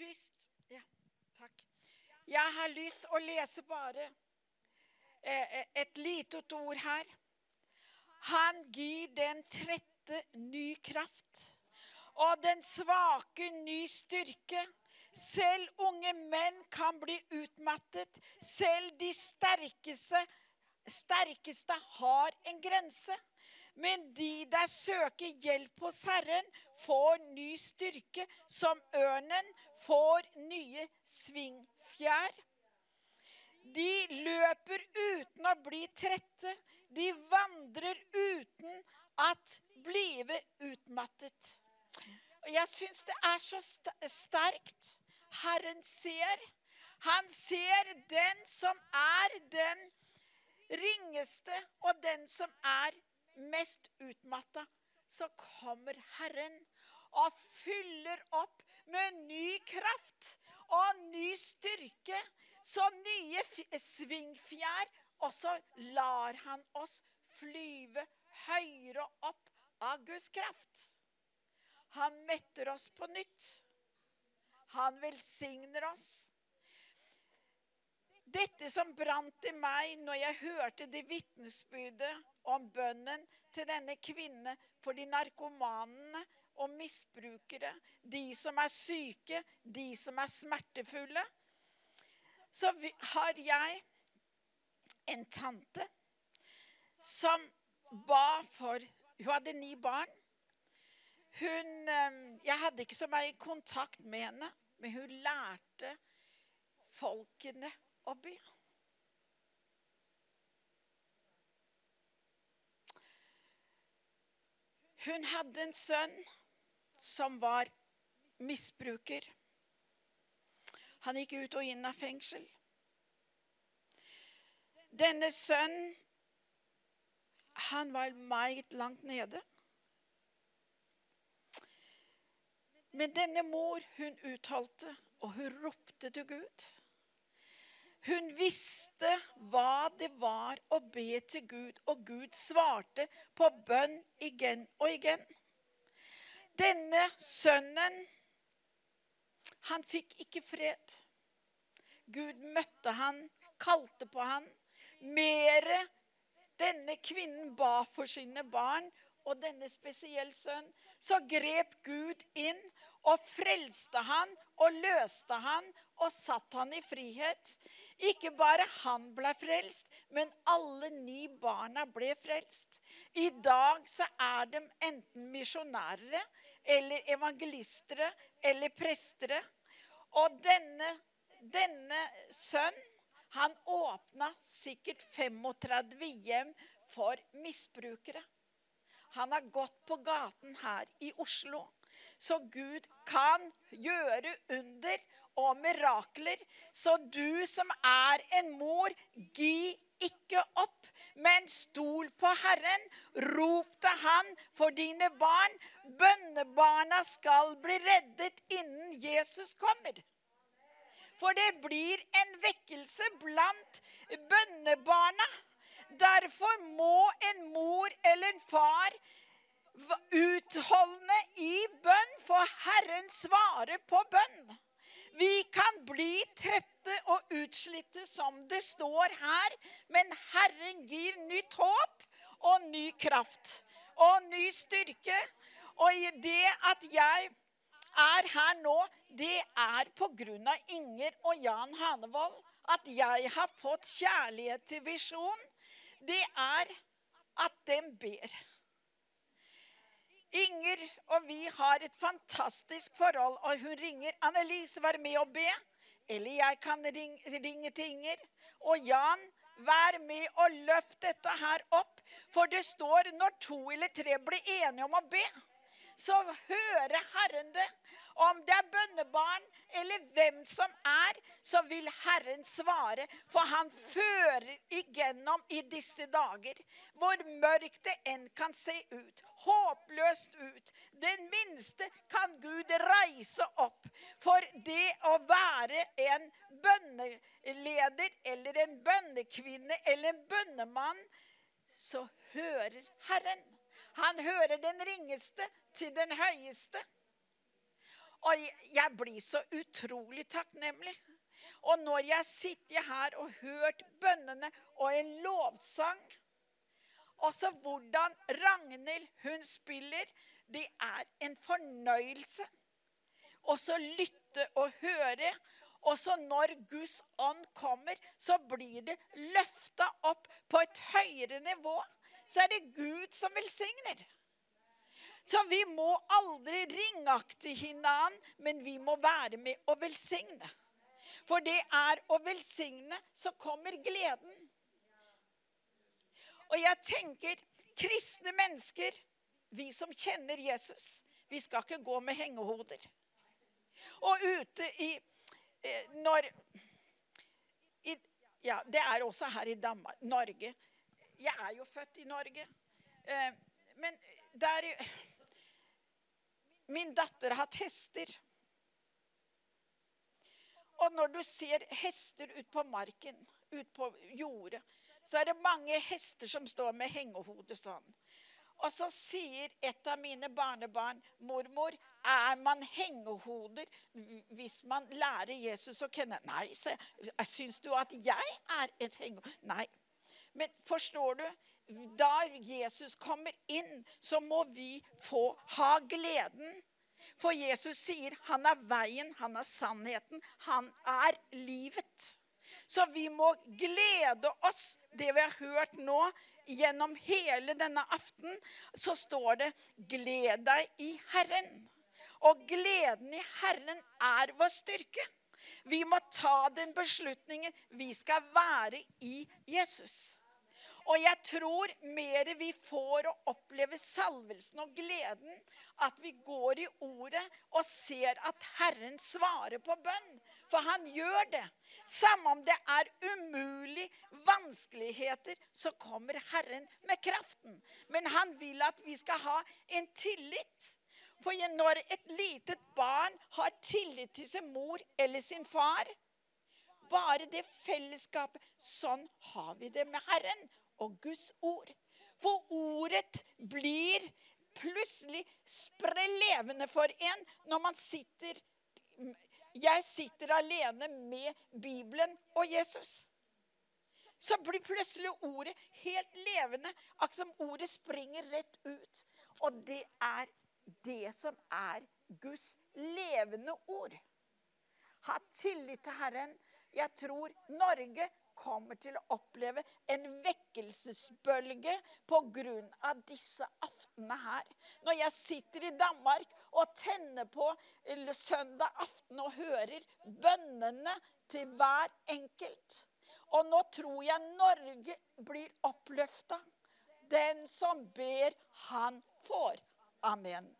lyst Ja, takk. Jeg har lyst å lese bare eh, et lite ord her. Han gir den trette ny kraft, og den svake ny styrke. Selv unge menn kan bli utmattet. Selv de sterkeste, sterkeste har en grense. Men de der søker hjelp hos Herren, får ny styrke. Som ørnen får nye svingfjær. De løper uten å bli trette. De vandrer uten at blive utmattet. Jeg syns det er så sterkt. Herren ser. Han ser den som er den ringeste, og den som er mest utmatta. Så kommer Herren og fyller opp med ny kraft og ny styrke. Så nye svingfjær, og så lar han oss flyve høyere opp av Guds kraft. Han metter oss på nytt. Han velsigner oss. Dette som brant i meg når jeg hørte det vitnesbudet om bønnen til denne kvinne for de narkomanene og misbrukere, de som er syke, de som er smertefulle, så har jeg en tante som ba for Hun hadde ni barn. Hun, eh, jeg hadde ikke så mye kontakt med henne, men hun lærte folkene å be. Hun hadde en sønn som var misbruker. Han gikk ut og inn av fengsel. Denne sønnen, han var meget langt nede. Men denne mor, hun uttalte, og hun ropte til Gud. Hun visste hva det var å be til Gud, og Gud svarte på bønn igjen og igjen. Denne sønnen, han fikk ikke fred. Gud møtte han, kalte på han. Mere denne kvinnen ba for sine barn, og denne spesielle sønn, så grep Gud inn og frelste han og løste han og satte han i frihet. Ikke bare han ble frelst, men alle ni barna ble frelst. I dag så er de enten misjonærer eller evangelistere eller prestere. Og denne, denne sønn, han åpna sikkert 35 hjem for misbrukere. Han har gått på gaten her i Oslo. Så Gud kan gjøre under og mirakler. Så du som er en mor, gi ikke opp, men stol på Herren. Rop til Han for dine barn. Bønnebarna skal bli reddet innen Jesus kommer. For det blir en vekkelse blant bønnebarna. Derfor må en mor eller en far utholdende i bønn, for Herren svarer på bønn. Vi kan bli trette og utslitte, som det står her, men Herren gir nytt håp og ny kraft og ny styrke. Og det at jeg er her nå, det er på grunn av Inger og Jan Hanevold at jeg har fått kjærlighet til visjon. Det er at de ber. Inger og vi har et fantastisk forhold, og hun ringer Annelise, vær med og be. Eller jeg kan ringe, til Inger. Og Jan, vær med og løft dette her opp. For det står når to eller tre blir enige om å be, så hører Herren det. Om det er bønnebarn eller hvem som er, så vil Herren svare. For han fører igjennom i disse dager, hvor mørkt det enn kan se ut, håpløst ut. Den minste kan Gud reise opp. For det å være en bønneleder eller en bønnekvinne eller en bønnemann, så hører Herren. Han hører den ringeste til den høyeste. Og jeg- blir så utrolig takknemlig. Og når jeg sitter her og hørt bønnene og en lovsang Også hvordan Ragnhild hun spiller, det er en fornøyelse. Og så lytte og høre. Og så når Guds ånd kommer, så blir det løfta opp på et høyere nivå. Så er det Gud som velsigner. Så vi må aldri ringakte hinanden, men vi må være med å velsigne. For det er å velsigne, så kommer gleden. Og jeg tenker, kristne mennesker, vi som kjenner Jesus, vi skal ikke gå med hengehoder. Og ute i eh, Når i, Ja, det er også her i Danmark, Norge. Jeg er jo født i Norge. Eh, men der Min datter har hatt hester. Og når du ser hester ut på marken, ut på jordet, så er det mange hester som står med hengehode sånn. Og så sier et av mine barnebarn, 'Mormor, er man hengehoder hvis man lærer Jesus å kjenne?' Nei, sa jeg. Syns du at jeg er et hengehode? Nei. Men forstår du? Da Jesus kommer inn, så må vi få ha gleden. For Jesus sier han er veien, han er sannheten, han er livet. Så vi må glede oss, det vi har hørt nå gjennom hele denne aften. Så står det 'gled deg i Herren'. Og gleden i Herren er vår styrke. Vi må ta den beslutningen. Vi skal være i Jesus. Og jeg tror mer vi får å oppleve salvelsen og gleden, at vi går i ordet og ser at Herren svarer på bønn. For han gjør det. Samme om det er umulig, vanskeligheter, så kommer Herren med kraften. Men han vil at vi skal ha en tillit. For når et litet barn har tillit til sin mor eller sin far, bare det fellesskapet, sånn har vi det med Herren og Guds ord. For ordet blir plutselig sprellevende for en når man sitter Jeg sitter alene med Bibelen og Jesus. Så blir plutselig ordet helt levende, akkurat som ordet springer rett ut. Og det er det som er Guds levende ord. Ha tillit til Herren. Jeg tror Norge kommer til å oppleve en vekkelsesbølge pga. disse aftenene her. Når jeg sitter i Danmark og tenner på søndag aften og hører bønnene til hver enkelt. Og nå tror jeg Norge blir oppløfta. Den som ber, han får. Amen.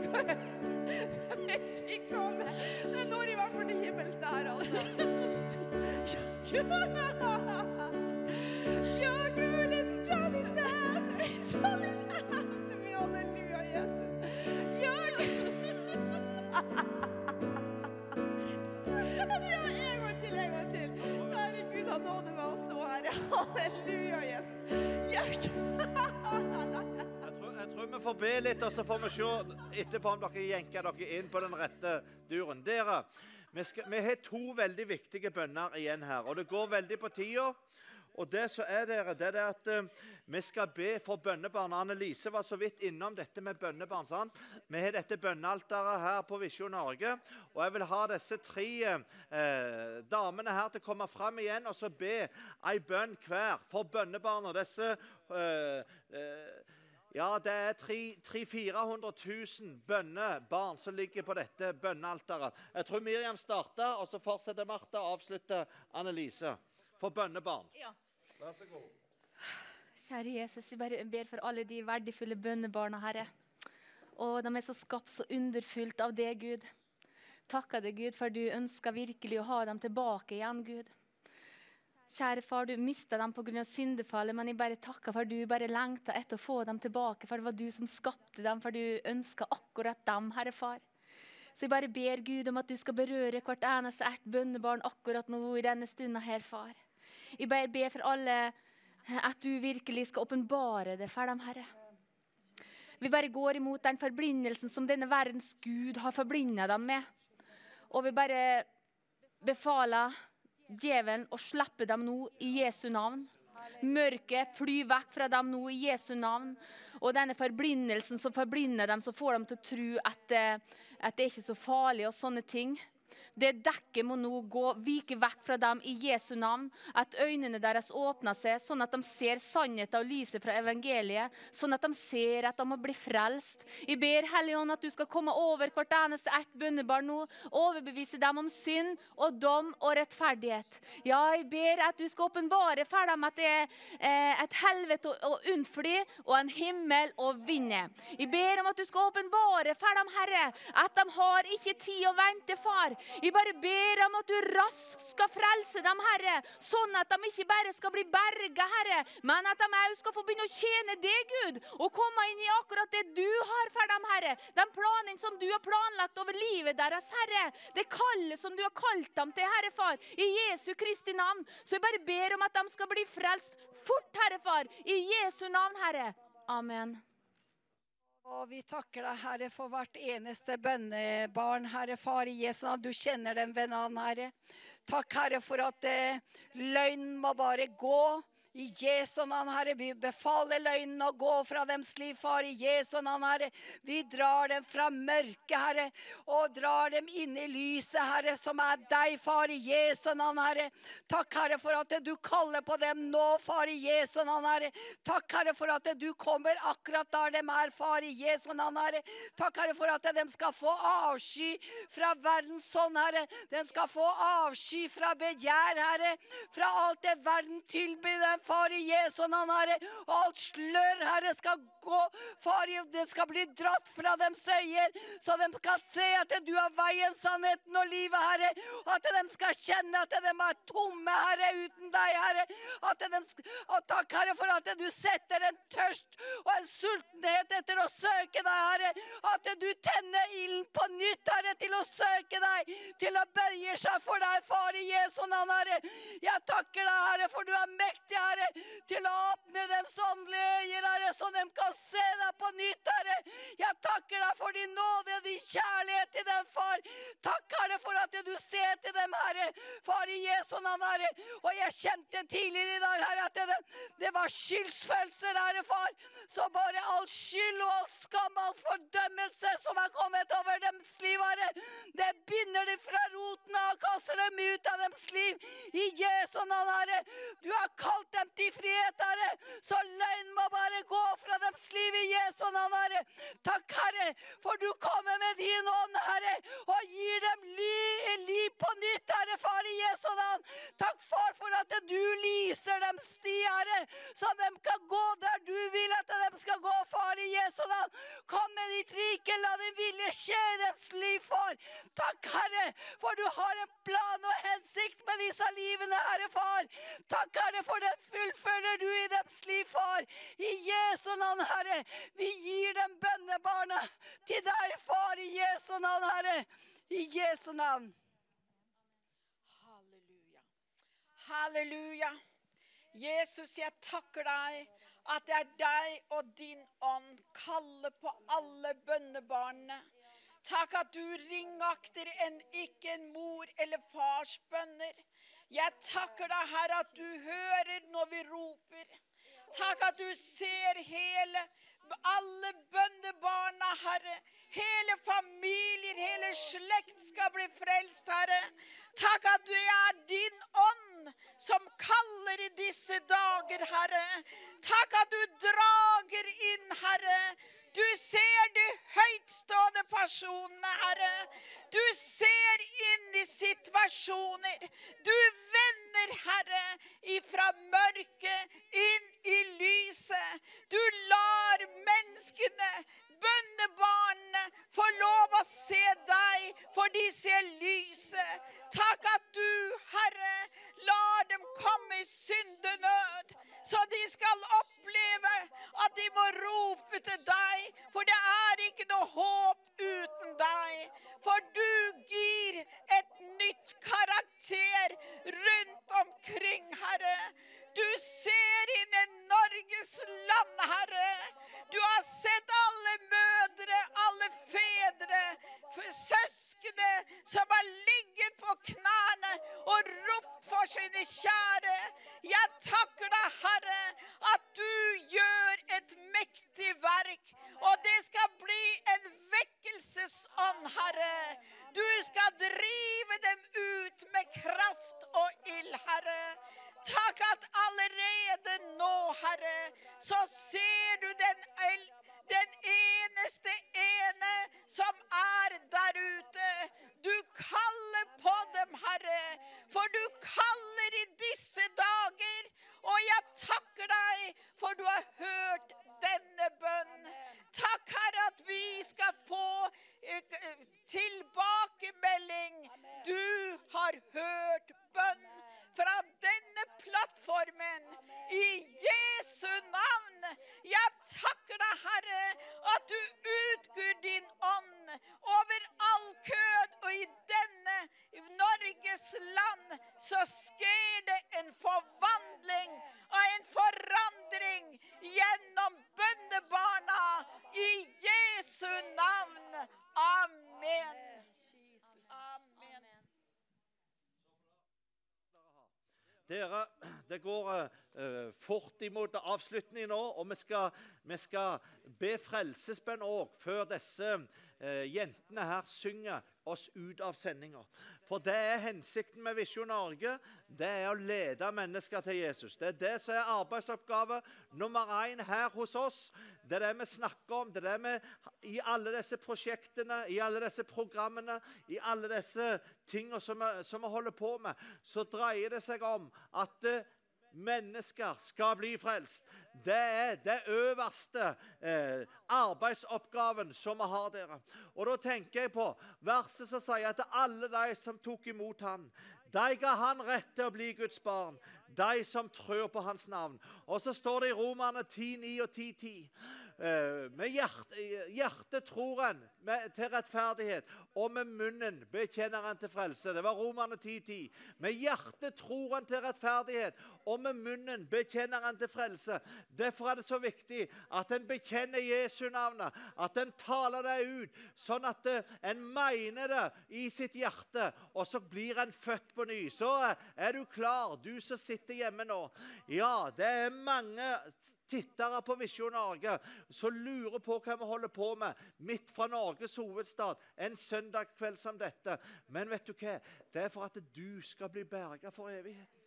<laughs> ikke om Det når i hvert fall til himmels det her, altså. Ja, Gud, it's running after, it's running after me, halleluja, Jesus. Ja, ja, en gang til, en gang til. Herregud, Gud, ha nåde med oss nå, Herre. Halleluja, vi får be litt, og så får vi se etterpå om dere jenker dere inn på den rette duren. Dere, vi, skal, vi har to veldig viktige bønner igjen her, og det går veldig på tida. Og det som er dere, det er at eh, vi skal be for bønnebarn. Annelise var så vidt innom dette med bønnebarn. sant? Vi har dette bønnealteret her på Visjon Norge. Og jeg vil ha disse tre eh, damene her til å komme fram igjen og så be ei bønn hver for bønnebarna. Disse eh, eh, ja, det er 300 000 bønnebarn som ligger på dette bønnealteret. Jeg tror Miriam starter, og så fortsetter Martha og avslutter Annelise. For bønnebarn. Ja. Vær så god. Kjære Jesus, vi bare ber for alle de verdifulle bønnebarna, Herre. Og de er så skapt så underfullt av det, Gud. Takker deg, Gud, for du ønsker virkelig å ha dem tilbake igjen, Gud. Kjære far, du mista dem pga. syndefallet, men jeg bare takker for du bare lengta etter å få dem tilbake. For det var du som skapte dem, for du ønska akkurat dem, Herre far. Så jeg bare ber Gud om at du skal berøre hvert eneste ert bønnebarn akkurat nå i denne stunden her, far. Jeg bare ber for alle at du virkelig skal åpenbare det for dem, Herre. Vi bare går imot den forblindelsen som denne verdens Gud har forblinda dem med. Og vi bare befaler djevelen og slippe dem nå i Jesu navn. Mørket flyr vekk fra dem nå i Jesu navn. Og denne forblindelsen som forblinder dem, så får dem til å tro at, eh, at det er ikke så farlig og sånne ting. Det dekket må nå gå vike vekk fra dem i Jesu navn. At øynene deres åpner seg, sånn at de ser sannheten og lyset fra evangeliet. Sånn at de ser at de må bli frelst. Jeg ber Helligånd at du skal komme over hvert eneste ett bønnebarn nå. Overbevise dem om synd og dom og rettferdighet. Ja, jeg ber at du skal åpenbare for dem at det er eh, et helvete å unnfly og en himmel å vinne. Jeg ber om at du skal åpenbare for dem, Herre, at de har ikke tid å vente, far. Jeg bare ber om at du raskt skal frelse dem, Herre, sånn at de ikke bare skal bli berga, Herre, men at de òg skal få begynne å tjene deg, Gud, og komme inn i akkurat det du har for dem, Herre. Den planen som du har planlagt over livet deres, Herre. Det kallet som du har kalt dem til, Herre Far, i Jesu Kristi navn. Så jeg bare ber om at de skal bli frelst fort, Herre Far, i Jesu navn, Herre. Amen. Og vi takker deg, Herre, for hvert eneste bønnebarn, Herre Far i Jesu navn. Du kjenner dem ved navn, Herre. Takk, Herre, for at eh, løgnen må bare gå. I Jesu navn, Herre, vi befaler løgnen å gå fra dems liv, far. I Jesu navn, Herre. Vi drar dem fra mørket, Herre, og drar dem inn i lyset, Herre, som er deg, far. I Jesu navn, Herre. Takk, Herre, for at du kaller på dem nå, far. I Jesu navn, Herre. Takk, Herre, for at du kommer akkurat der de er, far. I Jesu navn, Herre. Takk, Herre, for at de skal få avsky fra verdens sånn, Herre. De skal få avsky fra begjær, Herre. Fra alt det verden tilbyr dem, far. I Jesu navn, Herre. Alt slør, Herre, skal gå, far. Det skal bli dratt fra dems øyer, så de skal se at du er veien, sannheten og livet, Herre. At de skal kjenne at de er tomme, Herre, uten deg, Herre. At de, og takk, Herre, for at du setter en tørst og en sultenhet etter å søke deg, Herre. At du tenner ilden på nytt, Herre, til å søke deg, til å bøye seg for deg, Far, i Jesu navn, Herre. Jeg takker deg, Herre, for du er mektig, Herre, til å åpne deres åndelige øyne, Herre, så de kan se deg på nytt, Herre. Jeg takker deg for din nåde og din kjærlighet til dem, far. Takk, Herre, for at du ser til dem, Herre. Far, i Jesu navn, Herre. Og jeg kjente tidligere i dag, Herre, at det, det var skyldsfølelser, Herre, far. Så bare all skyld og all skam, all fordømmelse som er kommet over deres liv, Herre, det binder de fra roten av og kaster dem ut av deres liv. I Jesu navn, Herre. Du har kalt dem til frihet, Herre. Så løgn må bare gå fra dems liv i Jesu navn, Herre. Takk, Herre, for du kommer med din ånd, Herre, og gir dem liv på nytt, Herre Far, i Jesu navn. Takk, Far, for at du lyser dem sti, Herre, så de kan gå der du vil at de skal gå, Far, i Jesu navn. Kom med ditt rike, la din vilje skje i deres liv, Far. Takk, Herre, for du har en plan og hensikt med disse livene, Herre Far. Takk, Herre, for den fullfører du i deres liv, Far. I Jesu navn, Herre. Vi gir dem bønnebarna til deg, Far, i Jesu navn, Herre. I Jesu navn. Halleluja. Halleluja. Jesus, jeg takker deg at det er deg og din ånd kaller på alle bønnebarnene. Takk at du ringakter en, ikke en mor eller fars bønner. Jeg takker deg, Herre, at du hører når vi roper. Takk at du ser hele, alle bønnebarna, Herre. Hele familier, hele slekt skal bli frelst, Herre. Takk at du er din ånd som kaller i disse dager, Herre. Takk at du drager inn, Herre. Du ser de høytstående personene, Herre. Du ser inn i situasjoner. Du vender, Herre, ifra mørket inn i lyset. Du lar menneskene, bønnebarnene, får lov å se deg, for de ser lyset. Takk at du, Herre, lar dem komme i syndenød, så de skal oppleve at de må rope til deg, for det er ikke noe håp uten deg. For du gir et nytt karakter rundt omkring, Herre. Du ser inn i Norges land, Herre. Du har sett alle mødre, alle fedre, søskne som har ligget på knærne og ropt for sine kjære. Jeg takker deg, Herre, at du gjør et mektig verk. Og det skal bli en vekkelsesånd, Herre. Du skal drive dem ut med kraft og ild, Herre. Takk at allerede nå, Herre, så ser du den, den eneste ene som er der ute. Du kaller på dem, Herre, for du kaller i disse dager. Og jeg takker deg, for du har hørt denne bønn. Takk, Herre, at vi skal få eh, tilbakemelding. Du har hørt bønn fra denne plattformen. I Jesu navn. Jeg takker deg, Herre, at du utgur din ånd over all kød. Og i denne Norges land så skjer det en forvandling og en forandring gjennom bønnebarna. I Jesu navn. Amen. Amen. Dere, det går imot avslutning nå, og vi skal, vi skal be frelsesbønn òg før disse eh, jentene her synger oss ut av sendinga. For det er hensikten med Visjon Norge. Det er å lede mennesker til Jesus. Det er det som er arbeidsoppgave nummer én her hos oss. Det er det vi snakker om. Det er det vi, I alle disse prosjektene, i alle disse programmene, i alle disse tingene som vi, som vi holder på med, så dreier det seg om at eh, mennesker skal bli frelst. Det er det øverste eh, arbeidsoppgaven som vi har dere. Og da tenker jeg på verset som sier at alle de som tok imot han, de ga han rett til å bli Guds barn. De som tror på hans navn. Og så står det i Romerne 10,9 og 10,10. Eh, med hjerte, hjertet tror en med, til rettferdighet, og med munnen bekjenner en til frelse. Det var Romerne 10,10. Med hjertet tror en til rettferdighet, og med munnen bekjenner en til frelse. Derfor er det så viktig at en bekjenner Jesu navnet, at en taler det ut, sånn at eh, en mener det i sitt hjerte, og så blir en født på ny. Så eh, er du klar, du som sitter hjemme nå. Ja, det er mange tittere på Visjon Norge som lurer på hva vi holder på med midt fra Norges hovedstad en søndag kveld som dette. Men vet du hva? Det er for at du skal bli berga for evigheten.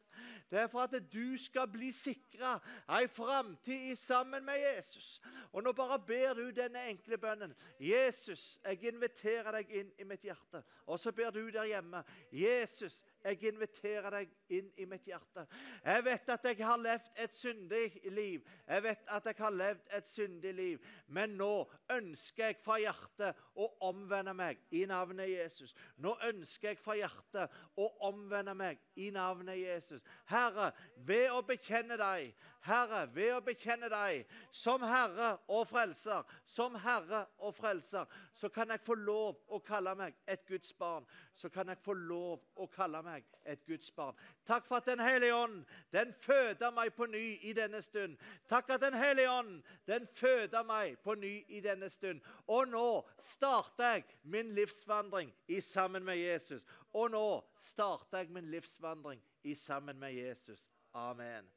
Det er for at du skal bli sikra ei framtid sammen med Jesus. Og nå bare ber du denne enkle bønnen. Jesus, jeg inviterer deg inn i mitt hjerte. Og så ber du der hjemme. Jesus, jeg inviterer deg inn i mitt hjerte. Jeg vet at jeg har levd et syndig liv. Jeg vet at jeg har levd et syndig liv. Men nå ønsker jeg fra hjertet å omvende meg i navnet Jesus. Nå ønsker jeg fra hjertet å omvende meg i navnet Jesus. Herre, ved å bekjenne deg, Herre, ved å bekjenne deg som Herre og Frelser, som Herre og Frelser, så kan jeg få lov å kalle meg et Guds barn. Så kan jeg få lov å kalle meg et Guds barn. Takk for at Den hellige ånd, den føder meg på ny i denne stund. Takk at Den hellige ånd, den føder meg på ny i denne stund. Og nå starter jeg min livsvandring i sammen med Jesus. Og nå starter jeg min livsvandring i sammen med Jesus. Amen.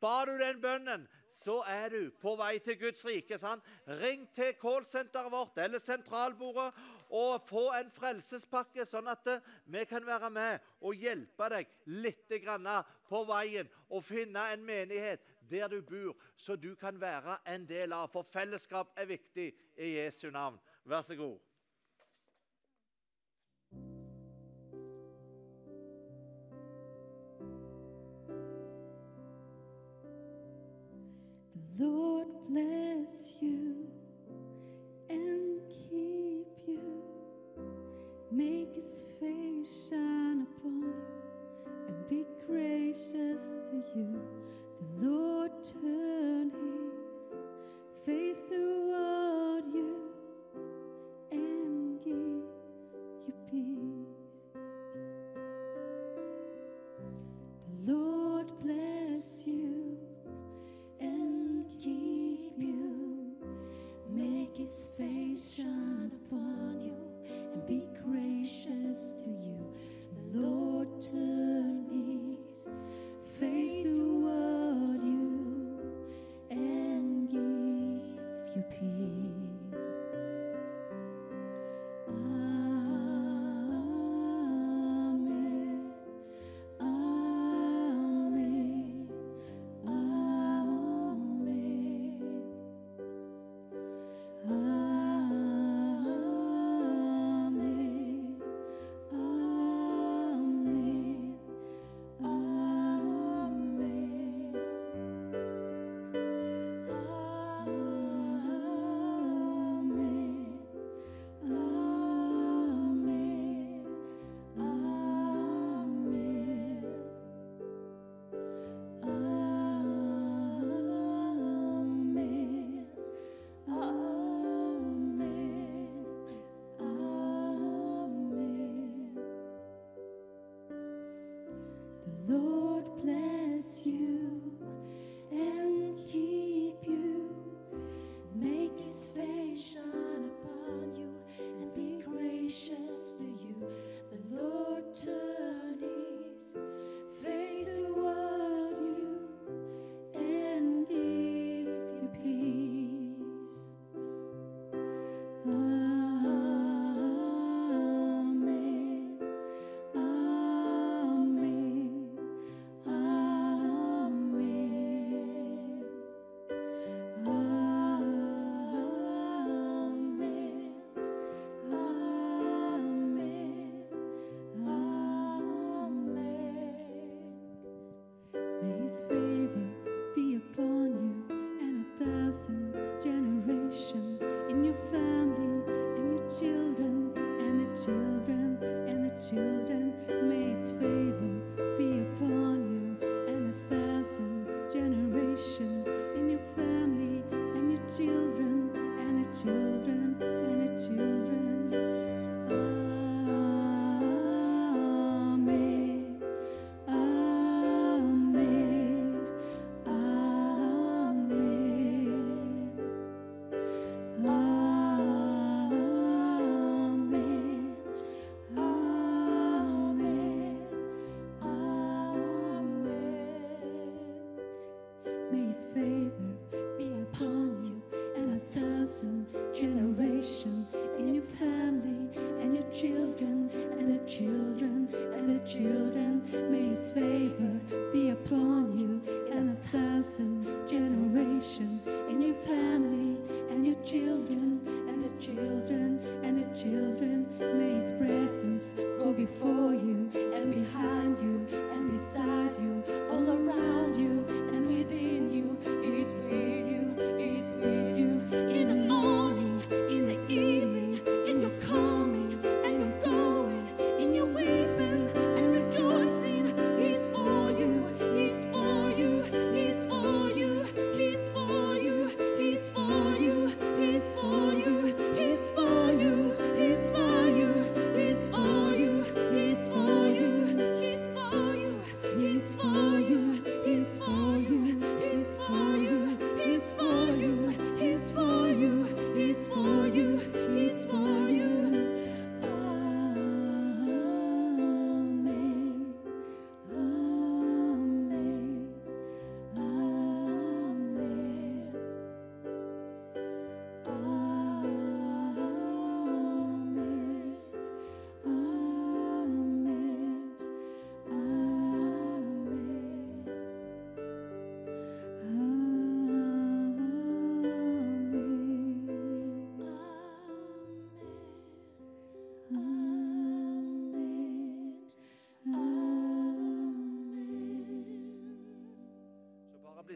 Ba du den bønnen, så er du på vei til Guds rike. sant? Ring til callsenteret vårt eller sentralbordet og få en frelsespakke, sånn at eh, vi kan være med og hjelpe deg litt på veien og finne en menighet der du bor, så du kan være en del av. For fellesskap er viktig i Jesu navn. Vær så god. Lord bless you and keep you. Make his face shine upon you and be gracious to you. The Lord turn his face toward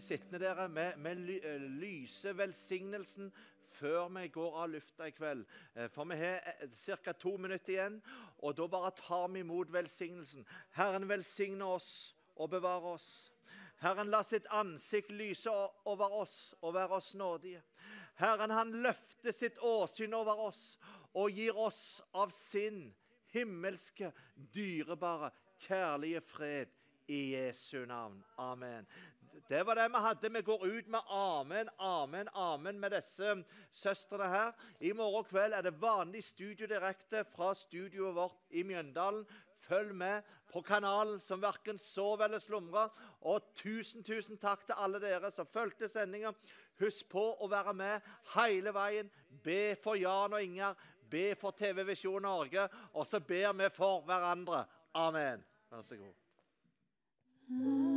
sittende dere med, med eh, lyse velsignelsen før vi går av lufta i kveld. Eh, For vi har ca. to minutter igjen, og da bare tar vi imot velsignelsen. Herren velsigne oss og bevare oss. Herren la sitt ansikt lyse over oss og være oss nådige. Herren han løfter sitt åsyn over oss og gir oss av sin himmelske, dyrebare, kjærlige fred i Jesu navn. Amen. Det var det vi hadde. Vi går ut med amen, amen, amen med disse søstrene her. I morgen kveld er det vanlig studio direkte fra studioet vårt i Mjøndalen. Følg med på kanalen som verken sov eller slumrer. Og tusen, tusen takk til alle dere som fulgte sendinga. Husk på å være med hele veien. Be for Jan og Inger. Be for TV Visjon Norge. Og så ber vi for hverandre. Amen. Vær så god.